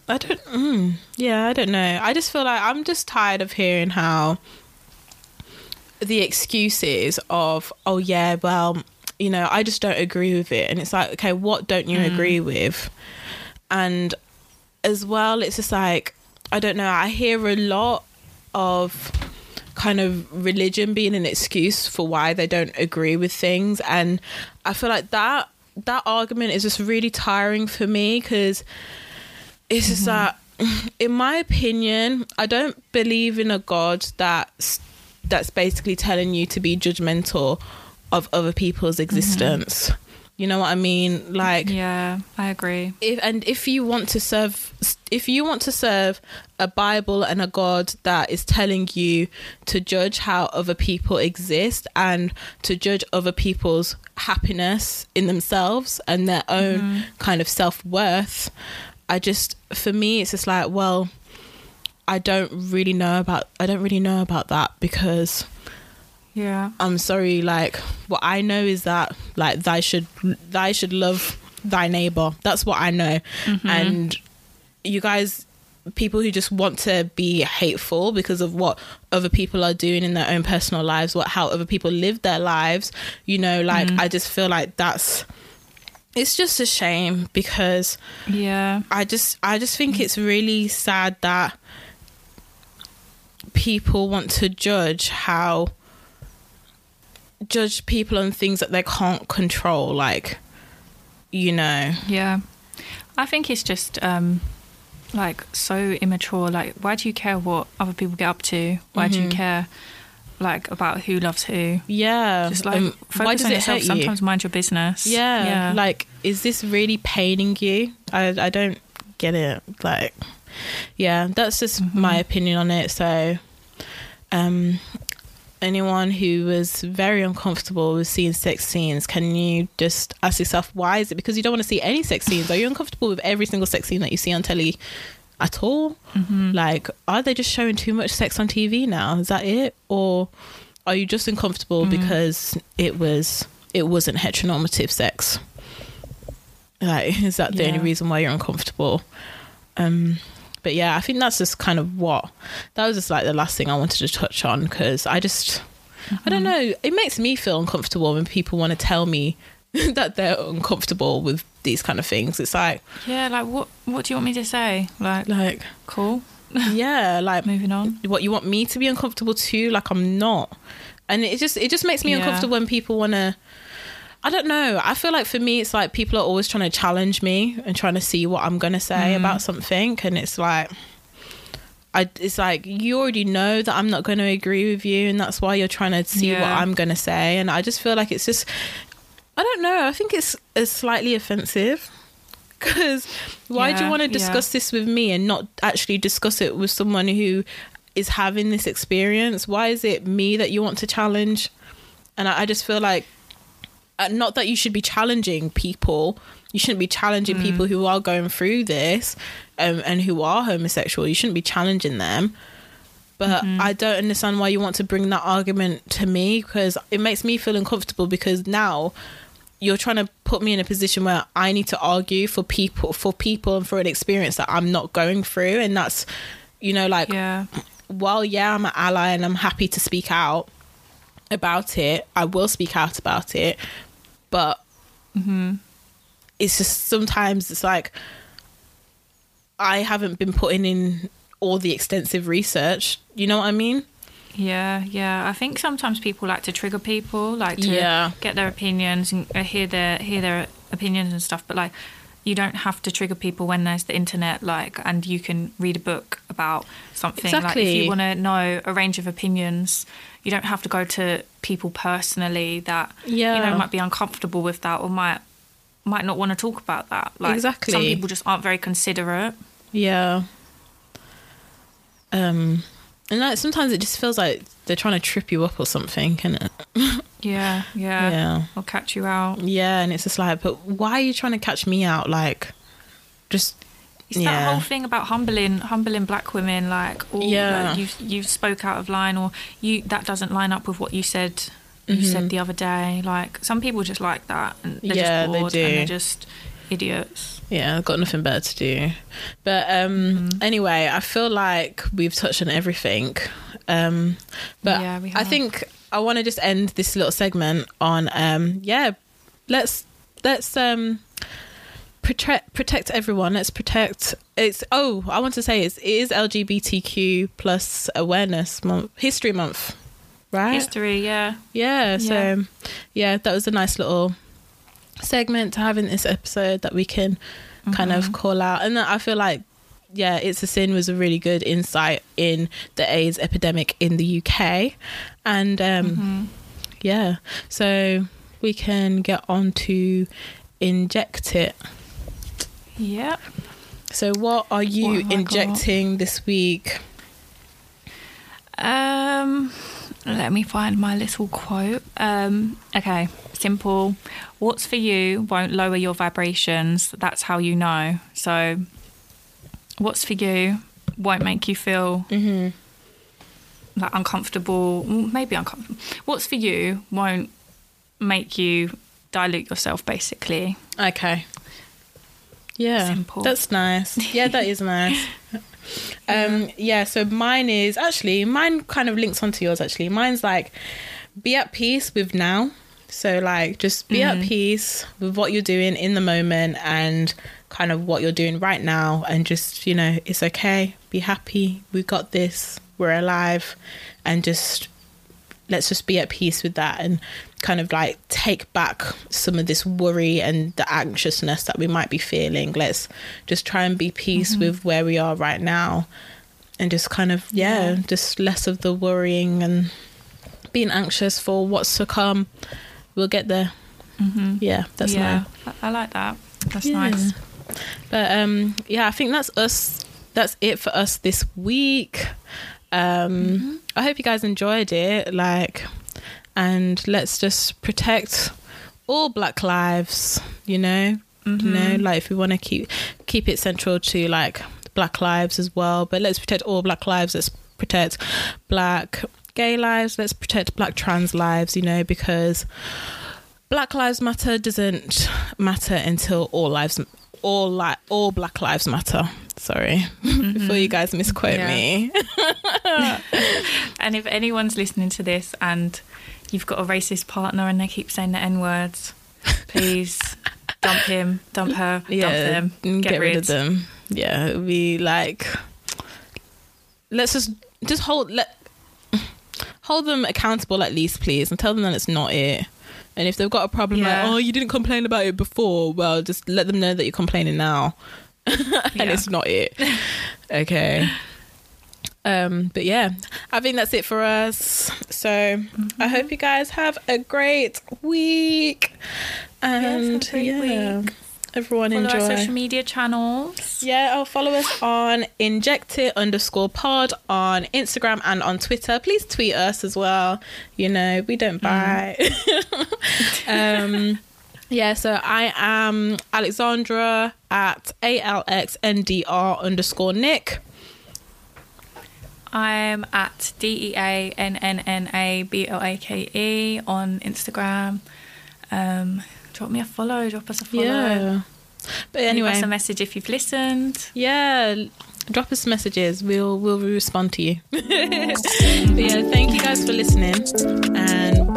I don't. Mm, yeah, I don't know. I just feel like I'm just tired of hearing how the excuses of, oh yeah, well, you know, I just don't agree with it, and it's like, okay, what don't you agree with? And as well, it's just like I don't know. I hear a lot of kind of religion being an excuse for why they don't agree with things and i feel like that that argument is just really tiring for me because it's just mm-hmm. that in my opinion i don't believe in a god that's that's basically telling you to be judgmental of other people's mm-hmm. existence. You know what i mean? Like yeah, I agree. if and if you want to serve if you want to serve a bible and a god that is telling you to judge how other people exist and to judge other people's happiness in themselves and their own mm-hmm. kind of self-worth i just for me it's just like well i don't really know about i don't really know about that because Yeah, I'm sorry, like what I know is that like thy should thy should love thy neighbor. That's what I know. Mm-hmm. And you guys people who just want to be hateful because of what other people are doing in their own personal lives, what how other people live their lives, you know, like mm-hmm. I just feel like that's it's just a shame because yeah, I just I just think it's really sad that people want to judge how judge people on things that they can't control like you know Yeah. I think it's just um like so immature. Like why do you care what other people get up to? Why do you care like about who loves who? yeah Just like Um, focus on yourself. Sometimes mind your business. yeah, Yeah. like is this really paining you i i don't get it like yeah that's just Mm-hmm. my opinion on it so um anyone who was very uncomfortable with seeing sex scenes can you just ask yourself why is it because you don't want to see any sex scenes are you uncomfortable with every single sex scene that you see on telly at all. Mm-hmm. like are they just showing too much sex on tv now? Is that it? Or are you just uncomfortable because it was it wasn't heteronormative sex? Like is that the only reason why you're uncomfortable? Um but yeah i think that's just kind of what that was just like the last thing i wanted to touch on because i just i don't know. It makes me feel uncomfortable when people want to tell me that they're uncomfortable with these kind of things it's like Yeah, like what what do you want me to say? Like like cool. yeah like Moving on. what you want me to be uncomfortable too like i'm not and it just it just makes me Yeah. uncomfortable when people want to i don't know i feel like for me it's like people are always trying to challenge me and trying to see what i'm gonna say mm. about something and it's like I, it's like you already know that I'm not going to agree with you, and that's why you're trying to see what I'm going to say. And I just feel like it's just, I don't know. I think it's, it's slightly offensive because why do you want to yeah. discuss this with me and not actually discuss it with someone who is having this experience? Why is it me that you want to challenge? And I, I just feel like, uh, not that you should be challenging people. You shouldn't be challenging people who are going through this um, and who are homosexual. You shouldn't be challenging them. But I don't understand why you want to bring that argument to me because it makes me feel uncomfortable because now you're trying to put me in a position where I need to argue for people for people and for an experience that I'm not going through. And that's you know like Yeah. while yeah I'm an ally and I'm happy to speak out about it I will speak out about it. But mm-hmm. it's just sometimes it's like I haven't been putting in all the extensive research. You know what I mean Yeah, yeah. I think sometimes people like to trigger people, like to Yeah. get their opinions and uh, hear their hear their opinions and stuff. But like, you don't have to trigger people when there's the internet, like, and you can read a book about something. Like, if you want to know a range of opinions, you don't have to go to people personally that yeah. you know might be uncomfortable with that or might might not want to talk about that. Like, Exactly. Some people just aren't very considerate. Yeah. Um, and sometimes it just feels like they're trying to trip you up or something, can it? Yeah, yeah. Yeah. Or catch you out. Yeah, and it's just like, but why are you trying to catch me out? Like, just It's that Yeah. whole thing about humbling, humbling black women. Like, or Yeah. like you you spoke out of line, or you that doesn't line up with what you said. You Mm-hmm. said the other day. Like some people just like that, and they're Yeah, just they bored, do. and they're just idiots. Yeah, I've got nothing better to do. But um, anyway, I feel like we've touched on everything. Um, but Yeah, I think I want to just end this little segment on um, yeah, let's let's um protect protect everyone. Let's protect. It's oh, I want to say it's, it is LGBTQ plus awareness month, history month, right? History, yeah, Yeah, so Yeah. yeah, that was a nice little segment to have in this episode that we can kind Mm-hmm. of call out. And I feel like yeah, It's a Sin was a really good insight in the AIDS epidemic in the UK. And um Mm-hmm. yeah, so we can get on to inject it. yeah. So what are you What have I got? injecting this week? Um, let me find my little quote. Um, okay, simple. What's for you won't lower your vibrations. That's how you know. So, what's for you won't make you feel mm-hmm. like uncomfortable. mm, Maybe uncomfortable. What's for you won't make you dilute yourself. Basically, Okay. Yeah. Simple. That's nice. Yeah, that is nice. Um yeah, so mine is actually mine kind of links onto yours actually. Mine's like be at peace with now. So like just be at peace with what you're doing in the moment and kind of what you're doing right now and just, you know, it's okay. Be happy. We got this. We're alive and just let's just be at peace with that and kind of like take back some of this worry and the anxiousness that we might be feeling. Let's just try and be peace Mm-hmm. with where we are right now and just kind of, yeah, Yeah. just less of the worrying and being anxious for what's to come. We'll get there. Mhm. Yeah, that's yeah, my I, like that. That's Yeah. nice. But um yeah, I think that's us that's it for us this week. Um I hope you guys enjoyed it like and let's just protect all black lives, you know? You know, mm-hmm. like if we want to keep keep it central to like black lives as well, but let's protect all black lives. Let's protect black gay lives, let's protect black trans lives, you know, because Black Lives Matter doesn't matter until all lives, all li- all Black Lives Matter. Sorry, before you mm-hmm. guys misquote Yeah. me. And if anyone's listening to this and you've got a racist partner and they keep saying the N words, please dump him, dump her, dump them, and get, get, rid of them. Yeah, it would be like, let's just just hold let hold them accountable at least, please, and tell them that it's not it. And if they've got a problem, Yeah. like, oh, you didn't complain about it before, well, just let them know that you're complaining now, and Yeah. it's not it. okay. Um, but yeah, I think that's it for us. So I hope you guys have a great week. And a great yeah, week. everyone Follow enjoy. our social media channels. Yeah, oh, follow us on injectit underscore pod on Instagram and on Twitter. Please tweet us as well. You know, we don't buy. um, yeah, so I am Alexandra at ALXNDR underscore Nick. I'm at D E A N N N A B L A K E on Instagram. Um, drop me a follow, drop us a follow. Yeah. But Leave anyway, us a message if you've listened. yeah, drop us messages. We'll we'll respond to you. but yeah, thank you guys for listening, and